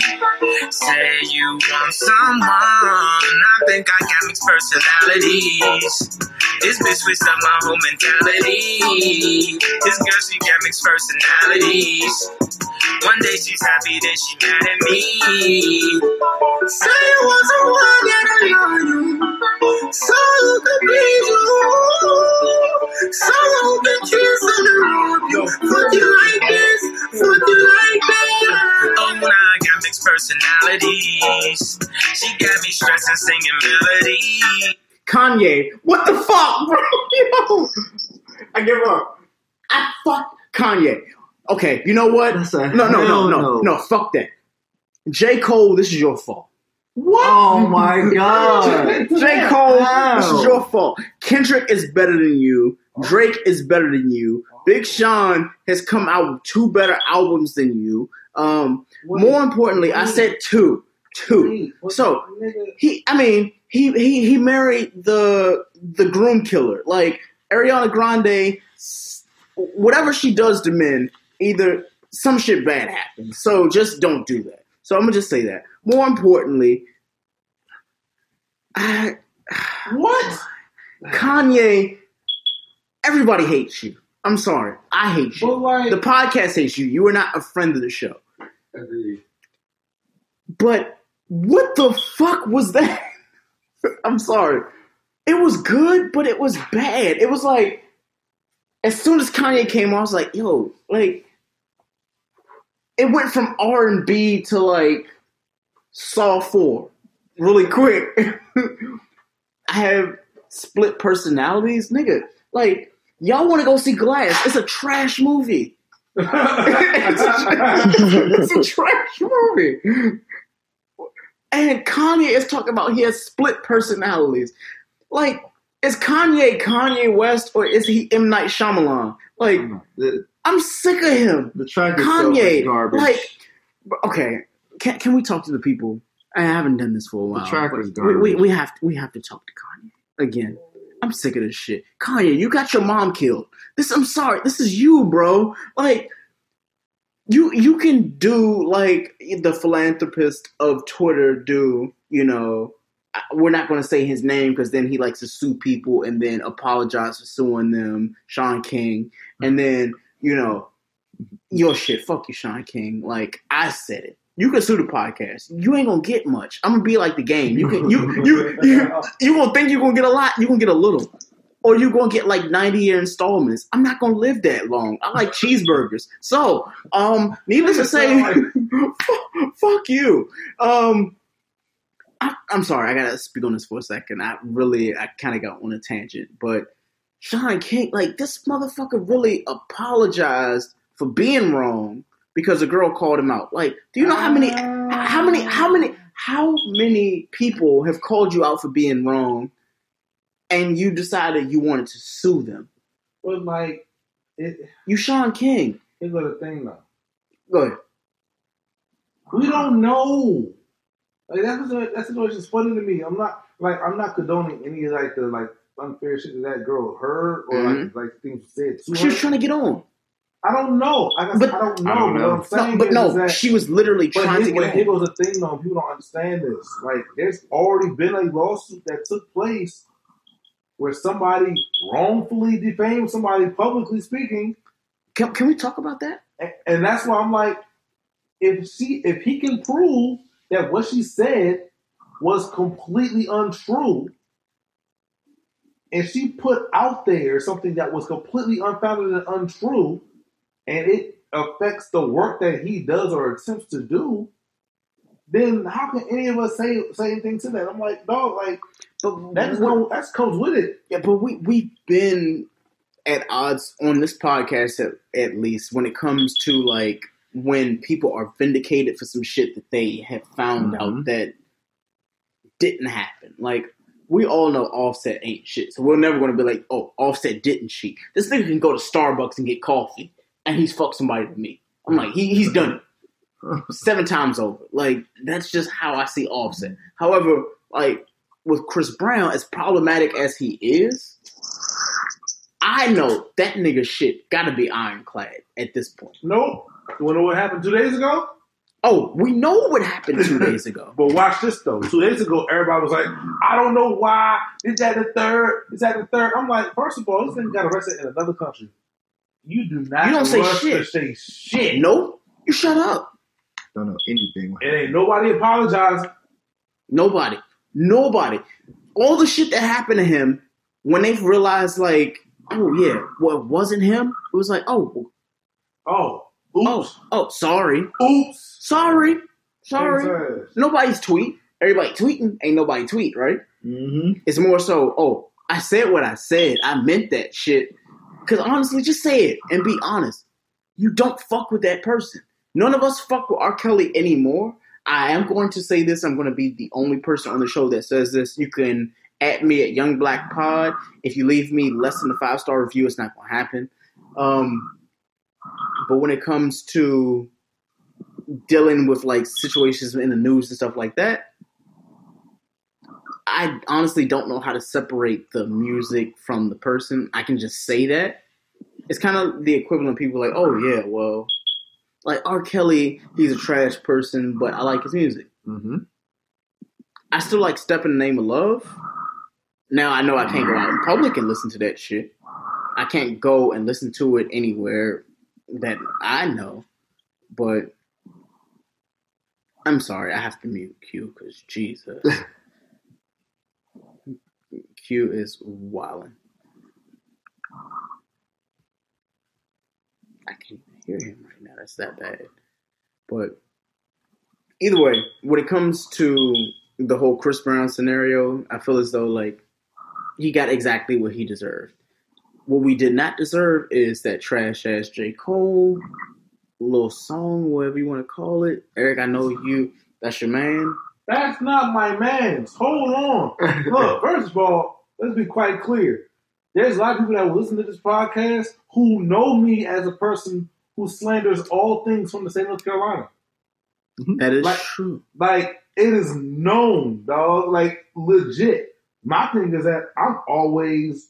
Say you want someone. I think I got mixed personalities. This bitch switched up my whole mentality. This girl, she got mixed personalities. One day she's happy, then she mad at me. Say you want someone that I love you. So you can please you. So you can kiss on the road. You put you like this, put you like that. Oh, now I got mixed personalities. She got me stressing, singing melody. Kanye, what the fuck, bro? *laughs* Yo, I give up. I fuck Kanye. Okay, you know what? No, no, no, no, no. Fuck that. J. Cole, this is your fault. What? Oh my *laughs* god. J. Cole, this is your fault. Kendrick is better than you. Drake is better than you. Big Sean has come out with two better albums than you. Um, more importantly, I said two, two. So he, I mean, he he he married the the groom killer. Like Ariana Grande, whatever she does to men, either some shit bad happens. So just don't do that. So I'm gonna just say that. More importantly, I *sighs* what Kanye. Everybody hates you. I'm sorry. I hate you. the podcast hates you. You are not a friend of the show. But what the fuck was that? *laughs* I'm sorry. It was good, but it was bad. It was like as soon as Kanye came I was like, yo, like it went from R and B to like Saw Four really quick. *laughs* I have split personalities, nigga. Like y'all want to go see Glass? It's a trash movie. it's, *laughs* a, it's a trash movie. And Kanye is talking about he has split personalities. Like, is Kanye Kanye West or is he M Night Shyamalan? Like, mm-hmm. I'm sick of him. The track Kanye, is garbage. like, okay, can can we talk to the people? I haven't done this for a while. The track is we, we, garbage. we have to, we have to talk to Kanye again. I'm sick of this shit. Kanye, you got your mom killed. This, I'm sorry. This is you, bro. Like, you you can do like the philanthropist of Twitter do. You know, we're not going to say his name because then he likes to sue people and then apologize for suing them. Shaun King, and then you know, your shit. Fuck you, Shaun King. Like I said it. You can sue the podcast. You ain't gonna get much. I'm gonna be like the game. You can you you you you gonna think you're gonna get a lot. You gonna get a little. Or you gonna get like 90 year installments. I'm not gonna live that long. I like cheeseburgers. So, um, needless to say, *laughs* fuck you. Um, I, I'm sorry. I gotta speak on this for a second. I really, I kind of got on a tangent, but Shaun King, like this motherfucker, really apologized for being wrong because a girl called him out. Like, do you know how many, how many, how many, how many people have called you out for being wrong, and you decided you wanted to sue them? But like, it, You Shaun King. here's the thing though. Go ahead. We don't know. Like that's what- that's what's just funny to me. I'm not like I'm not condoning any like the like unfair shit that that girl her or like mm-hmm. like things said to She was trying to get on. I don't know. I, said, But- I don't know. I don't But know. what I'm saying No, but no, that, she was literally but trying to get but on. Here goes the thing, though. People don't understand this. Like, there's already been a lawsuit that took place where somebody wrongfully defamed somebody publicly speaking. Can, can we talk about that? And, and that's why I'm like, if she, if he can prove that what she said was completely untrue, and she put out there something that was completely unfounded and untrue, and it affects the work that he does or attempts to do, then how can any of us say say anything to that? I'm like, dog, like but that's no, that comes with it. Yeah, but we we've been at odds on this podcast at, at least when it comes to like when people are vindicated for some shit that they have found out mm-hmm. that didn't happen. Like we all know Offset ain't shit, so we're never to be like, oh, Offset didn't cheat. This nigga can go to Starbucks and get coffee, and he's fucked somebody with me. I'm like, he, he's done it seven times over. Like that's just how I see Offset. However, like with Chris Brown, as problematic as he is, I know that nigga shit got to be ironclad at this point. Nope. You want to know what happened two days ago? Oh, we know what happened two *laughs* days ago. But watch this though. Two days ago, everybody was like, I don't know why. Is that the third? Is that the third? I'm like, first of all, this thing got arrested in another country. You do not You don't say shit. to say shit. Nope. You shut up. Don't know anything. It ain't nobody apologized. Nobody. Nobody. All the shit that happened to him when they realized, like, oh yeah, well, it wasn't him. It was like, oh, oh, oh, oh, sorry, oops, sorry, sorry. Sorry. Nobody's tweet. Everybody tweeting. Ain't nobody tweet, right? Mm-hmm. It's more so, oh, I said what I said. I meant that shit. Because honestly, just say it and be honest. You don't fuck with that person. None of us fuck with R. Kelly anymore. I am going to say this. I'm going to be the only person on the show that says this. You can at me at Young Black Pod. If you leave me less than a five star review, it's not going to happen. Um, but when it comes to dealing with like situations in the news and stuff like that, I honestly don't know how to separate the music from the person. I can just say that. It's kind of the equivalent of people like, oh yeah, well, like R. Kelly, he's a trash person, but I like his music. Mm-hmm. I still like Step in the Name of Love. Now I know I can't go out in public and listen to that shit. I can't go and listen to it anywhere that I know. But I'm sorry, I have to mute Q because Jesus. *laughs* Q is wilding. I can't even hear him right now. That's that bad. But either way, when it comes to the whole Chris Brown scenario, I feel as though like he got exactly what he deserved. What we did not deserve is that trash ass J. Cole little song, whatever you want to call it. Eric, I know you. That's your man. That's not my man's. Hold on. *laughs* Look, first of all, let's be quite clear. There's a lot of people that will listen to this podcast who know me as a person who slanders all things from the state of North Carolina. Mm-hmm. That is like, true. Like it is known, dog. Like legit. My thing is that I'm always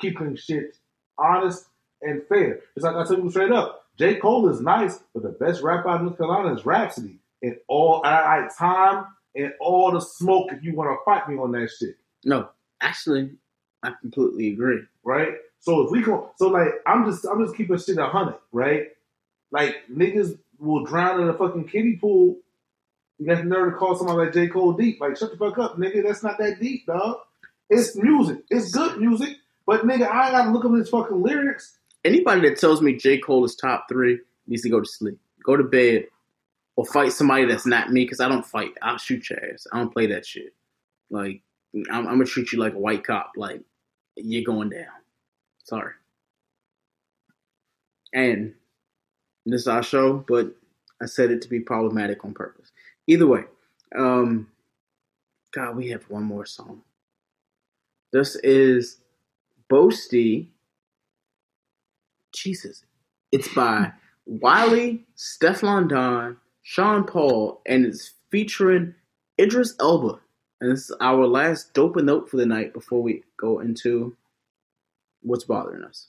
keeping shit honest and fair. It's like I tell you straight up. J. Cole is nice, but the best rapper out of North Carolina is Rapsody. And all I like time and all the smoke if you want to fight me on that shit. No, actually, I completely agree. Right? So if we go so like I'm just I'm just keeping shit a hundred, right? Like niggas will drown in a fucking kiddie pool. You got the nerve to call somebody like J. Cole deep. Like shut the fuck up, nigga. That's not that deep, dog. It's music. It's good music. But nigga, I gotta look up his fucking lyrics. Anybody that tells me J. Cole is top three needs to go to sleep, go to bed, or fight somebody that's not me because I don't fight. I'll shoot your ass. I don't play that shit. Like I'm, I'm gonna treat you like a white cop. Like you're going down. Sorry. And this is our show, but I said it to be problematic on purpose. Either way, um, God, we have one more song. This is Boasty. Jesus. It's by Wiley, Stefflon Don, Sean Paul, and it's featuring Idris Elba. And this is our last dope note for the night before we go into what's bothering us.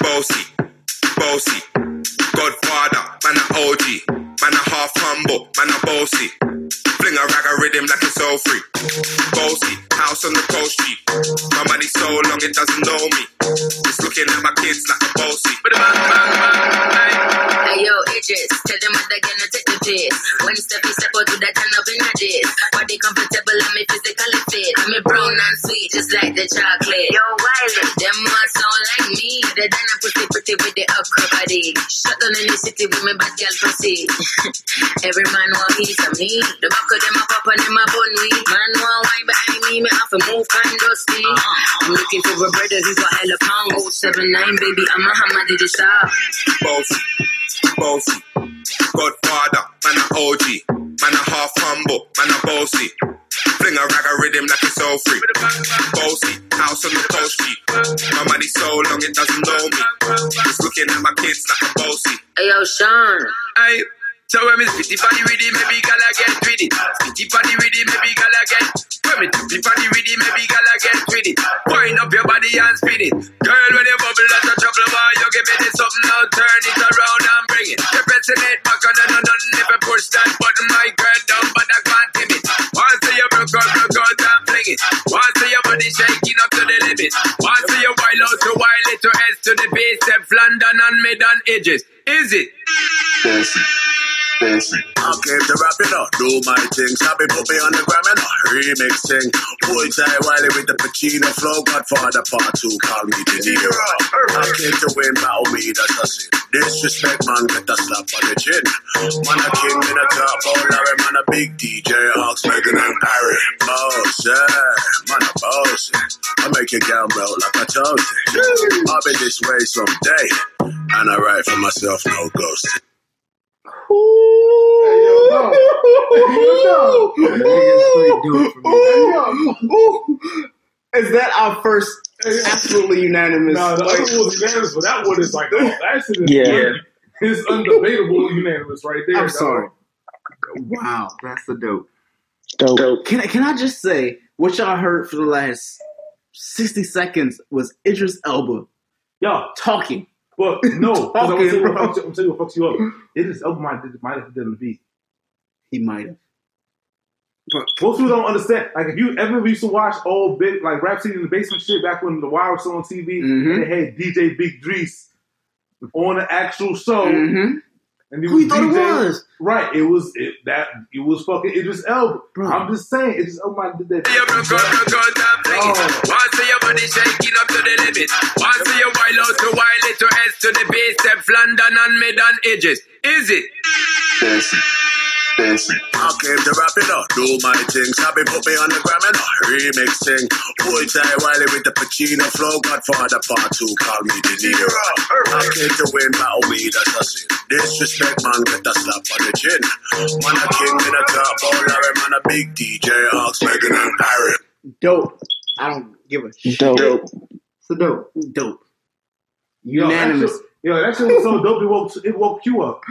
Bossy, bossy, Godfather, man a OG, man a half humble, man a bossy. Fling a rag a rhythm like it's all free. Bossy, house on the coast street. My money so long it doesn't know me. It's looking at my kids like a bossy. Hey yo, Idris, tell them what they're gonna take the piss. When step you step out to that turn up in a dish. Body comfortable, I'm a physically fit. I'm a brown and sweet, just like the chocolate. Yo, Wiley, them all sound like me. They done a pussy pretty with the upper body. Shut down in the city with me bad girl pussy. *laughs* Every man want piece of me. The back of them a pop and them a bun weed. Man want wine behind me, me have to move kind dusty. Uh-huh. I'm looking for a brother who's got hella pound. 079, baby, I'm a hammer, did you stop? Bossy, bossy, Godfather, man a OG, man a half humble, man a bossy. Fling a rag a rhythm like it's all free. Bossy, house on the coast street. My money so long it doesn't know me. It's looking at my kids like a bossy. Hey yo, Sean. Hey, so when me spitty body with it, maybe gala get with it. Spitty body with it, maybe gala get. When me tippy body with it, maybe gala get with it. Wind up your body and spin it. Girl, when you bubble like a chocolate bar, you give me this something now, turn it around and bring it back on and on, never push that button, my girl, down, but I can't tame it. Once you broke out, broke out and fling it. Once your body shaking up to the limit. Once you wild out to wild it to S to the base, step London and mid and edges. Is it? I came to rap it up, do my thing. Sabi put me on the gram and a remix thing. Boy, Jai Wiley with the Pacino flow. Godfather part two, call me De Niro. I came to win, battle me, that's a sin. Disrespect, man, get a slap on the chin. Man, a king in a top, oh Larry, man, a big DJ, Hawks, Meghan and Harry. Boss, yeah, man, a boss. Eh. I make gal melt like a toasty. Eh. I'll be this way someday. And I write for myself, no ghosting. Is that our first absolutely unanimous? No, the other one was unanimous, but that one is like, oh, that shit is Yeah. It's undebatable unanimous right there. I'm dog. sorry. Wow, that's the dope. Dope. Can I, can I just say what y'all heard for the last sixty seconds was Idris Elba, Yo, talking. But *laughs* no, 'cause I'm Talking, you what fucks you- I'm you what fucks you up. Idris Elba might might have done the beat. He might have. Most people don't understand. Like if you ever used to watch old big like rap scene in the basement shit back when the Wild was still on TV, Mm-hmm. and they had DJ Big Driis on the actual show. Mhm. And Who you thought it was? Right, it was it, that it was fucking Idris Elba. I'm just saying, Idris Elba did that. You broke out, broke out and fling it. Oh. oh. Your body shaking up to the limit. Once you wild out to wild it to S to the base, step London and mid and edges. Is it? Bossy. I came to rap it up, do my thing. Sabi put me on the gram and a remixing. Boy, Ty Wiley with the Pacino flow. Godfather part two, call me De Niro. I came to win, battle me, that's a sin. Disrespect, man, get a slap on the chin. Man, a king in a top, oh, Larry, man, a big DJ, Ox, Meghan and Harry. Dope. I don't give a shit. Dope. So dope. Dope. Unanimous. shit- Yo, that shit was so *laughs* dope. It woke, it woke Q up.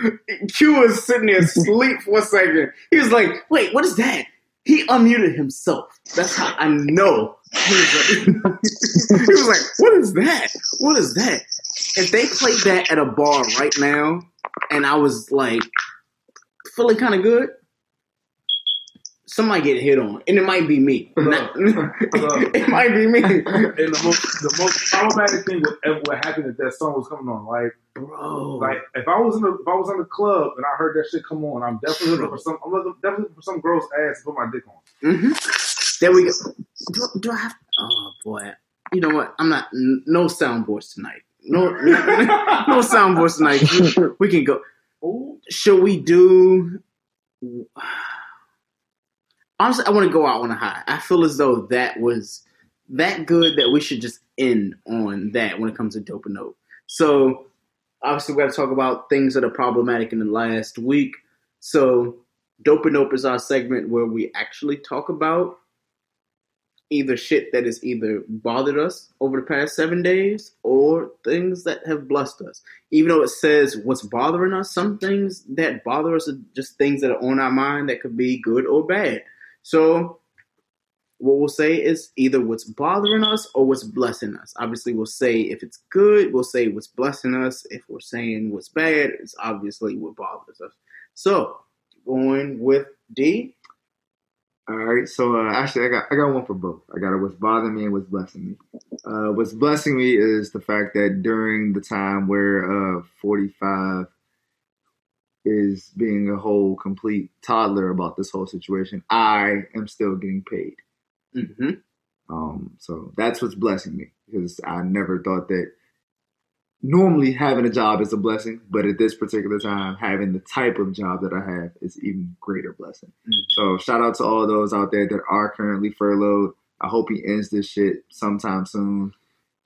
Q was sitting there asleep for a second. He was like, wait, what is that? He unmuted himself. That's how I know. He was like, *laughs* he was like what is that? What is that? If they played that at a bar right now and I was like feeling kind of good, somebody get hit on. And it might be me. *laughs* *laughs* It might be me. *laughs* And the most, the most problematic thing with ever what happened if that song was coming on, like, bro, like if I was in the if I was in the club and I heard that shit come on, I'm definitely looking for some. I'm looking, definitely looking for some girl's ass to put my dick on. hmm There we go. Do, do I have? Oh boy. You know what? I'm not. n- No soundboards tonight. No, no soundboards tonight. We, we can go. Should we do? Honestly, I want to go out on a high. I feel as though that was that good that we should just end on that when it comes to dope and. So obviously we got to talk about things that are problematic in the last week. So dope and is our segment where we actually talk about either shit that has either bothered us over the past seven days or things that have blessed us. Even though it says what's bothering us, some things that bother us are just things that are on our mind that could be good or bad. So what we'll say is either what's bothering us or what's blessing us. Obviously, we'll say if it's good, we'll say what's blessing us. If we're saying what's bad, it's obviously what bothers us. So, going with D. All right, so uh, actually, I got I got one for both. I got what's bothering me and what's blessing me. Uh, what's blessing me is the fact that during the time where uh, 45 is being a whole complete toddler about this whole situation, I am still getting paid. Mm-hmm. Um, so that's what's blessing me because I never thought that normally having a job is a blessing, but at this particular time, having the type of job that I have is even greater blessing. So shout out to all those out there that are currently furloughed. I hope he ends this shit sometime soon.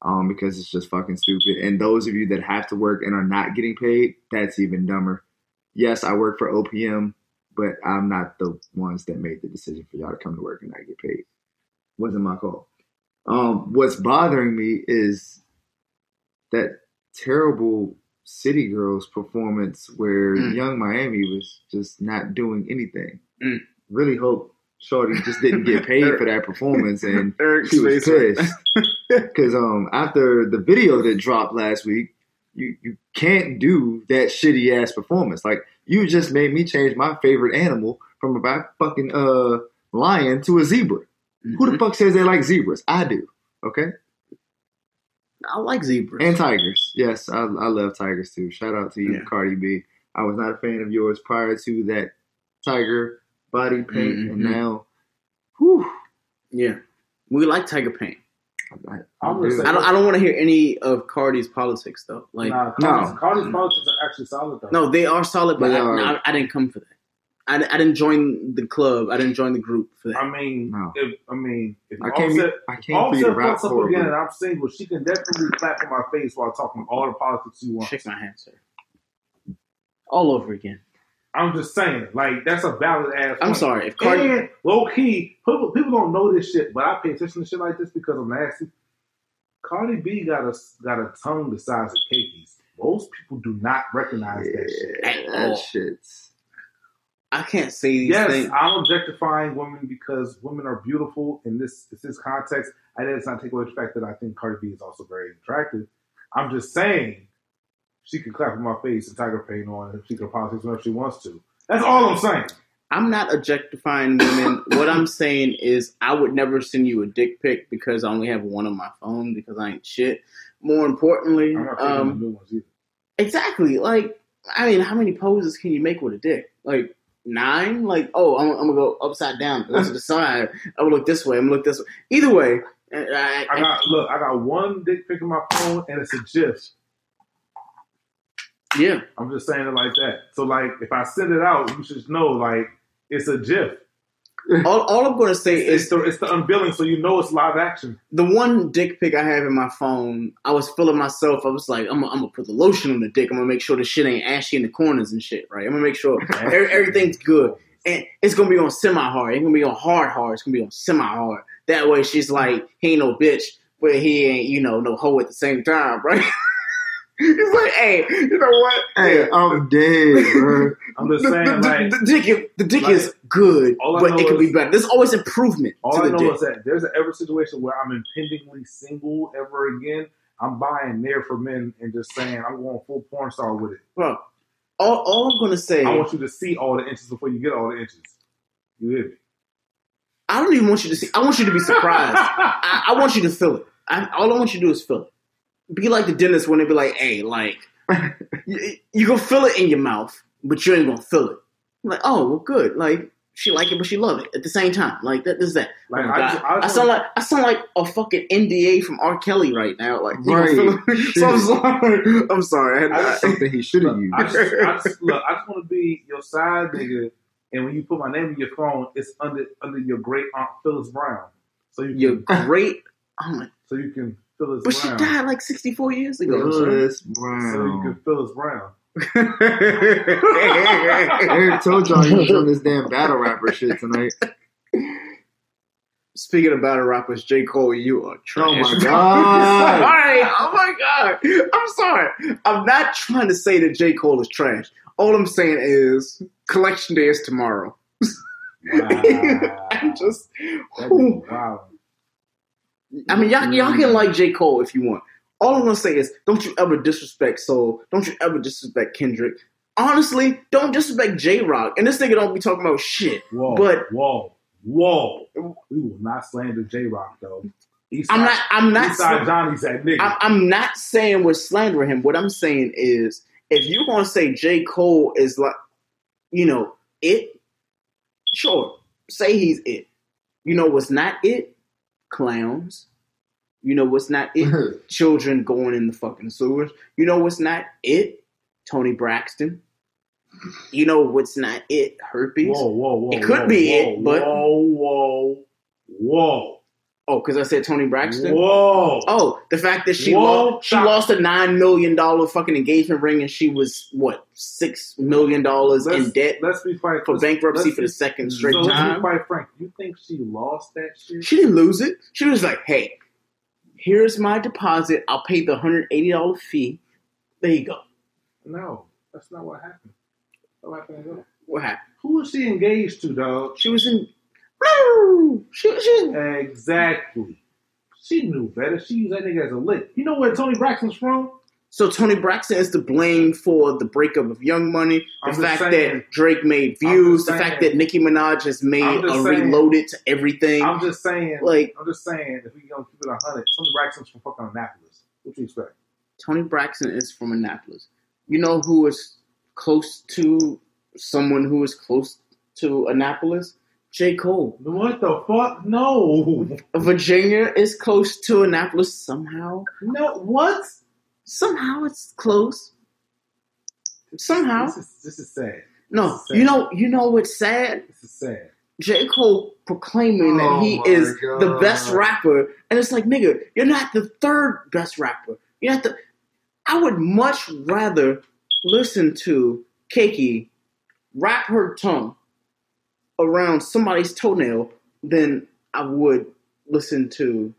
Um, because it's just fucking stupid. And those of you that have to work and are not getting paid, that's even dumber. Yes, I work for OPM, but I'm not the ones that made the decision for y'all to come to work and not get paid. Wasn't my call. Um, what's bothering me is that terrible City Girls performance where Mm. Young Miami was just not doing anything. Mm. Really hope Shorty just didn't get paid for that *laughs* performance and Eric's she was pissed. Because um, after the video that dropped last week, you, you can't do that shitty ass performance. Like you just made me change my favorite animal from a fucking uh lion to a zebra. Who Mm-hmm. the fuck says they like zebras? I do. Okay. I like zebras and tigers. Yes, I, I love tigers too. Shout out to you, Cardi B. I was not a fan of yours prior to that tiger body paint, and Mhm. now, whew, Yeah, we like Tiger Paint. I, I'm I don't. I don't want to hear any of Cardi's politics though. Like, Nah, Cardi's, Cardi's politics are actually solid though. no, they are solid, but They I, are. I, I didn't come for that. I, I didn't join the club. I didn't join the group for that. I mean, if I mean, if I came- Offset, I if came for Offset to rap fucks up for again, and I'm single, she can definitely clap in my face while talking all the politics she wants. Shake my hand, sir. All over again. I'm just saying, like that's a valid ass. I'm point. sorry, if Cardi- and low key, people, people don't know this shit, but I pay attention to shit like this because I'm nasty. Cardi B got a got a tongue the size of Keki's. Most people do not recognize that shit. At that all. shit's. I can't say these Yes, things. I'm objectifying women because women are beautiful in this in this context. I did not take away the fact that I think Cardi B is also very attractive. I'm just saying she can clap in my face and tiger paint on if she can politics whenever she wants to. That's all I'm saying. I'm not objectifying women. what I'm saying is, I would never send you a dick pic because I only have one on my phone because I ain't shit. More importantly, I'm not um, new ones either. exactly. Like, I mean, how many poses can you make with a dick? Like nine? Like, oh, I'm, I'm gonna go upside down, go to the side. I'm gonna look this way. I'm gonna look this way. Either way, I, I got look, I got one dick pic in my phone and it's a GIF. Yeah. I'm just saying it like that. So like, if I send it out, you should know like it's a GIF. All, all I'm going to say It's is the it's the unveiling, so you know it's live action. the one dick pic I have in my phone, I was feeling myself. I was like, I'm, gonna- I'm gonna put the lotion on the dick. I'm gonna make sure the shit ain't ashy in the corners and shit, right? I'm gonna make sure *laughs* every, everything's good. And it's gonna be on semi hard. It's gonna be on hard hard. It's gonna be on semi hard. That way she's like, he ain't no bitch, but he ain't, you know, no hoe at the same time, *laughs* right? It's like, hey, you know what? Hey, I'm dead, bro. I'm just the, saying, the- like, the dick, is- the dick like, is good, but it can be better. There's always improvement all to I the know dick. is that there's an ever situation where I'm impendingly single ever again. I'm buying there for men and just saying I'm going full porn star with it. Bro, all, all I'm gonna say, I want you to see all the inches before you get all the inches. You hear me? I don't even want you to see. I want you to be surprised. *laughs* I, I want you to feel it. I, all I want you to do is feel it. Be like the dentist when they be like, "Hey, like *laughs* you, you gonna feel it in your mouth, but you ain't gonna feel it." I'm like, oh, well, good. Like she like it, but she love it at the same time. Like that is that. Like, oh I just- I I, sound like I sound like a fucking NDA from R. Kelly right now. Like, Right. *laughs* so I'm sorry. I'm sorry. I had, I just- Something he should have used. I just, I just look. I just want to be your side nigga, and when you put my name in your phone, it's under under your great aunt Phyllis Brown. So you can, great. Oh my, so you can Phyllis but she died like 64 years ago. son. Phyllis So you Brown. can Phyllis Brown. Eric told y'all he was on this damn battle rapper shit tonight. Speaking of battle rappers, J. Cole, you are trash. Oh my *laughs* God. sorry. Oh my god. I'm sorry. I'm not trying to say that J. Cole is trash. All I'm saying is collection day is tomorrow. *laughs* Wow. *laughs* I'm just wow. I mean y'all y'all can mm-hmm. like J. Cole if you want. All I'm gonna say is don't you ever disrespect Soul. Don't you ever disrespect Kendrick. Honestly, don't disrespect Jay Rock. And this nigga don't be talking about shit. Whoa, But whoa, whoa. We will not slander Jay Rock though. Eastside, I'm not I'm not Eastside Johnny's that nigga. I, I'm not saying we're slandering him. What I'm saying is, if you're gonna say J. Cole is like, you know, it, sure, say he's it. You know what's not it? Clowns. You know what's not it? Children going in the fucking sewers. You know what's not it? Toni Braxton. You know what's not it? Herpes. whoa, whoa, whoa. It could whoa, be whoa, it, but- whoa, whoa, whoa, Oh, because I said Toni Braxton. whoa. Oh, the fact that she Whoa, lost, she stop. lost a nine million dollar fucking engagement ring, and she was what six million dollars in debt Let's be quite for bankruptcy for the second straight so Let's be time. quite frank. You think she lost that shit? She didn't lose it. She was like, "Hey, here's my deposit. I'll pay the hundred eighty dollar fee. There you go." No, that's not what happened. What happened? What happened? Who was she engaged to, dog? She was in. She, she, Exactly. She knew better. She used that nigga as a lick. You know where Toni Braxton's from? so Toni Braxton is to blame for the breakup of Young Money, the fact saying. that Drake made views, the fact that Nicki Minaj has made a saying. reloaded to everything. I'm just saying. Like- I'm just saying. If we gonna keep it hundred, Toni Braxton's from fucking Annapolis. What you expect? Toni Braxton is from Annapolis. You know who is close to someone who is close to Annapolis? J. Cole. What the fuck? No. Virginia is close to Annapolis somehow. No. What? Somehow it's close. Somehow. This is this is sad. No, is sad. you know, you know what's sad? This is sad. J. Cole proclaiming that Oh he my is the best rapper, and it's like, nigga, you're not the third best rapper. You're not the. I would much rather listen to Keiki wrap her tongue around somebody's toenail than I would listen to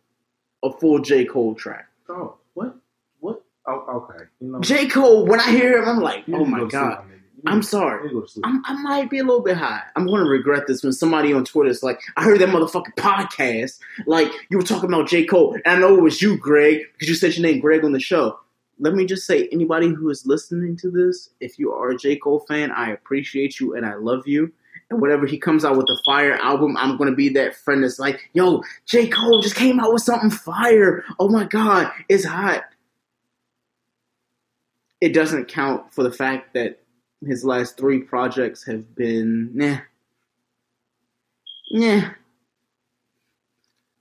a full J. Cole track. Oh, what? What? Oh, okay. You know, J. Cole, when I hear him, I'm like, oh my go god. I'm sorry. you need to go to sleep. I'm, I might be a little bit high. I'm going to regret this when somebody on Twitter is like, I heard that motherfucking podcast. Like, you were talking about J. Cole. And I know it was you, Greg, because you said your name, Greg, on the show. Let me just say, anybody who is listening to this, if you are a J. Cole fan, I appreciate you and I love you. And whenever he comes out with a fire album, I'm to be that friend that's like, yo, J. Cole just came out with something fire. Oh my God, it's hot. It doesn't count for the fact that his last three projects have been nah. Yeah.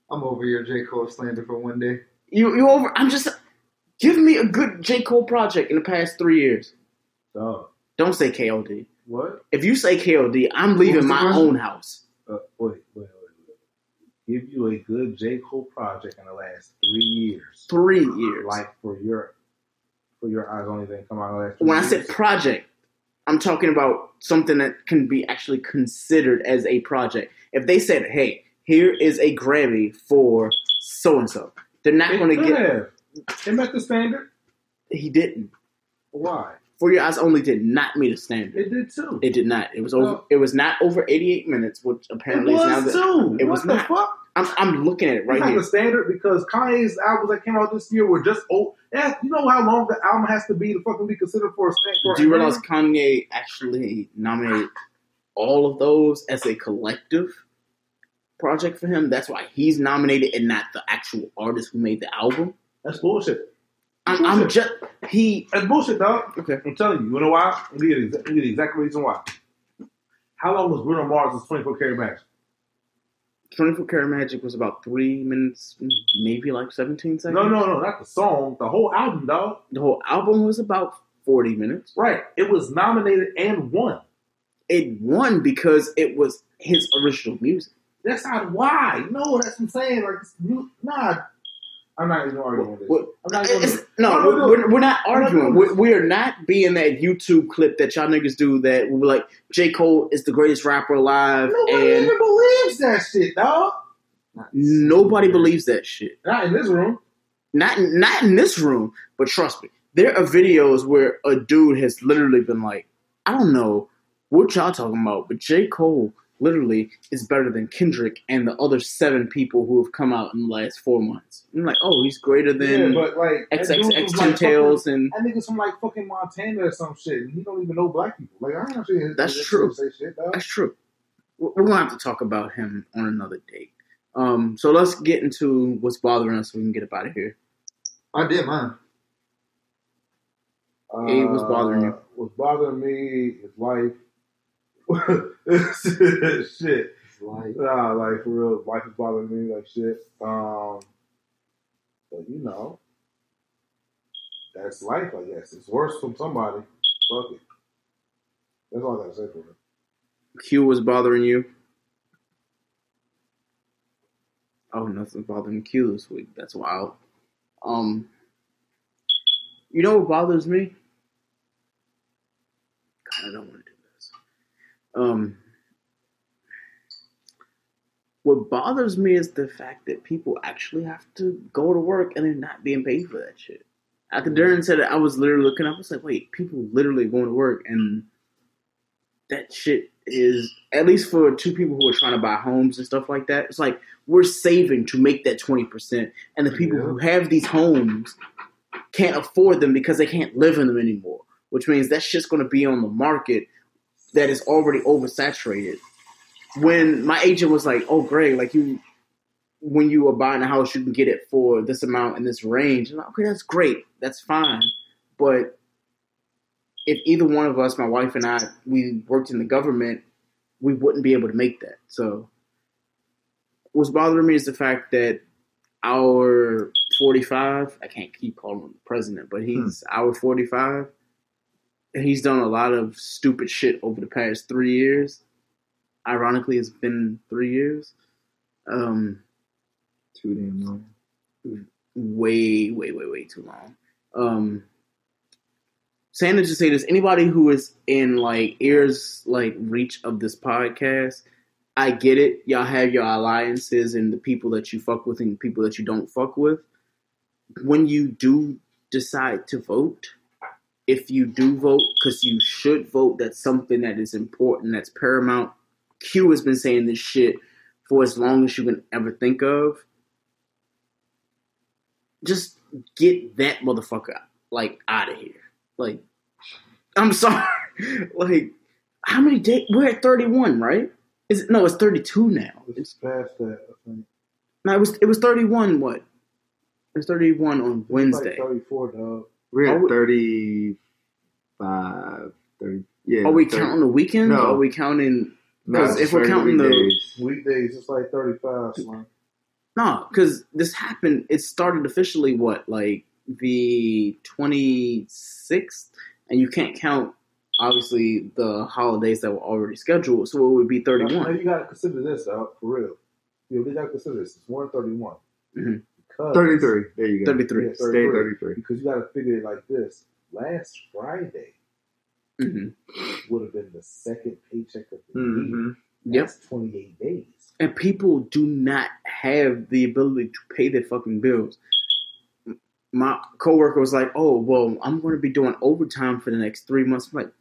I'm over your J. Cole slander for one day. You you over I'm just give me a good J. Cole project in the past three years. Dog. Don't say KOD. What? If you say KOD, I'm leaving my own house. Uh, wait, wait, wait, wait. Give you a good J. Cole project in the last three years. Three years. Like for your for your eyes only thing come out in the last three When I said project, I'm talking about something that can be actually considered as a project. If they said, "Hey, here is a Grammy for so and so," they're not going to get. have. It met the standard. He didn't. Why? For Your Eyes Only did not meet a standard. It did too. It did not. It was over. No. It was not over 88 minutes, which apparently It is now was that too. it What was the not. fuck? I'm, I'm looking at it right it's not here. the standard because Kanye's albums that came out this year were just oh yeah, you know how long the album has to be to fucking be considered for a stand for Do you realize Kanye actually nominated all of those as a collective project for him? That's why he's nominated and not the actual artist who made the album. That's bullshit. I'm, I'm just he. That's bullshit, dog. Okay. I'm telling you. You know why? I'll give you the, I'll give you the exact reason why. How long was Bruno Mars' 24 karat match? 24 Karat Magic was about three minutes, maybe like 17 seconds. No, no, no, not the song. The whole album, dog. The whole album was about 40 minutes. Right. It was nominated and won. It won because it was his original music. That's not why. No, that's what I'm saying. Like, nah. I'm not even arguing with this. What- I'm not even. It's- no, we're, not we're, we're not arguing. We're, we're not being that YouTube clip that y'all niggas do that we're like, J. Cole is the greatest rapper alive, Nobody and even believes that shit, dog. nobody believes that shit. Not in this room. Not not in this room, but trust me, there are videos where a dude has literally been like, I don't know what y'all talking about, but J. Cole literally is better than Kendrick and the other seven people who have come out in the last four months. I'm like, oh, he's greater than yeah, but like XXX like Tentails fucking- and I think it's from like fucking Montana or some shit, and he don't even know black people. Like I don't see his That's his true. Shit. That's true. We're we're gonna have to talk about him on another date. Um, so let's get into what's bothering us so we can get up out of here. I did mine. Hey, what's bothering you? Uh, What's bothering me is life. Shit. Like, Nah, like for real, life is bothering me like shit. Um, but you know, that's life. I guess it's worse from somebody. Fuck it. That's all I gotta say for it. Q was bothering you. Oh, nothing's bothering Q this week. That's wild. Um, you know what bothers me? God, I don't want to do this. Um, what bothers me is the fact that people actually have to go to work and they're not being paid for that shit. After Darren said it, I was literally looking up. I was like, wait, people literally going to work and that shit is at least for two people who are trying to buy homes and stuff like that. It's like we're saving to make that twenty percent, and the people who have these homes can't afford them because they can't live in them anymore. Which means that shit's going to be on the market that is already oversaturated. When my agent was like, "Oh, Greg, like you, when you are buying a house, you can get it for this amount in this range." I'm like, "Okay, that's great, that's fine," but if either one of us, my wife and I, we worked in the government, we wouldn't be able to make that. So, what's bothering me is the fact that our 45, I can't keep calling him the president, but he's hmm. our 45. And he's done a lot of stupid shit over the past three years. Ironically, it's been three years. Um, too damn long. way, way, way, way too long. Um, saying to just say this, anybody who is in like ears like reach of this podcast, I get it. Y'all have your alliances and the people that you fuck with and the people that you don't fuck with. When you do decide to vote, if you do vote, because you should vote, that's something that is important, that's paramount. Q has been saying this shit for as long as you can ever think of. Just get that motherfucker like out of here. Like, I'm *laughs* sorry. like, how many days? We're at 31, right? Is it, no, it's 32 now. It's past that. No, it was it was 31. What? It was 31 on Wednesday. Like 34, dog. We're Are at we- 35, 30. Yeah. Are we 30. counting the weekends? No. Or are we counting? Because it's if we're 30 counting the weekdays. Weekdays, it's like 35, son. no, because this happened. It started officially what like the 26th, and you can't count obviously the holidays that were already scheduled, so it would be Now, 31. you gotta consider this out for real. You really gotta consider this. It's one thirty one. Mhm. Because 33. There you go. 33. Yeah, Stay 33. Because you gotta figure it like this. Last Friday hmm would have been the second paycheck of the Mhm. year. Yep. That's twenty eight days. And people do not have the ability to pay their fucking bills. My coworker was like, "Oh, well, I'm going to be doing overtime for the next three months." I'm like,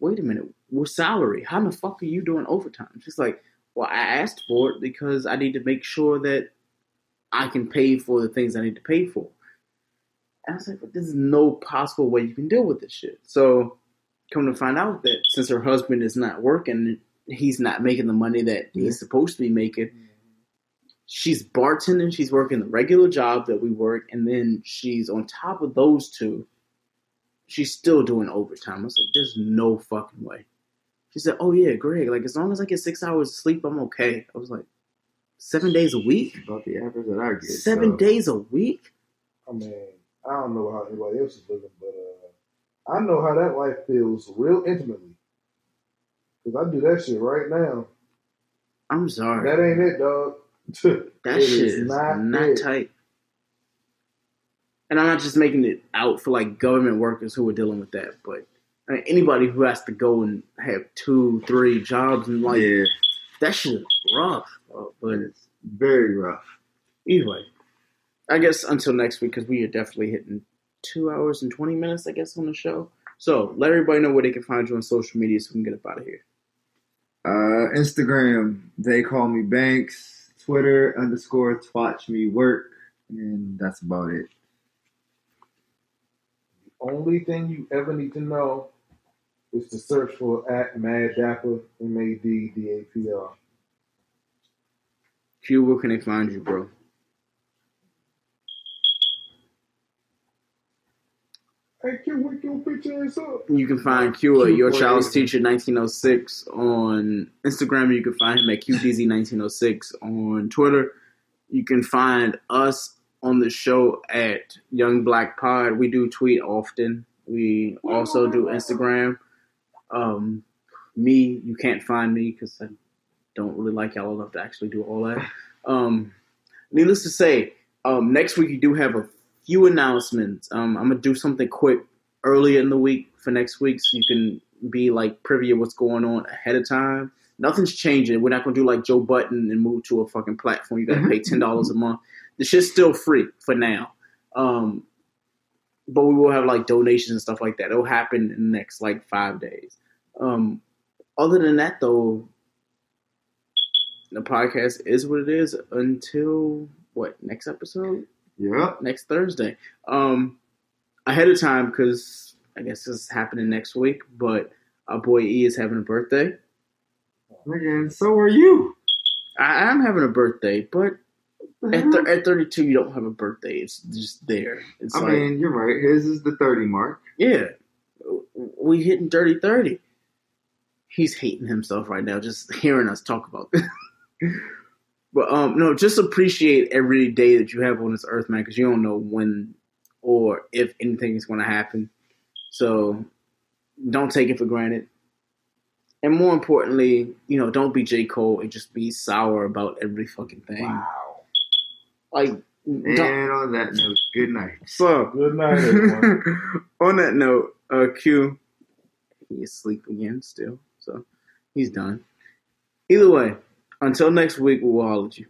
"Wait a minute, what salary? How the fuck are you doing overtime?" She's like, "Well, I asked for it because I need to make sure that I can pay for the things I need to pay for." And I was like, "But there's no possible way you can deal with this shit." So, come to find out that since her husband is not working, he's not making the money that he's supposed to be making. She's bartending, she's working the regular job that we work, and then she's on top of those two, she's still doing overtime. I was like, there's no fucking way. She said, Oh yeah, Greg, like as long as I get six hours of sleep, I'm okay. I was like, Seven days a week? About the average that I get. Seven so. days a week? I mean, I don't know how anybody else is living, but uh, I know how that life feels real intimately. Because I do that shit right now. I'm sorry. That ain't it, dog. *laughs* That It shit is not not, tight. And I'm not just making it out for like government workers who are dealing with that, but I mean, anybody who has to go and have two, three jobs and like Yeah. that shit is rough. Bro. But it's Very rough. anyway, I guess until next week because we are definitely hitting two hours and twenty minutes, I guess, on the show. So let everybody know where they can find you on social media so we can get up out of here. Uh, Instagram, they call me Banks. Twitter underscore watch me work, and that's about it. The only thing you ever need to know is to search for at Mad Dapper, M A D D A P R. Q, where can they find you, bro? Hey, Q, wake your bitch ass up. You can find Q at Your Q480. Child's Teacher 1906 on Instagram. You can find him at QDZ1906 on Twitter. You can find us on the show at Young Black Pod. We do tweet often. We also do Instagram. Um, me, you can't find me because I don't really like y'all enough to actually do all that. Um, needless to say, um, next week you do have a few announcements. Um, I'm gonna do something quick early in the week for next week, so you can be like privy of what's going on ahead of time. Nothing's changing. We're not gonna do like Joe Budden and move to a fucking platform. You gotta pay ten dollars a month. The shit's still free for now. Um, but we will have like donations and stuff like that. It'll happen in the next like five days. Um, other than that, though, the podcast is what it is until what next episode? Yeah, Next Thursday. Um, ahead of time because I guess this is happening next week. But our boy E is having a birthday. Again, so are you. I am having a birthday, but at, th- at 32, you don't have a birthday. It's just there. It's I like, mean, you're right. His is the 30 mark. yeah, we hitting dirty 30. He's hating himself right now just *laughs* hearing us talk about this. But um, no, just appreciate every day that you have on this earth, man, because you don't know when or if anything is going to happen. So don't take it for granted. And more importantly, you know, don't be J. Cole and just be sour about every fucking thing. Wow. Like, And don't, on that note, good night. so Good night, everyone. *laughs* on that note, uh, Q, he is asleep again still, so he's done. Either way, until next week, we'll holler at you.